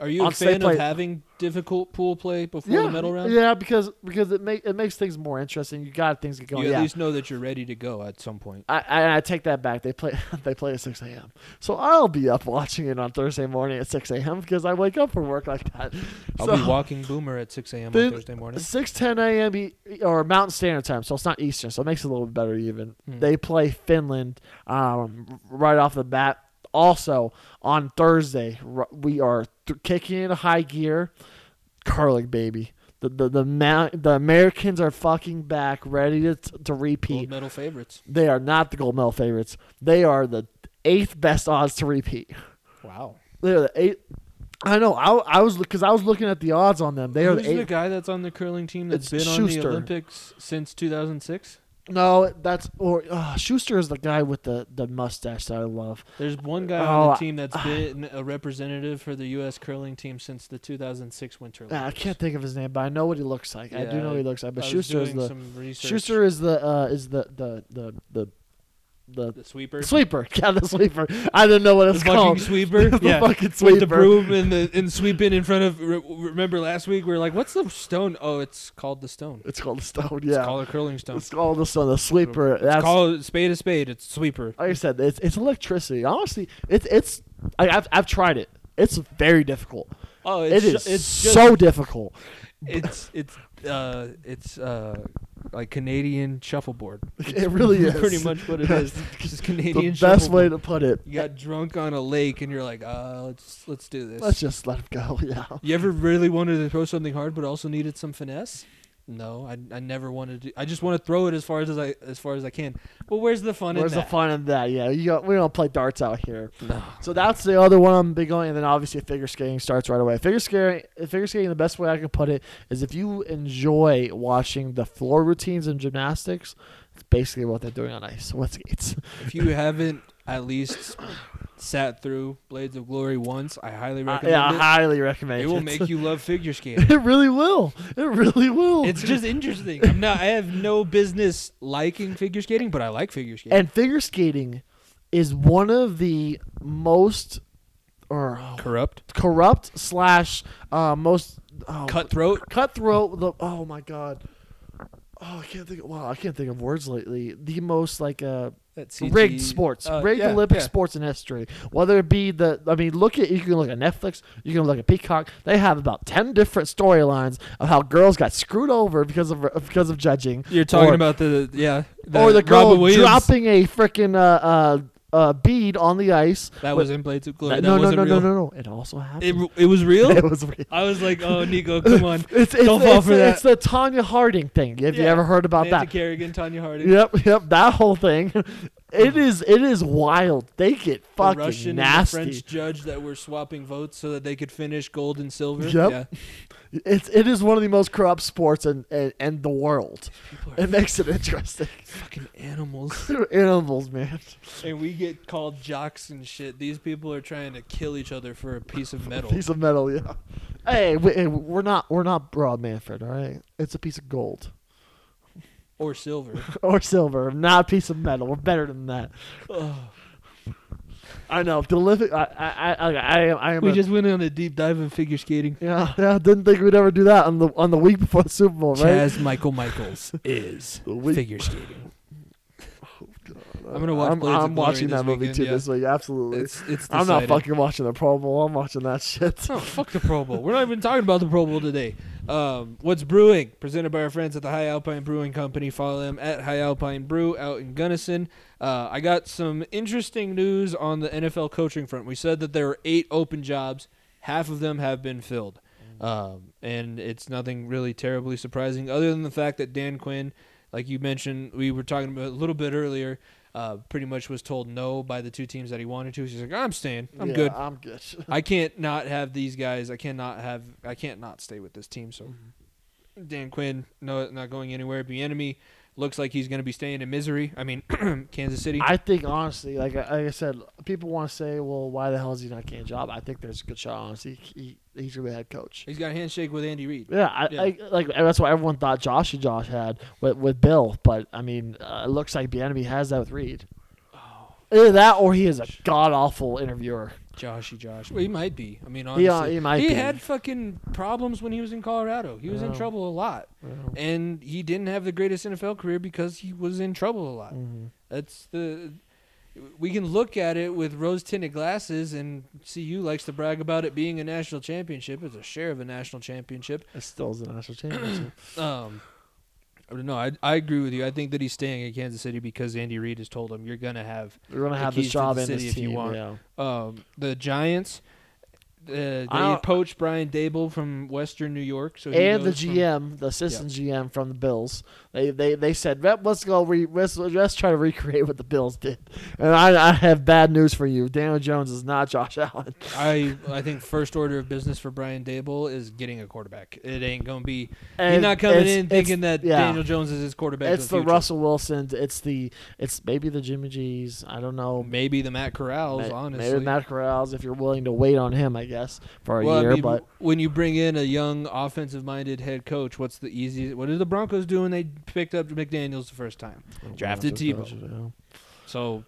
Speaker 1: Are you a fan
Speaker 2: play-
Speaker 1: of having difficult pool play before
Speaker 2: yeah,
Speaker 1: the medal round?
Speaker 2: yeah, because because it make it makes things more interesting. You got things get
Speaker 1: You
Speaker 2: going.
Speaker 1: at
Speaker 2: yeah.
Speaker 1: least know that you're ready to go at some point.
Speaker 2: I, I I take that back. They play they play at six a.m. So I'll be up watching it on Thursday morning at six a.m. because I wake up for work like that.
Speaker 1: I'll
Speaker 2: So-
Speaker 1: be walking Boomer at 6 a.m. on Thursday morning.
Speaker 2: Six ten a.m. Or Mountain Standard Time, so it's not Eastern, so it makes it a little bit better even.
Speaker 1: Hmm.
Speaker 2: They play Finland um, right off the bat. Also on Thursday, we are th- kicking into high gear, curling baby. The the the, Ma- the Americans are fucking back, ready to to repeat.
Speaker 1: Gold medal favorites.
Speaker 2: They are not the gold medal favorites. They are the eighth best odds to repeat.
Speaker 1: Wow.
Speaker 2: They're the eighth. I know. I, I was because I was looking at the odds on them. They are
Speaker 1: Who's
Speaker 2: the
Speaker 1: the
Speaker 2: eighth.
Speaker 1: guy that's on the curling team that's been on the Olympics since 2006?
Speaker 2: No, that's or uh, Schuster is the guy with the, the mustache that I love.
Speaker 1: There's one guy
Speaker 2: Oh,
Speaker 1: on the team that's been a representative for the U.S. curling team since the 2006 Winter Olympics.
Speaker 2: I can't think of his name, but I know what he looks like. I do know what he looks like. But Schuster is the. Schuster is the uh, is the the the the the
Speaker 1: the sweeper.
Speaker 2: sweeper. Yeah, the sweeper. I didn't know what
Speaker 1: The
Speaker 2: it's
Speaker 1: fucking
Speaker 2: called.
Speaker 1: sweeper.
Speaker 2: the
Speaker 1: yeah.
Speaker 2: fucking
Speaker 1: With the broom and the and sweeping in front of. Re- remember last week we were like, "What's the stone?" Oh, it's called the stone.
Speaker 2: It's called the stone. Yeah.
Speaker 1: It's called a curling stone.
Speaker 2: it's called the stone. The sweeper.
Speaker 1: It's
Speaker 2: That's
Speaker 1: called spade a spade. It's sweeper.
Speaker 2: like I said. It's it's electricity. Honestly, it's it's. I, I've I've tried it. It's very difficult.
Speaker 1: Oh,
Speaker 2: It
Speaker 1: it's
Speaker 2: is
Speaker 1: ju- it's just,
Speaker 2: so difficult.
Speaker 1: it's it's uh it's uh like Canadian shuffleboard.
Speaker 2: It really is.
Speaker 1: Pretty much what it is. It's Canadian
Speaker 2: the best way to put it.
Speaker 1: You got drunk on a lake and you're like, uh, let's let's do this.
Speaker 2: Let's just let it go. Yeah.
Speaker 1: you ever really wanted to throw something hard but also needed some finesse? No, I, I never wanted to. I just want to throw it as far as I as far as I can. But where's the fun
Speaker 2: Where's the fun in that? Yeah, you got, we don't play darts out here.
Speaker 1: No.
Speaker 2: So that's the other one I'm big on, and then obviously figure skating starts right away. Figure skating, figure skating. The best way I can put it is if you enjoy watching the floor routines in gymnastics, it's basically what they're doing on ice with skates.
Speaker 1: If you haven't at least sat through Blades of Glory once, I highly recommend
Speaker 2: yeah, I highly recommend
Speaker 1: It will
Speaker 2: it.
Speaker 1: make you love figure skating.
Speaker 2: it really will. It really will.
Speaker 1: It's just interesting. I'm not. I have no business liking figure skating, but I like figure skating.
Speaker 2: and figure skating is one of the most or
Speaker 1: corrupt,
Speaker 2: corrupt slash uh, most oh,
Speaker 1: cutthroat.
Speaker 2: cutthroat. The oh my god. Oh, I can't think. Of, wow, I can't think of words lately. The most like uh,
Speaker 1: CG
Speaker 2: rigged sports,
Speaker 1: uh,
Speaker 2: rigged
Speaker 1: yeah,
Speaker 2: Olympic
Speaker 1: yeah.
Speaker 2: sports in history. Whether it be the, I mean, look at you can look at Netflix, you can look at Peacock. They have about ten different storylines of how girls got screwed over because of because of judging.
Speaker 1: You're talking
Speaker 2: Or-
Speaker 1: about the yeah,
Speaker 2: or the girl dropping a freaking uh, uh, uh, bead on the ice.
Speaker 1: That was in Blades of Glory.
Speaker 2: That- no, no, no, no, no, no. It also happened.
Speaker 1: It, it was real.
Speaker 2: It was real.
Speaker 1: I was like, oh, Nico, come on.
Speaker 2: It's, it's,
Speaker 1: Don't fall
Speaker 2: it's,
Speaker 1: for
Speaker 2: it's
Speaker 1: that.
Speaker 2: the Tanya Harding thing. Have you ever heard about
Speaker 1: Nancy
Speaker 2: that?
Speaker 1: Kerrigan, Tanya Harding.
Speaker 2: Yep, yep, that whole thing. It is it is wild. They get
Speaker 1: The
Speaker 2: fucking
Speaker 1: Russian and the. French judge that were swapping votes so that they could finish gold and silver.
Speaker 2: Yep.
Speaker 1: Yeah.
Speaker 2: It's it is one of the most corrupt sports in in, in the world. It makes it interesting.
Speaker 1: fucking animals.
Speaker 2: They're animals, man.
Speaker 1: and we get called jocks and shit. These people are trying to kill each other for a piece of metal.
Speaker 2: Piece of metal, yeah. Hey, we, we're not we're not Rob Manfred, all right? It's a piece of gold
Speaker 1: or silver.
Speaker 2: or silver, not a piece of metal. We're better than that. I know. Living, I, I, I, I, am- I am.
Speaker 1: we
Speaker 2: a-
Speaker 1: just went on a deep dive in figure skating.
Speaker 2: yeah, yeah. Didn't think we'd ever do that on the on the week before the Super Bowl, right?
Speaker 1: Chaz Michael Michaels is
Speaker 2: The week-
Speaker 1: figure skating. Oh, I'm gonna watch
Speaker 2: I'm,
Speaker 1: Blades of
Speaker 2: I'm
Speaker 1: Glory
Speaker 2: watching
Speaker 1: this
Speaker 2: that movie
Speaker 1: weekend,
Speaker 2: too
Speaker 1: yeah.
Speaker 2: this week. Absolutely.
Speaker 1: It's it's.
Speaker 2: I'm not
Speaker 1: decided.
Speaker 2: fucking watching the Pro Bowl. I'm watching that shit.
Speaker 1: Oh, fuck the Pro Bowl. We're not even talking about the Pro Bowl today. Um, what's brewing? Presented by our friends at the High Alpine Brewing Company. Follow them at High Alpine Brew out in Gunnison. Uh, I got some interesting news on the NFL coaching front. We said that there were eight open jobs. Half of them have been filled. Um, and it's nothing really terribly surprising, other than the fact that Dan Quinn, like you mentioned, we were talking about a little bit earlier, uh, pretty much was told no by the two teams that he wanted to. He's like, I'm staying. I'm
Speaker 2: Yeah,
Speaker 1: good.
Speaker 2: I'm good.
Speaker 1: I can't not have these guys. I cannot have. I can't not stay with this team. So,
Speaker 2: Mm-hmm.
Speaker 1: Dan Quinn, no, not going anywhere. Bieniemy looks like he's going to be staying in misery. I mean, Kansas City.
Speaker 2: I think honestly, like I, like I said, people want to say, "Well, why the hell is he not getting a job?" I think there's a good shot. Honestly, he, he's gonna be head coach.
Speaker 1: he's got a handshake with Andy Reid.
Speaker 2: Yeah, I,
Speaker 1: Yeah.
Speaker 2: I like that's what everyone thought Josh and Josh had with with Bill, but I mean, uh, it looks like Bieniemy has that with Reid. Either that, or he is a god awful interviewer.
Speaker 1: Joshy Josh. Well, he might be. I mean,
Speaker 2: He,
Speaker 1: honestly,
Speaker 2: uh, he might be.
Speaker 1: had fucking problems when he was in Colorado. He was in trouble a lot, and he didn't have the greatest NFL career because he was in trouble a lot.
Speaker 2: Mhm.
Speaker 1: That's the. We can look at it with rose tinted glasses, and CU likes to brag about it being a national championship. It's a share of a national championship.
Speaker 2: It still is a national championship.
Speaker 1: Um, I. I, I agree with you. I think that he's staying in Kansas City because Andy Reid has told him you're gonna have
Speaker 2: We're gonna
Speaker 1: The
Speaker 2: have
Speaker 1: keys
Speaker 2: this
Speaker 1: to the
Speaker 2: job in
Speaker 1: city
Speaker 2: this
Speaker 1: if you
Speaker 2: team.
Speaker 1: want.
Speaker 2: Yeah.
Speaker 1: um, the Giants. Uh, they poached Brian Daboll from Western New York, so he
Speaker 2: and the
Speaker 1: goes from-
Speaker 2: GM, the assistant GM from the Bills, they they, they said, "Rep, let's go. Re- let's, let's try to recreate what the Bills did." And I, I have bad news for you. Daniel Jones is not Josh Allen.
Speaker 1: I I think first order of business for Brian Daboll is getting a quarterback. It ain't gonna be. He's
Speaker 2: And
Speaker 1: not coming
Speaker 2: it's-
Speaker 1: in
Speaker 2: it's-
Speaker 1: thinking that
Speaker 2: yeah.
Speaker 1: Daniel Jones is his quarterback.
Speaker 2: It's
Speaker 1: of
Speaker 2: the
Speaker 1: future.
Speaker 2: Russell Wilsons. It's the it's maybe the Jimmy G's. I don't know.
Speaker 1: maybe the Matt Corrals. Honestly,
Speaker 2: maybe Matt Corrals if you're willing to wait on him. I guess for a
Speaker 1: well,
Speaker 2: year,
Speaker 1: I mean,
Speaker 2: but
Speaker 1: when you bring in a young offensive-minded head coach, what's the easiest? What did the Broncos do when they picked up McDaniels the first time? Drafted Tebow. So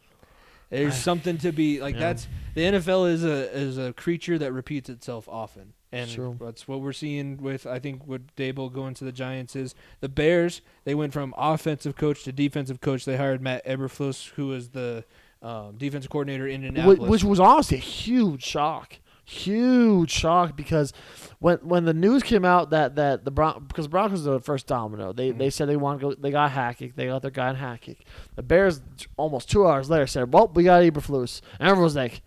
Speaker 1: there's something to be like.
Speaker 2: Yeah.
Speaker 1: That's the NFL is a is a creature that repeats itself often, and
Speaker 2: True.
Speaker 1: that's what we're seeing with I think what Daboll going to the Giants is the Bears. They went from offensive coach to defensive coach. They hired Matt Eberflus, who was the um, defensive coordinator in
Speaker 2: Which,
Speaker 1: Indianapolis.
Speaker 2: which was honestly a huge shock. Huge shock because when when the news came out that that the Bron- because the Broncos are the first domino, they
Speaker 1: Mm-hmm.
Speaker 2: they said they want to go. They got Hackett. They got their guy in Hackett. The Bears almost two hours later said, "Well, we got Eberflus," and everyone was like,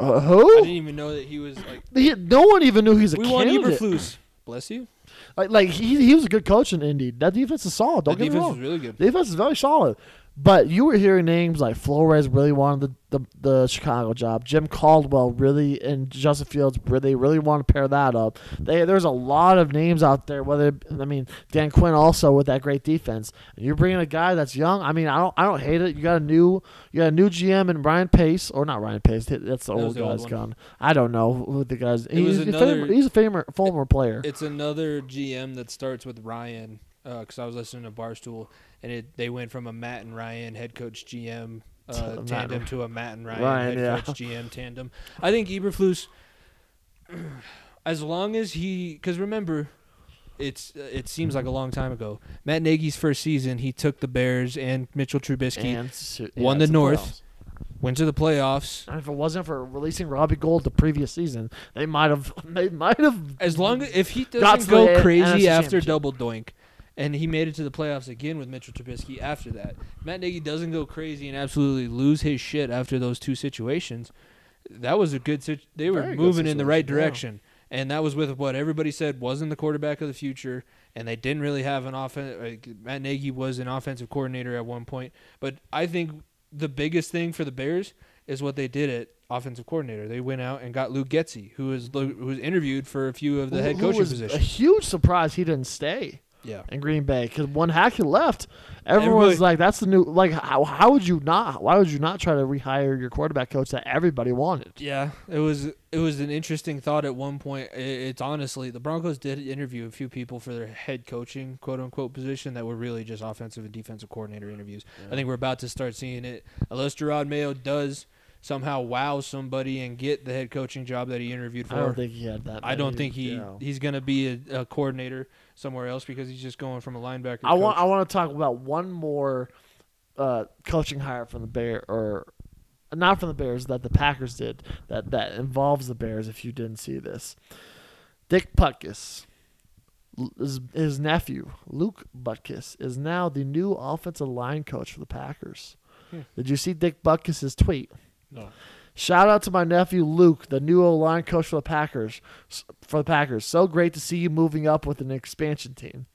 Speaker 2: uh,
Speaker 1: I didn't even know that he was like.
Speaker 2: He- no one even knew he's a
Speaker 1: We want. Eberflus. Bless you.
Speaker 2: Like like he he was a good coach in Indy. That defense is solid. Don't
Speaker 1: the
Speaker 2: get me
Speaker 1: defense
Speaker 2: wrong.
Speaker 1: really good.
Speaker 2: The defense is very solid. But you were hearing names like Flores really wanted the, the, the Chicago job. Jim Caldwell really and Justin Fields really really want to pair that up. They, there's a lot of names out there. Whether I mean Dan Quinn also with that great defense. And you're bringing a guy that's young. I mean I don't I don't hate it. You got a new you got a new GM and Ryan Pace or not Ryan Pace. That's the
Speaker 1: That
Speaker 2: old
Speaker 1: the old
Speaker 2: guy's
Speaker 1: one.
Speaker 2: gone. I don't know who the guys.
Speaker 1: It
Speaker 2: he's, a
Speaker 1: another-
Speaker 2: he's a famer, former player.
Speaker 1: It's another GM that starts with Ryan uh, because I was listening to Barstool and it they went from a Matt and Ryan head coach GM uh,
Speaker 2: Matt
Speaker 1: tandem
Speaker 2: and-
Speaker 1: to a Matt and Ryan,
Speaker 2: Ryan,
Speaker 1: head
Speaker 2: yeah.
Speaker 1: coach GM tandem. I think Eberflus, as long as he, because remember, it's it seems like a long time ago. Matt Nagy's first season, he took the Bears and Mitchell Trubisky,
Speaker 2: and su-
Speaker 1: won the North. went to the playoffs.
Speaker 2: And if it wasn't for releasing Robbie Gould the previous season, they might have they might have
Speaker 1: As long as if he
Speaker 2: Got
Speaker 1: doesn't go crazy after double doink, and he made it to the playoffs again with Mitchell Trubisky after that. Matt Nagy doesn't go crazy and absolutely lose his shit after those two situations. That was a good. Sit- they were
Speaker 2: Very
Speaker 1: moving in the right
Speaker 2: situation, yeah.
Speaker 1: direction, and that was with what everybody said wasn't the quarterback of the future, and they didn't really have an offense. Like, Matt Nagy was an offensive coordinator at one point, but I think the biggest thing for the Bears is what they did at offensive coordinator. They went out and got Lou Getsy, who was who was interviewed for a few of the
Speaker 2: Who-
Speaker 1: head coaching
Speaker 2: was A huge surprise he didn't stay
Speaker 1: Yeah.
Speaker 2: in Green Bay because when Hackett left, everyone was like, "That's the new." Like, how, how would you not? Why would you not try to rehire your quarterback coach that everybody wanted?
Speaker 1: Yeah, it was it was an interesting thought at one point. I- It's honestly the Broncos did interview a few people for their head coaching quote unquote position that were really just offensive and defensive coordinator interviews. I think we're about to start seeing it unless Jerod Mayo does somehow wow somebody and get the head coaching job that he interviewed for.
Speaker 2: I don't think he had that.
Speaker 1: I don't think he
Speaker 2: you
Speaker 1: he's gonna be a, a coordinator somewhere else because he's just going from a linebacker.
Speaker 2: I want. I want to talk about one more uh, coaching hire from the Bear or not from the Bears that the Packers did that that involves the Bears. If you didn't see this, Dick Butkus, l- his, his nephew Luke Butkus, is now the new offensive line coach for the Packers.
Speaker 1: Hmm.
Speaker 2: Did you see Dick Butkus's tweet?
Speaker 1: No.
Speaker 2: Shout out to my nephew Luke, the new O line coach for the Packers. For the Packers, so great to see you moving up with an expansion team.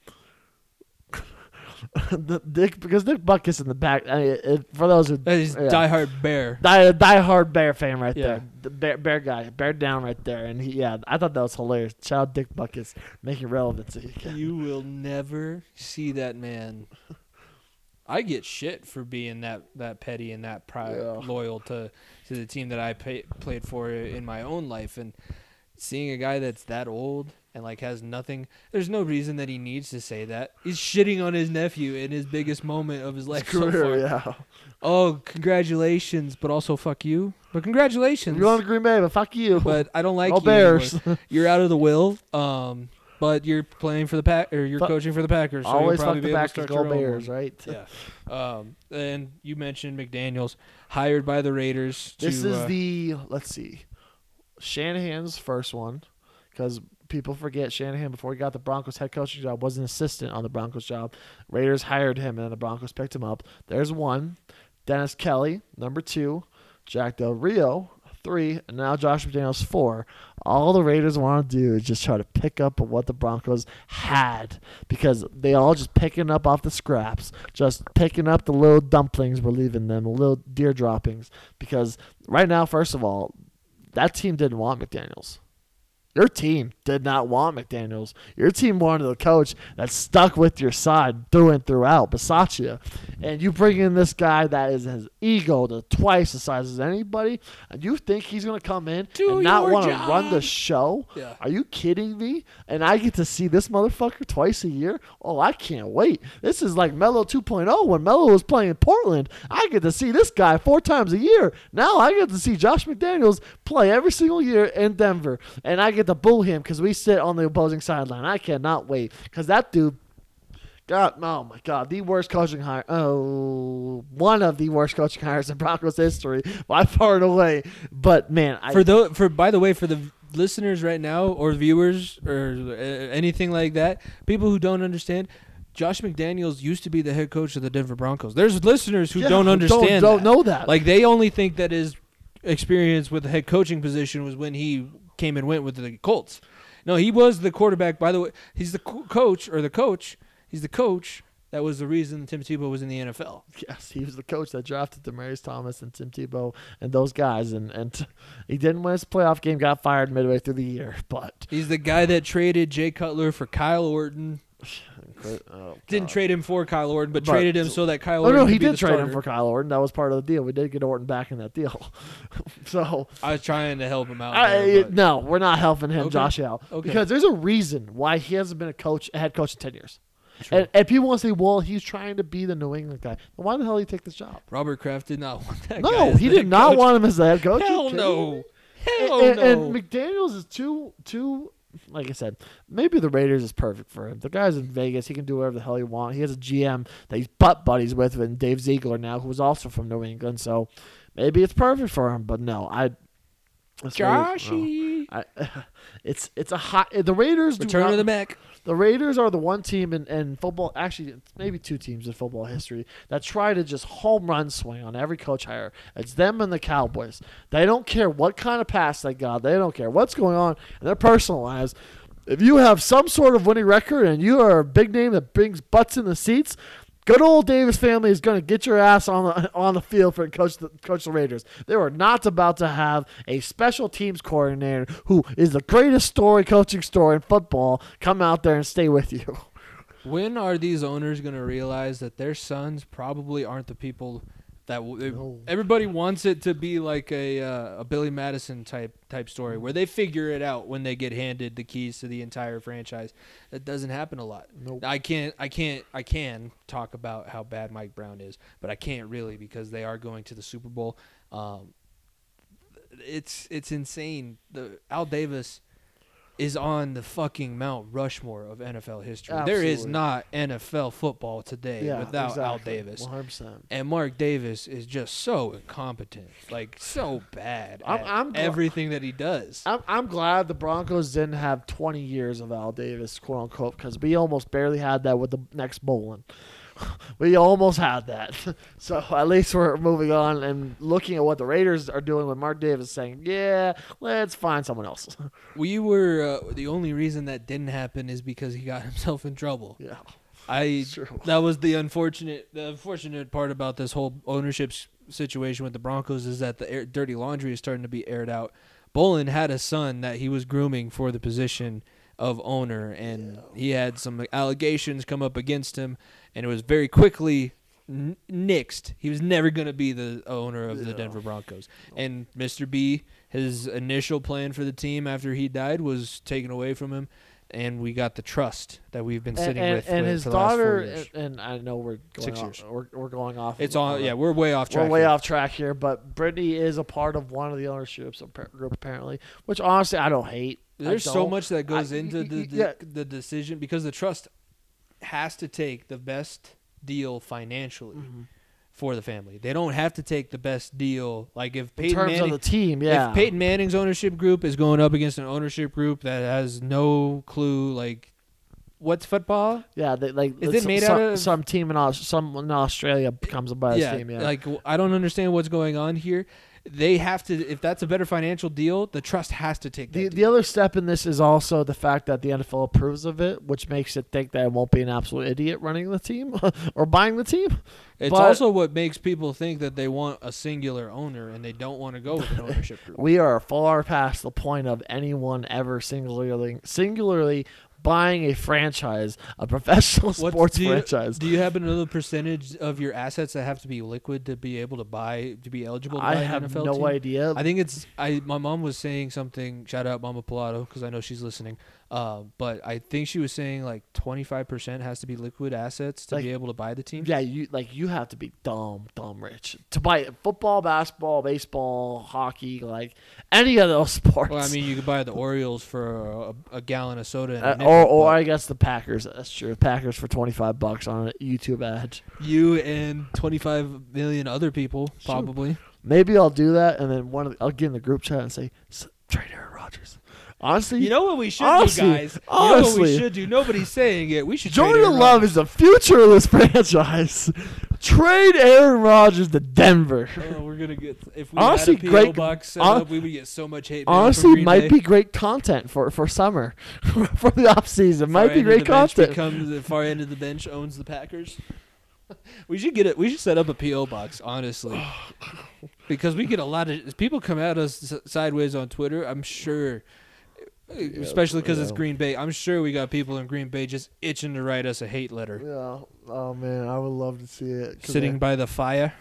Speaker 2: the, Dick, because Dick Butkus in the back. I mean, it, for those who
Speaker 1: That is
Speaker 2: yeah.
Speaker 1: diehard bear.
Speaker 2: die diehard Bear fan right
Speaker 1: Yeah.
Speaker 2: there, the bear, bear guy, bear down right there, and he yeah, I thought that was hilarious. Shout out Dick Butkus making relevancy.
Speaker 1: You will never see that man. I get shit for being that, that petty and that pri-
Speaker 2: Yeah.
Speaker 1: loyal to, to the team that I pay, played for in my own life, and seeing a guy that's that old and like has nothing. There's no reason that he needs to say that. He's shitting on his nephew in his biggest moment of his life so far.
Speaker 2: Yeah.
Speaker 1: Oh, congratulations, but also fuck you. But congratulations.
Speaker 2: You're to Green Bay, but fuck you.
Speaker 1: but I don't like
Speaker 2: All
Speaker 1: you anymore.
Speaker 2: Bears.
Speaker 1: You're out of the will. Um, but you're playing for the pack or you're
Speaker 2: Fu-
Speaker 1: coaching for the Packers. So
Speaker 2: Always fuck the Packers, go Bears, right?
Speaker 1: Yeah. Um, and you mentioned McDaniels hired by the Raiders.
Speaker 2: This is
Speaker 1: uh,
Speaker 2: the let's see, Shanahan's first one, because people forget Shanahan before he got the Broncos head coaching job was an assistant on the Broncos job. Raiders hired him, and then the Broncos picked him up. There's one, Dennis Kelly, number two, Jack Del Rio, three, and now Josh McDaniels four. All the Raiders want to do is just try to pick up what the Broncos had because they all just picking up off the scraps, just picking up the little dumplings we're leaving them, the little deer droppings. Because right now, first of all, that team didn't want McDaniels. Your team did not want McDaniels. Your team wanted a coach that stuck with your side through and throughout, Bisaccia. And you bring in this guy that is his ego to twice the size as anybody, and you think he's going to come in
Speaker 1: Do
Speaker 2: and not want to run the show?
Speaker 1: Yeah.
Speaker 2: Are you kidding me? And I get to see this motherfucker twice a year? Oh, I can't wait. This is like Melo 2.0 when Melo was playing in Portland. I get to see this guy four times a year. Now I get to see Josh McDaniels play every single year in Denver. And I get to boo him because we sit on the opposing sideline. I cannot wait because that dude. God, oh my God, the worst coaching hire. Oh, one of the worst coaching hires in Broncos history by far and away. But man, I,
Speaker 1: for those for by the way for the listeners right now or viewers or uh, anything like that, people who don't understand. Josh McDaniels used to be the head coach of the Denver Broncos. There's listeners who
Speaker 2: Yeah,
Speaker 1: don't understand.
Speaker 2: don't
Speaker 1: that.
Speaker 2: know that.
Speaker 1: Like they only think that his experience with the head coaching position was when he came and went with the Colts. No, he was the quarterback. By the way, he's the co- coach or the coach. He's the coach. That was the reason Tim Tebow was in the NFL.
Speaker 2: Yes, he was the coach that drafted Demaryius Thomas and Tim Tebow and those guys, and and he didn't win his playoff game. Got fired midway through the year, but
Speaker 1: He's the guy that traded Jay Cutler for Kyle Orton.
Speaker 2: oh,
Speaker 1: Didn't trade him for Kyle Orton, but,
Speaker 2: But-
Speaker 1: traded him so that Kyle
Speaker 2: Oh
Speaker 1: Orton.
Speaker 2: no,
Speaker 1: could
Speaker 2: he
Speaker 1: be
Speaker 2: did
Speaker 1: the
Speaker 2: trade him
Speaker 1: starter.
Speaker 2: for Kyle Orton. That was part of the deal. We did get Orton back in that deal. so
Speaker 1: I was trying to help him out.
Speaker 2: I,
Speaker 1: there, but-
Speaker 2: no, we're not helping him,
Speaker 1: Okay.
Speaker 2: Josh out,
Speaker 1: Okay.
Speaker 2: because there's a reason why he hasn't been a coach, a head coach in ten years.
Speaker 1: True.
Speaker 2: And, and people want to say, well, he's trying to be the New England guy. Then why the hell did he take this job?
Speaker 1: Robert Kraft did not want that. guy
Speaker 2: No,
Speaker 1: as
Speaker 2: he
Speaker 1: the
Speaker 2: did
Speaker 1: head
Speaker 2: not
Speaker 1: coach.
Speaker 2: want him as the head coach. Are you
Speaker 1: Hell
Speaker 2: kidding
Speaker 1: no.
Speaker 2: me?
Speaker 1: Hell
Speaker 2: and,
Speaker 1: no.
Speaker 2: and McDaniels is too too like I said, maybe the Raiders is perfect for him. The guy's in Vegas, he can do whatever the hell he wants. He has a GM that he's butt buddies with and Dave Ziegler now, who's also from New England, so maybe it's perfect for him. But no, I really- no. I, it's it's a hot. The Raiders do
Speaker 1: Return
Speaker 2: not,
Speaker 1: of the Mac.
Speaker 2: The Raiders are the one team in, in football, actually, maybe two teams in football history that try to just home run swing on every coach hire. It's them and the Cowboys. They don't care what kind of pass they got. They don't care what's going on in their personal lives. If you have some sort of winning record and you are a big name that brings butts in the seats, good old Davis family is going to get your ass on the on the field for coach the coach the Raiders. They were not about to have a special teams coordinator who is the greatest story coaching story in football come out there and stay with you.
Speaker 1: When are these owners going to realize that their sons probably aren't the people that w-
Speaker 2: No.
Speaker 1: everybody wants it to be like a uh, a Billy Madison type type story where they figure it out when they get handed the keys to the entire franchise. That doesn't happen a lot.
Speaker 2: Nope.
Speaker 1: I can't I can't I can talk about how bad Mike Brown is, but I can't really because they are going to the Super Bowl. Um, it's it's insane. The Al Davis is on the fucking Mount Rushmore of NFL history. There is not NFL football today
Speaker 2: Yeah,
Speaker 1: without Al. Davis.
Speaker 2: 100%.
Speaker 1: And Mark Davis is just so incompetent, like so bad
Speaker 2: I'm-
Speaker 1: at
Speaker 2: I'm gl-
Speaker 1: everything that he does.
Speaker 2: I'm, I'm glad the Broncos didn't have 20 years of Al Davis, quote unquote, because we almost barely had that with the next bowling. we almost had that. so at least we're moving on and looking at what the Raiders are doing with Mark Davis saying, yeah, let's find someone else.
Speaker 1: We were uh, the only reason that didn't happen is because he got himself in trouble.
Speaker 2: yeah.
Speaker 1: I
Speaker 2: true.
Speaker 1: that was the unfortunate the unfortunate part about this whole ownership situation with the Broncos is that the air, dirty laundry is starting to be aired out. Bowlen had a son that he was grooming for the position of owner, and he had some allegations come up against him, and it was very quickly n- nixed. He was never going to be the owner of the Denver Broncos. And Mr. B, his initial plan for the team after he died was taken away from him. And we got the trust that we've been sitting
Speaker 2: and,
Speaker 1: with
Speaker 2: and
Speaker 1: for-
Speaker 2: his
Speaker 1: for the last four
Speaker 2: daughter,
Speaker 1: years.
Speaker 2: and, and I know we're going
Speaker 1: Six
Speaker 2: off,
Speaker 1: years.
Speaker 2: We're, we're going off.
Speaker 1: It's on. Yeah, we're way off track.
Speaker 2: We're way
Speaker 1: here.
Speaker 2: off track here, but Brittany is a part of one of the ownerships of par- group apparently, which honestly I don't hate. I
Speaker 1: There's so
Speaker 2: don't.
Speaker 1: much that goes
Speaker 2: I-
Speaker 1: into
Speaker 2: y-
Speaker 1: the,
Speaker 2: y-
Speaker 1: the
Speaker 2: yeah.
Speaker 1: the decision because the trust has to take the best deal financially
Speaker 2: Mhm.
Speaker 1: for the family. They don't have to take the best deal. Like if
Speaker 2: in
Speaker 1: Peyton
Speaker 2: terms
Speaker 1: Manning,
Speaker 2: of the team, yeah.
Speaker 1: if Peyton Manning's ownership group is going up against an ownership group that has no clue, like what's football?
Speaker 2: yeah, they, like
Speaker 1: Is it made
Speaker 2: some,
Speaker 1: out of-
Speaker 2: some team in Aus- some in Australia becomes a best
Speaker 1: yeah,
Speaker 2: team? Yeah,
Speaker 1: like I don't understand what's going on here. They have to. If that's a better financial deal, the trust has to take that.
Speaker 2: the
Speaker 1: deal.
Speaker 2: the other step in this is also the fact that the NFL approves of it, which makes it think that it won't be an absolute idiot running the team or buying the team.
Speaker 1: It's
Speaker 2: But-
Speaker 1: also what makes people think that they want a singular owner and they don't want to go with an ownership group.
Speaker 2: We are far past the point of anyone ever singularly singularly buying a franchise, a professional
Speaker 1: What's-
Speaker 2: sports
Speaker 1: do you-
Speaker 2: franchise.
Speaker 1: Do you have another percentage of your assets that have to be liquid to be able to buy to be eligible to
Speaker 2: I have no
Speaker 1: team?
Speaker 2: idea.
Speaker 1: I think it's I. My mom was saying something. Shout out Mama Pilato because I know she's listening. Uh, but I think she was saying like twenty five percent has to be liquid assets to
Speaker 2: Like-
Speaker 1: be able to buy the team.
Speaker 2: Yeah, you like you have to be dumb, dumb rich to buy football, basketball, baseball, hockey, like any of those sports.
Speaker 1: Well, I mean, you could buy the Orioles for a, a gallon of soda, and a
Speaker 2: Uh, or or I guess the Packers. That's true. Packers for twenty five bucks on a YouTube ad.
Speaker 1: you and twenty five million other people
Speaker 2: Shoot.
Speaker 1: probably.
Speaker 2: Maybe I'll do that, and then one of the, I'll get in the group chat and say, "Trade Aaron Rodgers." Honestly,
Speaker 1: You know what we should
Speaker 2: Honestly-
Speaker 1: do, guys? you know what we
Speaker 2: honestly.
Speaker 1: should do? Nobody's saying it. We should. trade
Speaker 2: Jordan
Speaker 1: Aaron
Speaker 2: Love
Speaker 1: Rodgers.
Speaker 2: is the future of this franchise. Trade Aaron Rodgers to Denver.
Speaker 1: Oh, we're gonna get if we
Speaker 2: Honestly,
Speaker 1: had a PO
Speaker 2: great-
Speaker 1: box set
Speaker 2: hon-
Speaker 1: up, we would get so much hate. mail from
Speaker 2: Honestly, might
Speaker 1: Bay.
Speaker 2: be great content for for summer, for the off season.
Speaker 1: Far
Speaker 2: Might be great
Speaker 1: the bench
Speaker 2: content.
Speaker 1: Becomes the far end of the bench owns the Packers. we should get it. We should set up a PO box, honestly, because we get a lot of people come at us sideways on Twitter. I'm sure, especially because it's. Green Bay. I'm sure we got people in Green Bay just itching to write us a hate letter,
Speaker 2: Yeah. Oh man, I would love to see it.
Speaker 1: sitting by the fire.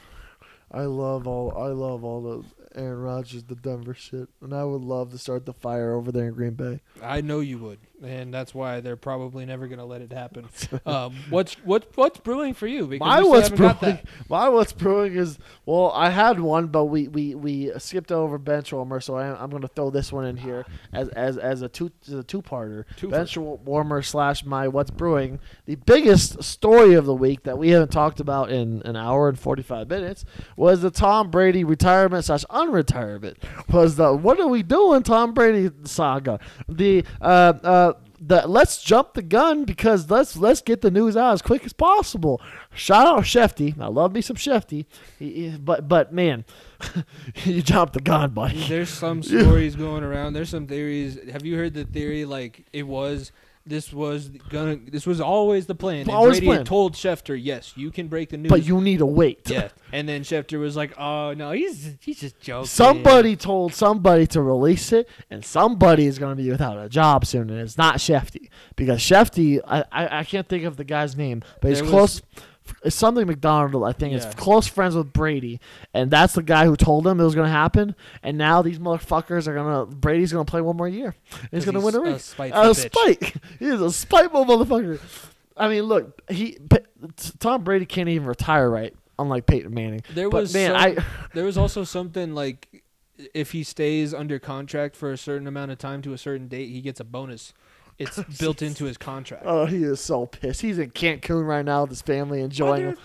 Speaker 2: I, I love all. I love all the Aaron Rodgers, the Denver shit, and I would love to start the fire over there in Green Bay.
Speaker 1: I know you would, and that's why they're probably never going to let it happen. um, what's what what's brewing for you? Because
Speaker 2: My what's brewing, my what's brewing is well, I had one, but we we, we skipped over bench warmer, so I, I'm going to throw this one in here as as as a two as a two parter.
Speaker 1: Twofer.
Speaker 2: Bench warmer slash my what's brewing. The biggest story of the week that we haven't talked about in an hour and 45 minutes was the Tom Brady retirement slash unretirement. Was the what are we doing Tom Brady saga? The uh uh the let's jump the gun because let's let's get the news out as quick as possible. Shout out Shefty. I love me some Shefty. He- he- but but man, you jumped the gun, buddy.
Speaker 1: There's some stories going around. There's some theories. Have you heard the theory like it was this was gonna. This was always the plan. And
Speaker 2: Always
Speaker 1: Brady
Speaker 2: plan.
Speaker 1: had told Schefter, "Yes, you can break the news."
Speaker 2: But you need to wait.
Speaker 1: yeah. And then Schefter was like, "Oh no, he's he's just joking."
Speaker 2: Somebody told somebody to release it, and somebody is going to be without a job soon, and it's not Shefty because Shefty, I, I, I can't think of the guy's name, but he's
Speaker 1: There
Speaker 2: close. It's something McDonald, I think.
Speaker 1: Yeah.
Speaker 2: It's close friends with Brady, and that's the guy who told him it was going to happen. And now these motherfuckers are gonna. Brady's going to play one more year. He's going to win a ring. A spite. he is a spiteful motherfucker. I mean, look, he Tom Brady can't even retire right, unlike Peyton Manning.
Speaker 1: There
Speaker 2: But
Speaker 1: was
Speaker 2: man,
Speaker 1: some-
Speaker 2: I
Speaker 1: There was also something like if he stays under contract for a certain amount of time to a certain date, he gets a bonus. It's built into his contract.
Speaker 2: Oh, he is so pissed. He's in Cancun right now with his family enjoying.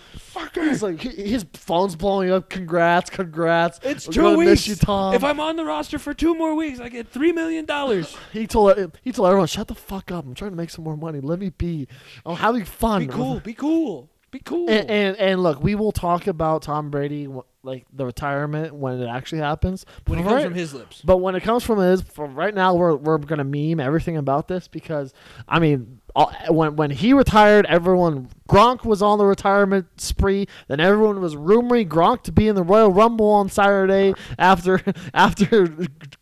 Speaker 2: He's like his phone's blowing up. Congrats, congrats.
Speaker 1: It's
Speaker 2: We're
Speaker 1: two weeks.
Speaker 2: Miss you, Tom.
Speaker 1: If I'm on the roster for two more weeks, I get three million dollars.
Speaker 2: he told uh, he told everyone, "Shut the fuck up. I'm trying to make some more money. Let me be. I'm having fun."
Speaker 1: Be cool. Be cool. Be cool.
Speaker 2: And, and and look, we will talk about Tom Brady like the retirement when it actually happens.
Speaker 1: when it comes
Speaker 2: right-
Speaker 1: from his lips.
Speaker 2: But when it comes from his, from right now, we're we're gonna meme everything about this because I mean, all, when when he retired, everyone Gronk was on the retirement spree. Then everyone was rumoring Gronk to be in the Royal Rumble on Saturday after after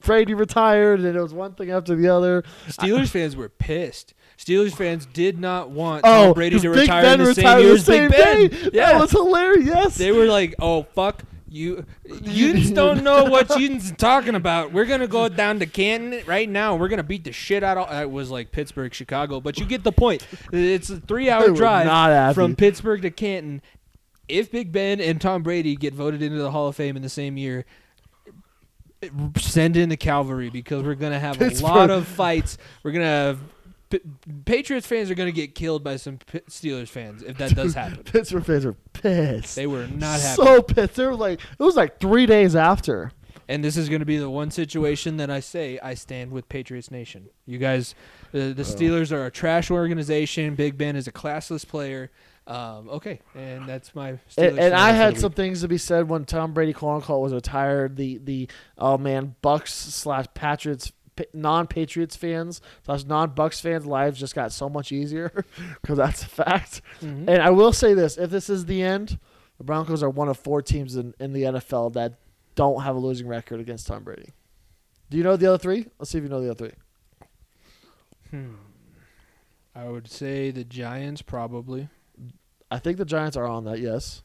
Speaker 2: Brady retired, and it was one thing after the other.
Speaker 1: Steelers fans were pissed. Steelers fans did not want
Speaker 2: Oh,
Speaker 1: Tom Brady to
Speaker 2: Big
Speaker 1: retire
Speaker 2: Ben
Speaker 1: in the same year as Big Ben.
Speaker 2: day.
Speaker 1: Yeah,
Speaker 2: That was hilarious. Yes.
Speaker 1: they were like, "Oh fuck." You, you just don't know what you're talking about. We're gonna go down to Canton right now. We're gonna beat the shit out of. Uh, it was like Pittsburgh, Chicago, but you get the point. It's a three-hour drive from Pittsburgh to Canton. If Big Ben and Tom Brady get voted into the Hall of Fame in the same year, send in the cavalry because we're gonna have a lot of fights. We're gonna have P- Patriots fans are gonna get killed by some P- Steelers fans if that does happen.
Speaker 2: Pittsburgh fans are pissed.
Speaker 1: They were not happy.
Speaker 2: so pissed. They were like, it was like three days after.
Speaker 1: And this is going to be the one situation that I say I stand with Patriots Nation. You guys, the, the Steelers are a trash organization. Big Ben is a classless player. Um, okay, and that's my. Steelers
Speaker 2: And, and I had some things to be said when Tom Brady unquote was retired. The the oh man Bucks slash Patriots non Patriots fans slash non Bucks fans lives just got so much easier because that's a fact.
Speaker 1: Mhm.
Speaker 2: And I will say this: if this is the end, the Broncos are one of four teams in, in the NFL that don't have a losing record against Tom Brady. Do you know the other three? Let's see if you know the other three.
Speaker 1: Hmm. I would say the Giants probably,
Speaker 2: I think the Giants are on that. Yes.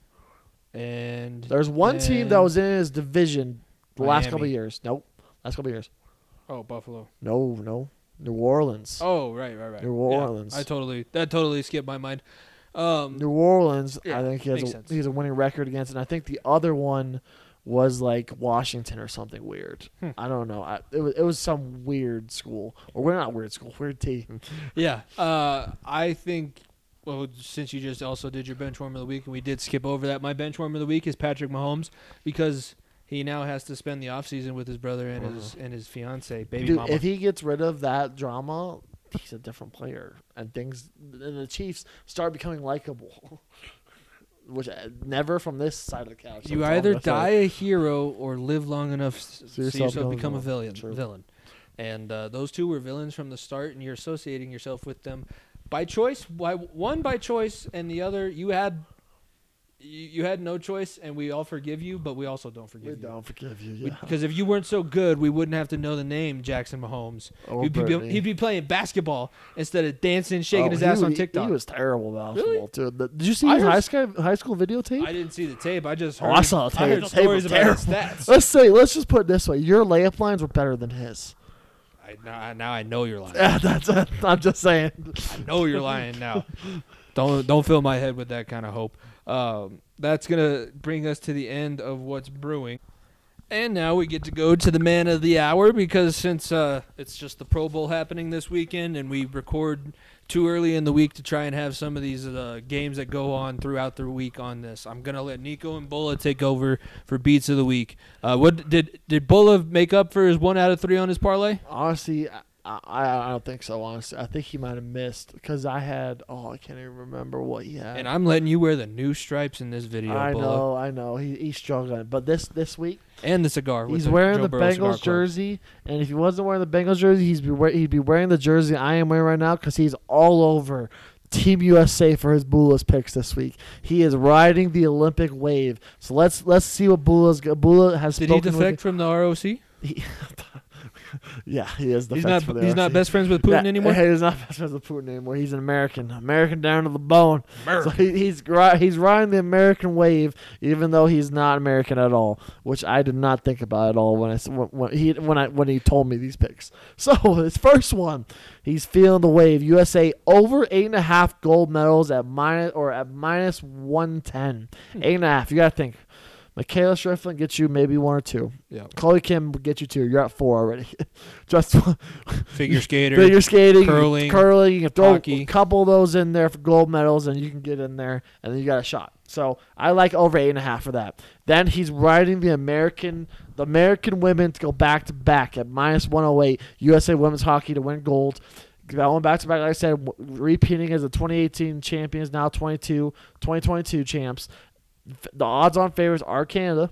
Speaker 1: and
Speaker 2: There's one team that was in his division the last couple of years. Nope. Last couple of years.
Speaker 1: Oh Buffalo.
Speaker 2: No, no. New Orleans.
Speaker 1: Oh right, right, right.
Speaker 2: New
Speaker 1: Yeah,
Speaker 2: Orleans.
Speaker 1: I totally that totally skipped my mind. Um,
Speaker 2: New Orleans,
Speaker 1: Yeah,
Speaker 2: I think he has a,
Speaker 1: sense.
Speaker 2: he has a winning record against, and I think the other one was like Washington or something weird.
Speaker 1: Hmm.
Speaker 2: I don't know. I, it was it was some weird school, or we're not weird school, weird team.
Speaker 1: Yeah, uh, I think. Well, since you just also did your bench warmer of the week, and we did skip over that, my bench warmer of the week is Patrick Mahomes because he now has to spend the offseason with his brother and his and his fiance, baby
Speaker 2: Dude,
Speaker 1: mama.
Speaker 2: if he gets rid of that drama, he's a different player, and things and the Chiefs start becoming likable. Which uh, never from this side of the couch.
Speaker 1: you either die a hero or live long enough to
Speaker 2: yourself
Speaker 1: yourself,
Speaker 2: become a villain.
Speaker 1: villain.
Speaker 2: True.
Speaker 1: Villain, and uh, those two were villains from the start, and you're associating yourself with them by choice. Why one by choice, and the other you had. You, you had no choice, and we all forgive you, but we also don't forgive you.
Speaker 2: We
Speaker 1: you.
Speaker 2: don't forgive you. Yeah.
Speaker 1: Because if you weren't so good, we wouldn't have to know the name Jackson Mahomes.
Speaker 2: Or
Speaker 1: he'd, be,
Speaker 2: Brittany.
Speaker 1: he'd be playing basketball instead of dancing, shaking
Speaker 2: Oh,
Speaker 1: his
Speaker 2: he
Speaker 1: ass
Speaker 2: was-
Speaker 1: on TikTok.
Speaker 2: He was terrible basketball
Speaker 1: Really?
Speaker 2: too. The- Did you see
Speaker 1: I
Speaker 2: his
Speaker 1: heard-
Speaker 2: high school high school videotape?
Speaker 1: I didn't see the tape. I just
Speaker 2: Oh. I saw the
Speaker 1: I heard
Speaker 2: tape. The tape was
Speaker 1: stories about his stats.
Speaker 2: Let's say, let's just put it this way: your layup lines were better than his.
Speaker 1: I, now, now I know you're lying.
Speaker 2: Yeah, that's. I'm just saying.
Speaker 1: I know you're lying now. Don't don't fill my head with that kind of hope. Um, that's gonna bring us to the end of what's brewing. And now we get to go to the man of the hour because since uh, it's just the Pro Bowl happening this weekend and we record too early in the week to try and have some of these uh, games that go on throughout the week on this, I'm gonna let Nico and Bulla take over for beats of the week. Uh, what did did Bulla make up for his one out of three on his parlay?
Speaker 2: Honestly, I- I, don't think so. Honestly, I think he might have missed because I had. Oh, I can't even remember what he had.
Speaker 1: And I'm letting you wear the new stripes in this video,
Speaker 2: I know, I know. He, he's struggling, but this this week
Speaker 1: And the cigar.
Speaker 2: he's
Speaker 1: the
Speaker 2: wearing
Speaker 1: Joe
Speaker 2: the
Speaker 1: Burrow
Speaker 2: Bengals jersey. And if he wasn't wearing the Bengals jersey, he's be wear, he'd be wearing the jersey I am wearing right now because he's all over Team USA for his Bula's picks this week. He is riding the Olympic wave. So let's let's see what Bula's Bula has.
Speaker 1: Did he
Speaker 2: spoken with-
Speaker 1: defect from the ROC?
Speaker 2: He, yeah, he is.
Speaker 1: He's not.
Speaker 2: the
Speaker 1: He's not best friends with Putin
Speaker 2: Yeah,
Speaker 1: anymore.
Speaker 2: He's not best friends with Putin anymore. He's an American, American down to the bone. So he, he's he's riding the American wave, even though he's not American at all, which I did not think about at all when I when, when he when I when he told me these picks. So his first one, he's feeling the wave. USA over eight and a half gold medals at minus or at minus one ten.
Speaker 1: Hmm.
Speaker 2: Eight and a half. You got to think. Michaela Strickland gets you maybe one or two.
Speaker 1: Yeah.
Speaker 2: Chloe Kim will get you two. You're at four already. Just
Speaker 1: Figure skater.
Speaker 2: figure skating,
Speaker 1: curling,
Speaker 2: curling. You can throw
Speaker 1: hockey.
Speaker 2: a couple of those in there for gold medals, and you can get in there, and then you got a shot. So I like over eight and a half for that. Then he's riding the American, the American women to go back to back at minus one hundred eight. USA women's hockey to win gold. That one back to back, like I said, repeating as the 2018 champions, now 22, 2022 champs. The odds-on favors are Canada,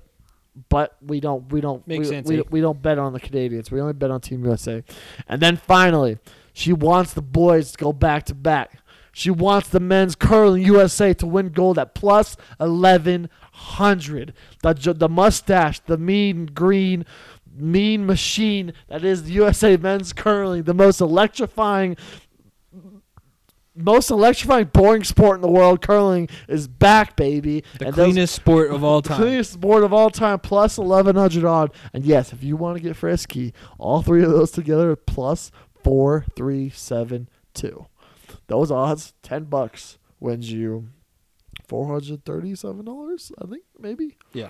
Speaker 2: but we don't, we don't,
Speaker 1: Makes
Speaker 2: we,
Speaker 1: sense,
Speaker 2: we,
Speaker 1: eh?
Speaker 2: we don't bet on the Canadians. We only bet on Team USA. And then finally, she wants the boys to go back to back. She wants the men's curling USA to win gold at plus 1100. The, the mustache, the mean green, mean machine that is the USA men's curling, the most electrifying. Most electrifying, boring sport in the world, curling is back, baby.
Speaker 1: The
Speaker 2: And those-
Speaker 1: cleanest sport of all time.
Speaker 2: Cleanest sport of all time, plus 1100 odd. And yes, if you want to get frisky, all three of those together plus 4372. Those odds, 10 bucks, wins you $437, I think, maybe.
Speaker 1: Yeah.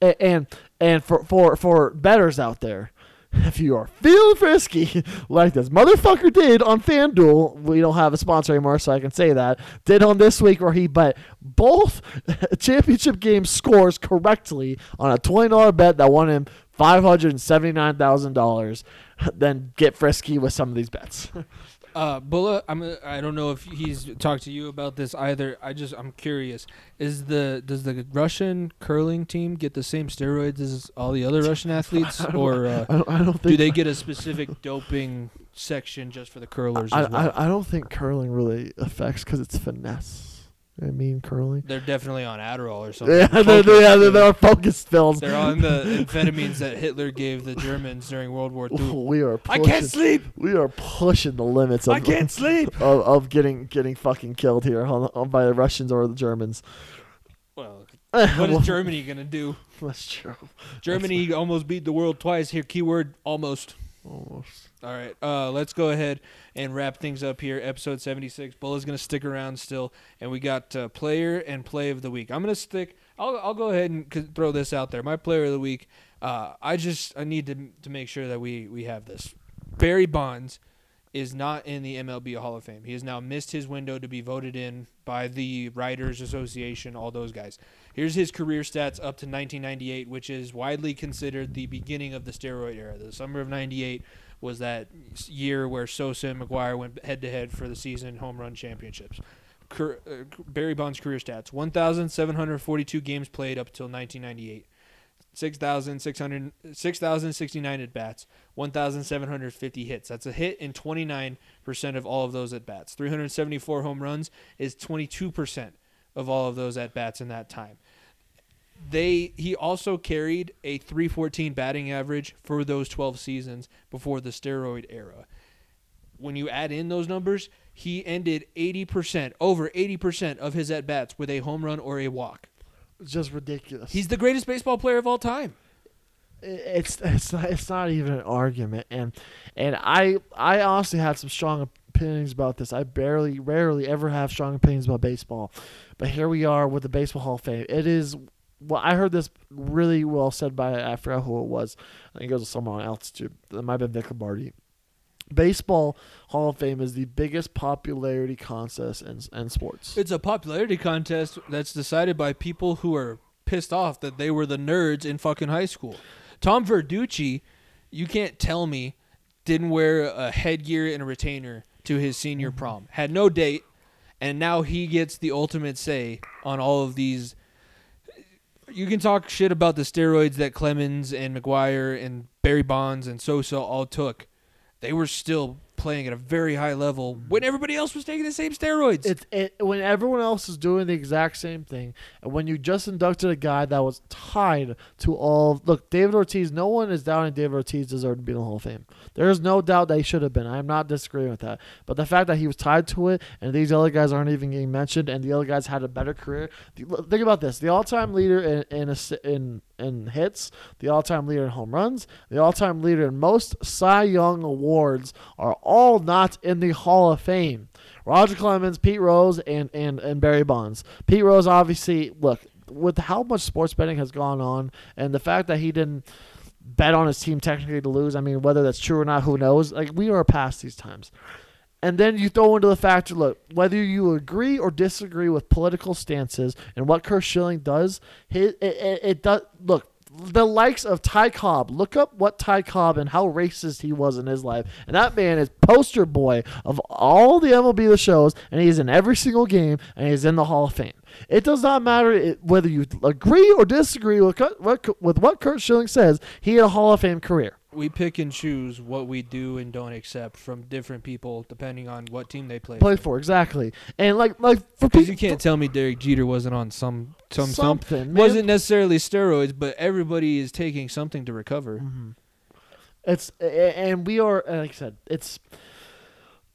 Speaker 2: And and for for for bettors out there, if you are feeling frisky like this motherfucker did on FanDuel, we don't have a sponsor anymore, so I can say that. Did on this week where he bet both championship game scores correctly on a twenty dollar bet that won him five hundred and seventy nine thousand dollars. Then get frisky with some of these bets.
Speaker 1: Uh, Bulla, I'm. A, I don't know if he's talked to you about this either. I just I'm curious. Is the does the Russian curling team get the same steroids as all the other Russian athletes, or uh,
Speaker 2: I don't, I don't think
Speaker 1: do they get a specific doping section just for the curlers
Speaker 2: I,
Speaker 1: as well?
Speaker 2: I, I don't think curling really affects because it's finesse. I mean curling.
Speaker 1: They're definitely on Adderall or something.
Speaker 2: Yeah, they're, they're, yeah, they're, they're focus pills.
Speaker 1: They're on the amphetamines that Hitler gave the Germans during World War II.
Speaker 2: we are.
Speaker 1: I can't sleep.
Speaker 2: We are pushing the limits of
Speaker 1: I can't sleep.
Speaker 2: of, of getting getting fucking killed here on, on by the Russians or the Germans.
Speaker 1: Well,
Speaker 2: what
Speaker 1: is Germany gonna do?
Speaker 2: That's true.
Speaker 1: Germany almost beat the world twice. Here, keyword almost.
Speaker 2: Almost.
Speaker 1: All right, uh, let's go ahead and wrap things up here. Episode 76. Bulla's going to stick around still, and we got uh, player and play of the week. I'm going to stick. I'll, I'll go ahead and throw this out there. My player of the week. Uh, I just I need to to make sure that we we have this. Barry Bonds is not in the MLB Hall of Fame. He has now missed his window to be voted in by the Writers Association, all those guys. Here's his career stats up to 1998, which is widely considered the beginning of the steroid era. The summer of 98 was that year where Sosa and McGwire went head to head for the season home run championships. Uh, Barry Bonds' career stats 1,742 games played up until 1998. 6,600 6,069 at bats, 1,750 hits. That's a hit in 29% of all of those at bats. 374 home runs is 22% of all of those at bats in that time. They he also carried a 314 batting average for those 12 seasons before the steroid era. When you add in those numbers, he ended 80%, over 80% of his at bats with a home run or a walk.
Speaker 2: It's just ridiculous.
Speaker 1: He's the greatest baseball player of all time.
Speaker 2: it's it's not it's not even an argument and and I I honestly had some strong opinions about this. I barely rarely ever have strong opinions about baseball. But here we are with the Baseball Hall of Fame. It is well I heard this really well said by I forgot who it was. I think it was someone else too. It might have been Vic Lombardi. Baseball Hall of Fame is the biggest popularity contest in, in sports.
Speaker 1: It's a popularity contest that's decided by people who are pissed off that they were the nerds in fucking high school. Tom Verducci, you can't tell me didn't wear a headgear and a retainer to his senior
Speaker 2: Mm-hmm.
Speaker 1: prom. Had no date, and now he gets the ultimate say on all of these. You can talk shit about the steroids that Clemens and McGwire and Barry Bonds and Sosa all took. They were still playing at a very high level when everybody else was taking the same steroids.
Speaker 2: It's it, when everyone else is doing the exact same thing, and when you just inducted a guy that was tied to all. Look, David Ortiz. No one is doubting David Ortiz deserved to be in the Hall of Fame. There is no doubt that he should have been. I am not disagreeing with that. But the fact that he was tied to it, and these other guys aren't even getting mentioned, and the other guys had a better career. Think about this: the all-time leader in in a, in in hits, the all-time leader in home runs, the all-time leader in most Cy Young awards are all not in the Hall of Fame. Roger Clemens, Pete Rose, and and and Barry Bonds. Pete Rose, obviously, look with how much sports betting has gone on, and the fact that he didn't bet on his team technically to lose. I mean, whether that's true or not, who knows? Like we are past these times. And then you throw into the factor, look, whether you agree or disagree with political stances and what Curt Schilling does, it, it, it, does. Look, the likes of Ty Cobb. Look up what Ty Cobb and how racist he was in his life. And that man is poster boy of all the MLB the shows, and he's in every single game, and he's in the Hall of Fame. It does not matter whether you agree or disagree with with what Curt Schilling says. He had a Hall of Fame career.
Speaker 1: We pick and choose what we do and don't accept from different people depending on what team they play.
Speaker 2: Play for exactly, and like like for
Speaker 1: Because
Speaker 2: people,
Speaker 1: you can't tell me Derek Jeter wasn't on some some some
Speaker 2: something man.
Speaker 1: wasn't necessarily steroids, but everybody is taking something to recover.
Speaker 2: Mhm. It's and we are like I said, it's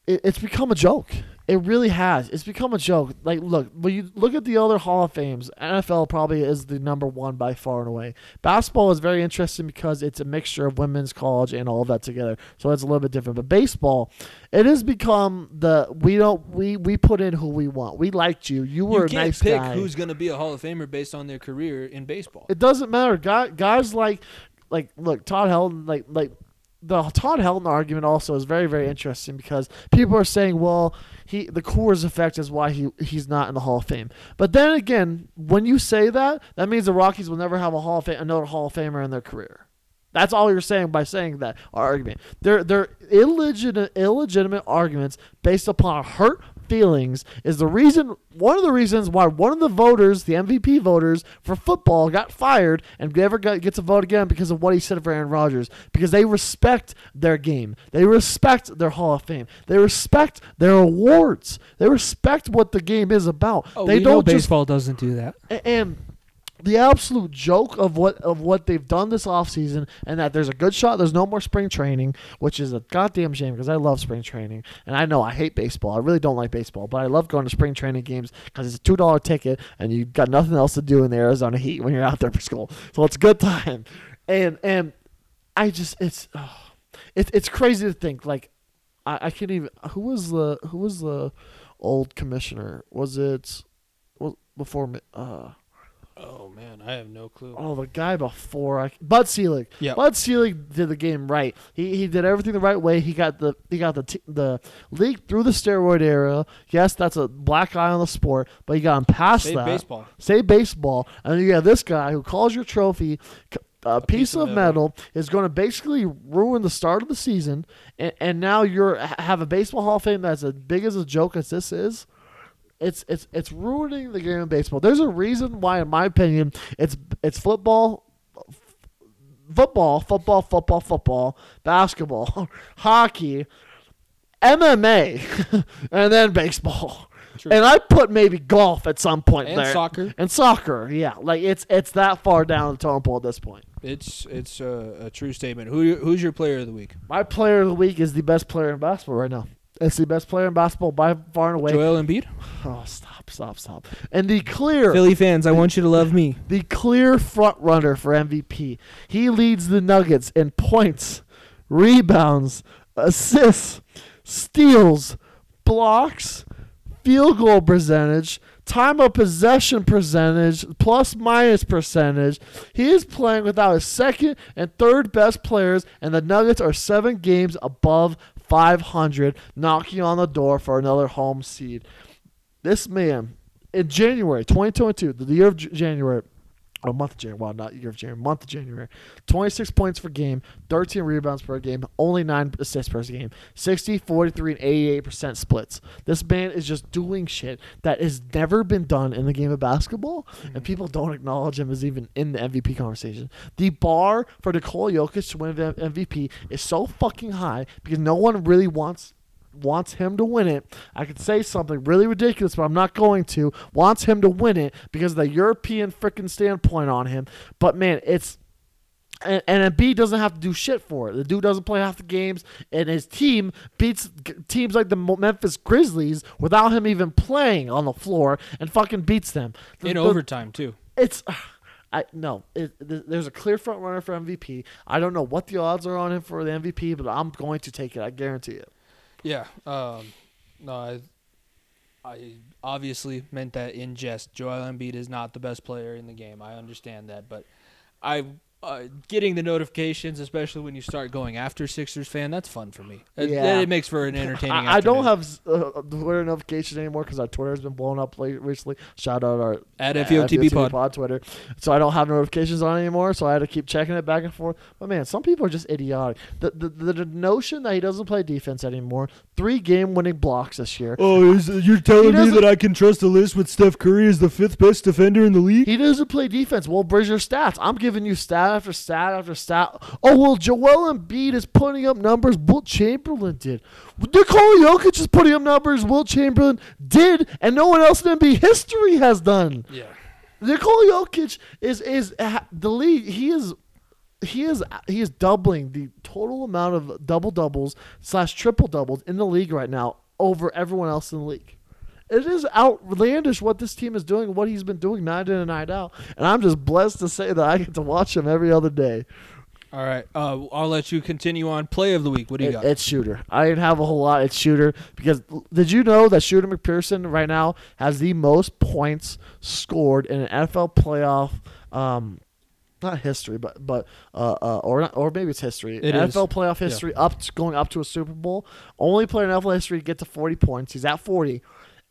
Speaker 2: it, it's become a joke. It really has. It's become a joke. Like, look, when you look at the other Hall of Fames, NFL probably is the number one by far and away. Basketball is very interesting because it's a mixture of women's college and all of that together, so it's a little bit different. But baseball, it has become the we don't we we put in who we want. We liked you. You were
Speaker 1: You
Speaker 2: a
Speaker 1: can't
Speaker 2: nice
Speaker 1: pick
Speaker 2: guy.
Speaker 1: who's going to be a Hall of Famer based on their career in baseball.
Speaker 2: It doesn't matter. Guy, guys like, like, look, Todd Helton, like, like, the Todd Helton argument also is very, very interesting because people are saying, well, he the Coors effect is why he he's not in the Hall of Fame. But then again, when you say that, that means the Rockies will never have a Hall of Fame, another Hall of Famer in their career. That's all you're saying by saying that argument. They're they're illegitimate illegitimate arguments based upon hurt feelings is the reason one of the reasons why one of the voters, the MVP voters for football, got fired and never got, gets a vote again because of what he said for Aaron Rodgers. Because they respect their game, they respect their Hall of Fame, they respect their awards, they respect what the game is about.
Speaker 1: Oh,
Speaker 2: they don't just
Speaker 1: baseball doesn't do that.
Speaker 2: and the absolute joke of what of what they've done this offseason and that there's a good shot there's no more spring training which is a goddamn shame because i love spring training. And i know i hate baseball. I really don't like baseball but i love going to spring training games because it's a two dollar ticket and you've got nothing else to do in the arizona heat when you're out there for school. So it's a good time. And and i just it's oh, it, it's crazy to think like I, I can't even who was the who was the old commissioner? Was it well, before uh
Speaker 1: Oh man, I have no clue.
Speaker 2: Oh, the guy before I, Bud Selig.
Speaker 1: Yeah.
Speaker 2: Bud Selig did the game right. He he did everything the right way. He got the he got the t- the league through the steroid era. Yes, that's a black eye on the sport, but he got him past
Speaker 1: Save
Speaker 2: that.
Speaker 1: baseball.
Speaker 2: Say baseball, and you got this guy who calls your trophy c- a, piece, of metal, is going to basically ruin the start of the season, and, and now you're have a baseball Hall of Fame that's as big as a joke as this is. It's it's it's ruining the game of baseball. There's a reason why, in my opinion, it's it's football, football, football, football, football, basketball, hockey, MMA, and then baseball.
Speaker 1: True.
Speaker 2: And I put maybe golf at some point
Speaker 1: And
Speaker 2: there.
Speaker 1: soccer.
Speaker 2: And soccer, yeah. Like it's it's that far down the totem pole at this point.
Speaker 1: It's it's a, a true statement. Who who's your player of the week?
Speaker 2: My player of the week is the best player in basketball right now. It's the best player in basketball by far and away.
Speaker 1: Joel Embiid.
Speaker 2: Oh, stop, stop, stop. And the clear
Speaker 1: Philly fans, I want you to love me.
Speaker 2: the clear front runner for MVP. He leads the Nuggets in points, rebounds, assists, steals, blocks, field goal percentage, time of possession percentage, plus minus percentage. He is playing without his second and third best players, and the Nuggets are seven games above 500, knocking on the door for another home seed. This man, in January 2022, the year of January, or month of January, well, not year of January, month of January. 26 points per game, 13 rebounds per game, only 9 assists per game, 60, 43, and 88% splits. This man is just doing shit that has never been done in the game of basketball, and mm-hmm. people don't acknowledge him as even in the MVP conversation. The bar for Nikola Jokic to win the MVP is so fucking high because no one really wants wants him to win it. I could say something really ridiculous, but I'm not going to. Wants him to win it because of the European freaking standpoint on him. But man, it's and, and Embiid doesn't have to do shit for it. The dude doesn't play half the games, and his team beats teams like the Memphis Grizzlies without him even playing on the floor, and fucking beats them The-
Speaker 1: in
Speaker 2: the-
Speaker 1: overtime too.
Speaker 2: It's. I no. It, there's a clear front runner for MVP. I don't know what the odds are on him for the MVP, but I'm going to take it. I guarantee it.
Speaker 1: Yeah. Um, no, I, I obviously meant that in jest. Joel Embiid is not the best player in the game. I understand that, but I uh, getting the notifications, especially when you start going after Sixers fan, that's fun for me. It,
Speaker 2: Yeah.
Speaker 1: it makes for an entertaining.
Speaker 2: I, I don't have uh, Twitter notifications anymore because our Twitter has been blown up late recently. Shout out our
Speaker 1: at
Speaker 2: at
Speaker 1: FEOTB pod.
Speaker 2: Twitter. So I don't have notifications on anymore. So I had to keep checking it back and forth. But man, some people are just idiotic. The the, the, the notion that he doesn't play defense anymore. Three game winning blocks this year.
Speaker 1: Oh, is, you're telling
Speaker 2: me that
Speaker 1: I can trust a list with Steph Curry as the fifth best defender in the league?
Speaker 2: He doesn't play defense. Well, where's your stats? I'm giving you stat after stat after stat. Oh well, Joel Embiid is putting up numbers Wilt Chamberlain did. Nikola Jokic is putting up numbers Wilt Chamberlain did, and no one else in NBA history has done.
Speaker 1: Yeah.
Speaker 2: Nikola Jokic is is the league. He is he is he is doubling the total amount of double doubles slash triple doubles in the league right now over everyone else in the league. It is outlandish what this team is doing, what he's been doing night in and night out, and I'm just blessed to say that I get to watch him every other day.
Speaker 1: All right. Uh, I'll let you continue on. Play of the week. What do you
Speaker 2: It-
Speaker 1: got?
Speaker 2: it's shooter. I didn't have a whole lot. It's shooter because did you know that Shooter McPherson right now has the most points scored in an NFL playoff? Um, not history, but but uh, uh or not, or maybe it's history.
Speaker 1: It is.
Speaker 2: NFL playoff history up to, going up to a Super Bowl. Only player in NFL history to get to forty points. He's at forty,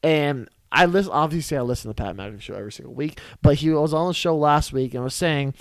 Speaker 2: and I listen. Obviously, I listen to the Pat McAfee show every single week. But he was on the show last week and was saying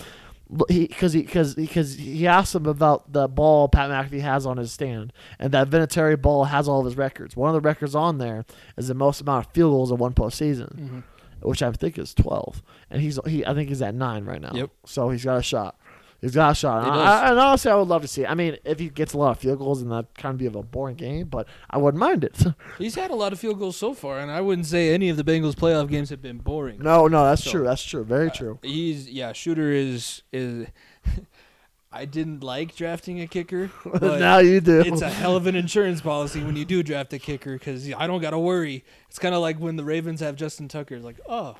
Speaker 2: because he because because he asked him about the ball Pat McAfee has on his stand, and that Vinatieri ball has all of his records. One of the records on there is the most amount of field goals in one postseason,
Speaker 1: Mhm.
Speaker 2: which I think is twelve, and he's he I think he's at nine right now.
Speaker 1: Yep.
Speaker 2: So he's got a shot. He's got a shot.
Speaker 1: He
Speaker 2: And. I, and honestly, I would love to see. It. I mean, if he gets a lot of field goals, then that kind of be of a boring game, but I wouldn't mind it.
Speaker 1: He's had a lot of field goals so far, and I wouldn't say any of the Bengals playoff games have been boring.
Speaker 2: no, no, that's
Speaker 1: So,
Speaker 2: true. That's true. Very true.
Speaker 1: Uh, he's yeah, shooter is is. I didn't like drafting a kicker, but
Speaker 2: now you do.
Speaker 1: it's a hell of an insurance policy when you do draft a kicker because I don't got to worry. It's kind of like when the Ravens have Justin Tucker. It's like, oh,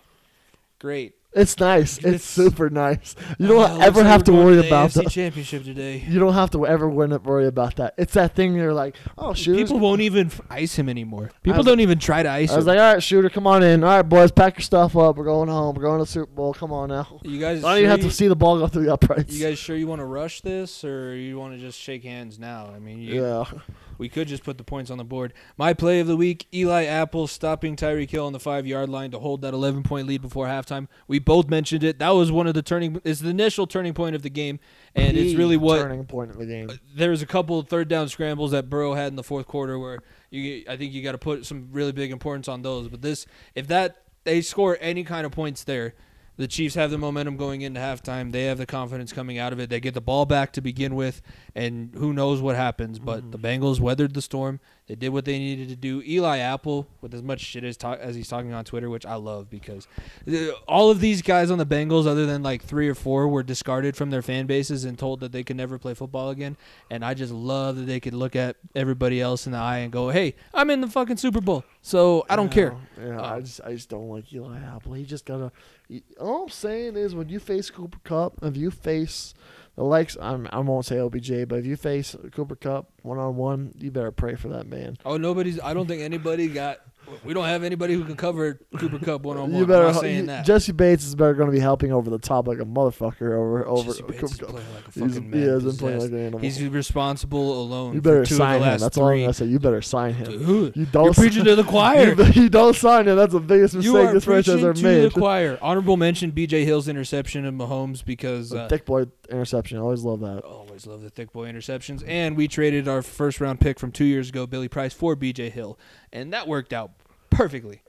Speaker 1: great.
Speaker 2: It's nice. It's, super nice. You
Speaker 1: Uh,
Speaker 2: don't
Speaker 1: looks
Speaker 2: ever
Speaker 1: like
Speaker 2: have
Speaker 1: we're
Speaker 2: to
Speaker 1: going
Speaker 2: worry
Speaker 1: the
Speaker 2: about
Speaker 1: AFC
Speaker 2: that.
Speaker 1: championship today.
Speaker 2: You don't have to ever wor- worry about that. It's that thing you're like, oh, shooter.
Speaker 1: People won't even f- ice him anymore. People
Speaker 2: was-
Speaker 1: don't even try to ice him.
Speaker 2: I was like, all right, shooter, come on in. All right, boys, pack your stuff up. We're going home. We're going to the Super Bowl. Come on now.
Speaker 1: you guys,
Speaker 2: I don't
Speaker 1: sure
Speaker 2: even have
Speaker 1: you,
Speaker 2: to see the ball go through the uprights.
Speaker 1: you guys sure you want to rush this, or you want to just shake hands now? I mean, you,
Speaker 2: yeah.
Speaker 1: We could just put the points on the board. My play of the week: Eli Apple stopping Tyreek Hill on the five-yard line to hold that 11-point lead before halftime. We both mentioned it. That was one of the turning. It's the initial turning point of the game, and it's really what
Speaker 2: turning point of the game.
Speaker 1: Uh, there was a couple of third down scrambles that Burrow had in the fourth quarter where you I think you got to put some really big importance on those. But this if that they score any kind of points there, the Chiefs have the momentum going into halftime. They have the confidence coming out of it. They get the ball back to begin with, and who knows what happens. But mm-hmm. the Bengals weathered the storm. They did what they needed to do. Eli Apple, with as much shit as, ta- as he's talking on Twitter, which I love because uh, all of these guys on the Bengals, other than like three or four, were discarded from their fan bases and told that they could never play football again. And I just love that they could look at everybody else in the eye and go, "Hey, I'm in the fucking Super Bowl, so I don't care."
Speaker 2: Yeah, I
Speaker 1: Uh,
Speaker 2: just I just don't like Eli Apple. He just gotta. all I'm saying is when you face Cooper Kupp, if you face the likes, I'm, I won't say OBJ, but if you face Cooper Kupp one on one, you better pray for that man.
Speaker 1: Oh, nobody's. I don't think anybody got We don't have anybody who can cover Cooper Kupp one on one.
Speaker 2: You better
Speaker 1: not saying
Speaker 2: you-
Speaker 1: that.
Speaker 2: Jessie Bates is better going to be helping over the top like a motherfucker over over.
Speaker 1: Jessie Bates is
Speaker 2: Cooper Kupp.
Speaker 1: playing like a
Speaker 2: He's-
Speaker 1: fucking
Speaker 2: he
Speaker 1: man
Speaker 2: has been playing like an animal.
Speaker 1: He's responsible alone.
Speaker 2: you better
Speaker 1: for two
Speaker 2: sign
Speaker 1: of the
Speaker 2: him. That's all I'm
Speaker 1: three.
Speaker 2: gonna say. You better sign him.
Speaker 1: Dude,
Speaker 2: You don't
Speaker 1: you're preaching to the choir.
Speaker 2: You, you don't sign him. That's the biggest
Speaker 1: You
Speaker 2: mistake
Speaker 1: are
Speaker 2: this franchise
Speaker 1: preaching
Speaker 2: ever
Speaker 1: to the choir. Honorable mention: B.J. Hill's interception of Mahomes because uh,
Speaker 2: Thick boy interception. I always love that.
Speaker 1: always love the thick boy interceptions. And we traded our first round pick from two years ago, Billy Price, for B.J. Hill, and that worked out perfectly,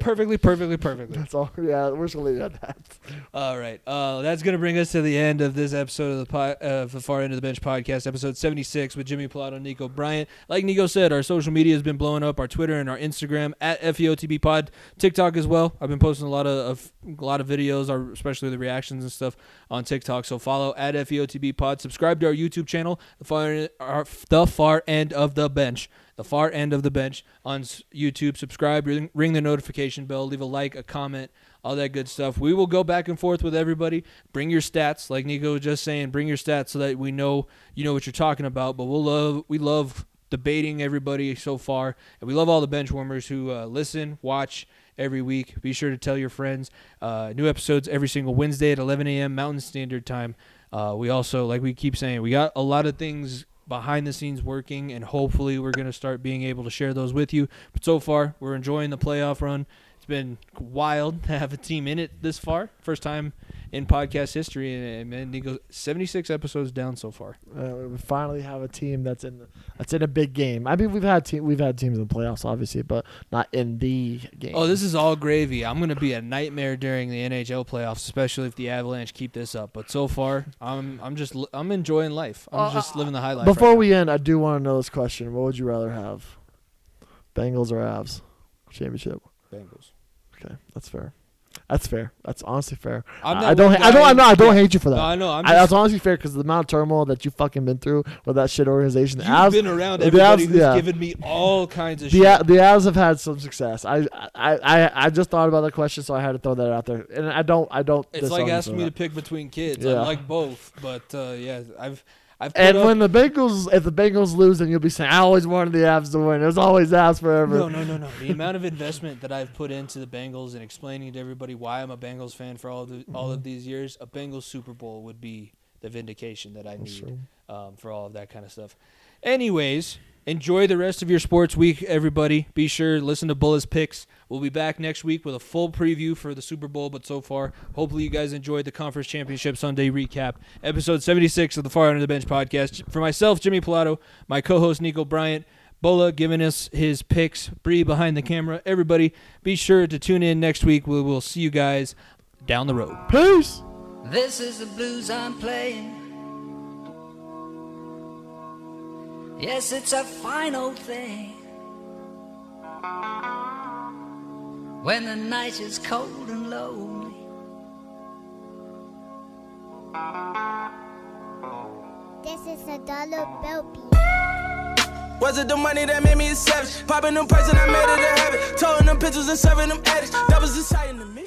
Speaker 1: perfectly, perfectly, perfectly.
Speaker 2: That's all. Yeah, we're just gonna leave it at that.
Speaker 1: All right, uh, that's gonna bring us to the end of this episode of the po- uh, the Far End of the Bench podcast, episode seventy six with Jimmy Pilato, and Nico Bryant. Like Nico said, our social media has been blowing up. Our Twitter and our Instagram at FEOTB Pod, TikTok as well. I've been posting a lot of, of a lot of videos, our, especially the reactions and stuff on TikTok. So follow at FEOTB Pod. Subscribe to our YouTube channel, the far our, the Far End of the Bench. The far end of the bench on YouTube. Subscribe, ring, ring the notification bell, leave a like, a comment, all that good stuff. We will go back and forth with everybody. Bring your stats, like Nico was just saying. Bring your stats so that we know you know what you're talking about. But we'll love we love debating everybody so far, and we love all the bench warmers who uh, listen, watch every week. Be sure to tell your friends. Uh, new episodes every single Wednesday at 11 a.m. Mountain Standard Time. Uh, we also, like we keep saying, we got a lot of things behind the scenes working, and hopefully we're going to start being able to share those with you. But so far, we're enjoying the playoff run. It's been wild to have a team in it this far. First time in podcast history, and man, Nico, 76 episodes down so far.
Speaker 2: Uh, we finally have a team that's in the, that's in a big game. I mean, we've had te- we've had teams in the playoffs, obviously, but not in the game.
Speaker 1: Oh, this is all gravy. I'm going to be a nightmare during the NHL playoffs, especially if the Avalanche keep this up. But so far, I'm I'm just I'm enjoying life. I'm
Speaker 2: Uh,
Speaker 1: just living the high life.
Speaker 2: Before
Speaker 1: right
Speaker 2: we end, I do want to know this question: What would you rather have, Bengals or Avs championship?
Speaker 1: Bengals.
Speaker 2: Okay, that's fair. That's fair. That's honestly fair.
Speaker 1: I'm
Speaker 2: I don't. Ha- I don't. I know. I don't hate you for that.
Speaker 1: No, I know. I'm
Speaker 2: I, that's honestly fair because the amount of turmoil that you fucking been through with that shit organization.
Speaker 1: You've
Speaker 2: Avs,
Speaker 1: been around everybody
Speaker 2: Avs-
Speaker 1: who's
Speaker 2: yeah.
Speaker 1: given me all kinds of
Speaker 2: the,
Speaker 1: shit.
Speaker 2: The Avs have had some success. I, I I I just thought about the question, so I had to throw that out there. And I don't. I don't.
Speaker 1: It's like asking me to pick between kids.
Speaker 2: Yeah.
Speaker 1: I like both, but uh, yeah, I've I've
Speaker 2: And
Speaker 1: up,
Speaker 2: when the Bengals, if the Bengals lose, then you'll be saying, "I always wanted the Avs to win." There's always Avs forever.
Speaker 1: no, no, no, no. The amount of investment that I've put into the Bengals and explaining to everybody why I'm a Bengals fan for all of the, all
Speaker 2: Mm-hmm.
Speaker 1: of these years, a Bengals Super Bowl would be the vindication that I need um, for all of that kind of stuff. Anyways, enjoy the rest of your sports week, everybody. Be sure to listen to Bullets picks. We'll be back next week with a full preview for the Super Bowl. But so far, hopefully you guys enjoyed the Conference Championship Sunday recap, episode 76 of the Far End of the Bench podcast. For myself, Jimmy Pilato, my co-host Nico Bryant. Bola giving us his picks, Bree behind the camera. Everybody, be sure to tune in next week. We will see you guys down the road.
Speaker 2: Peace.
Speaker 4: This is the blues I'm playing. Yes, it's a fine old thing. When the night is cold and lonely.
Speaker 5: This is a dollar bill piece.
Speaker 6: Was it the money that made me a savage? Popping them prices, I made it a habit. Towing them pictures and serving them addicts. That was exciting to me.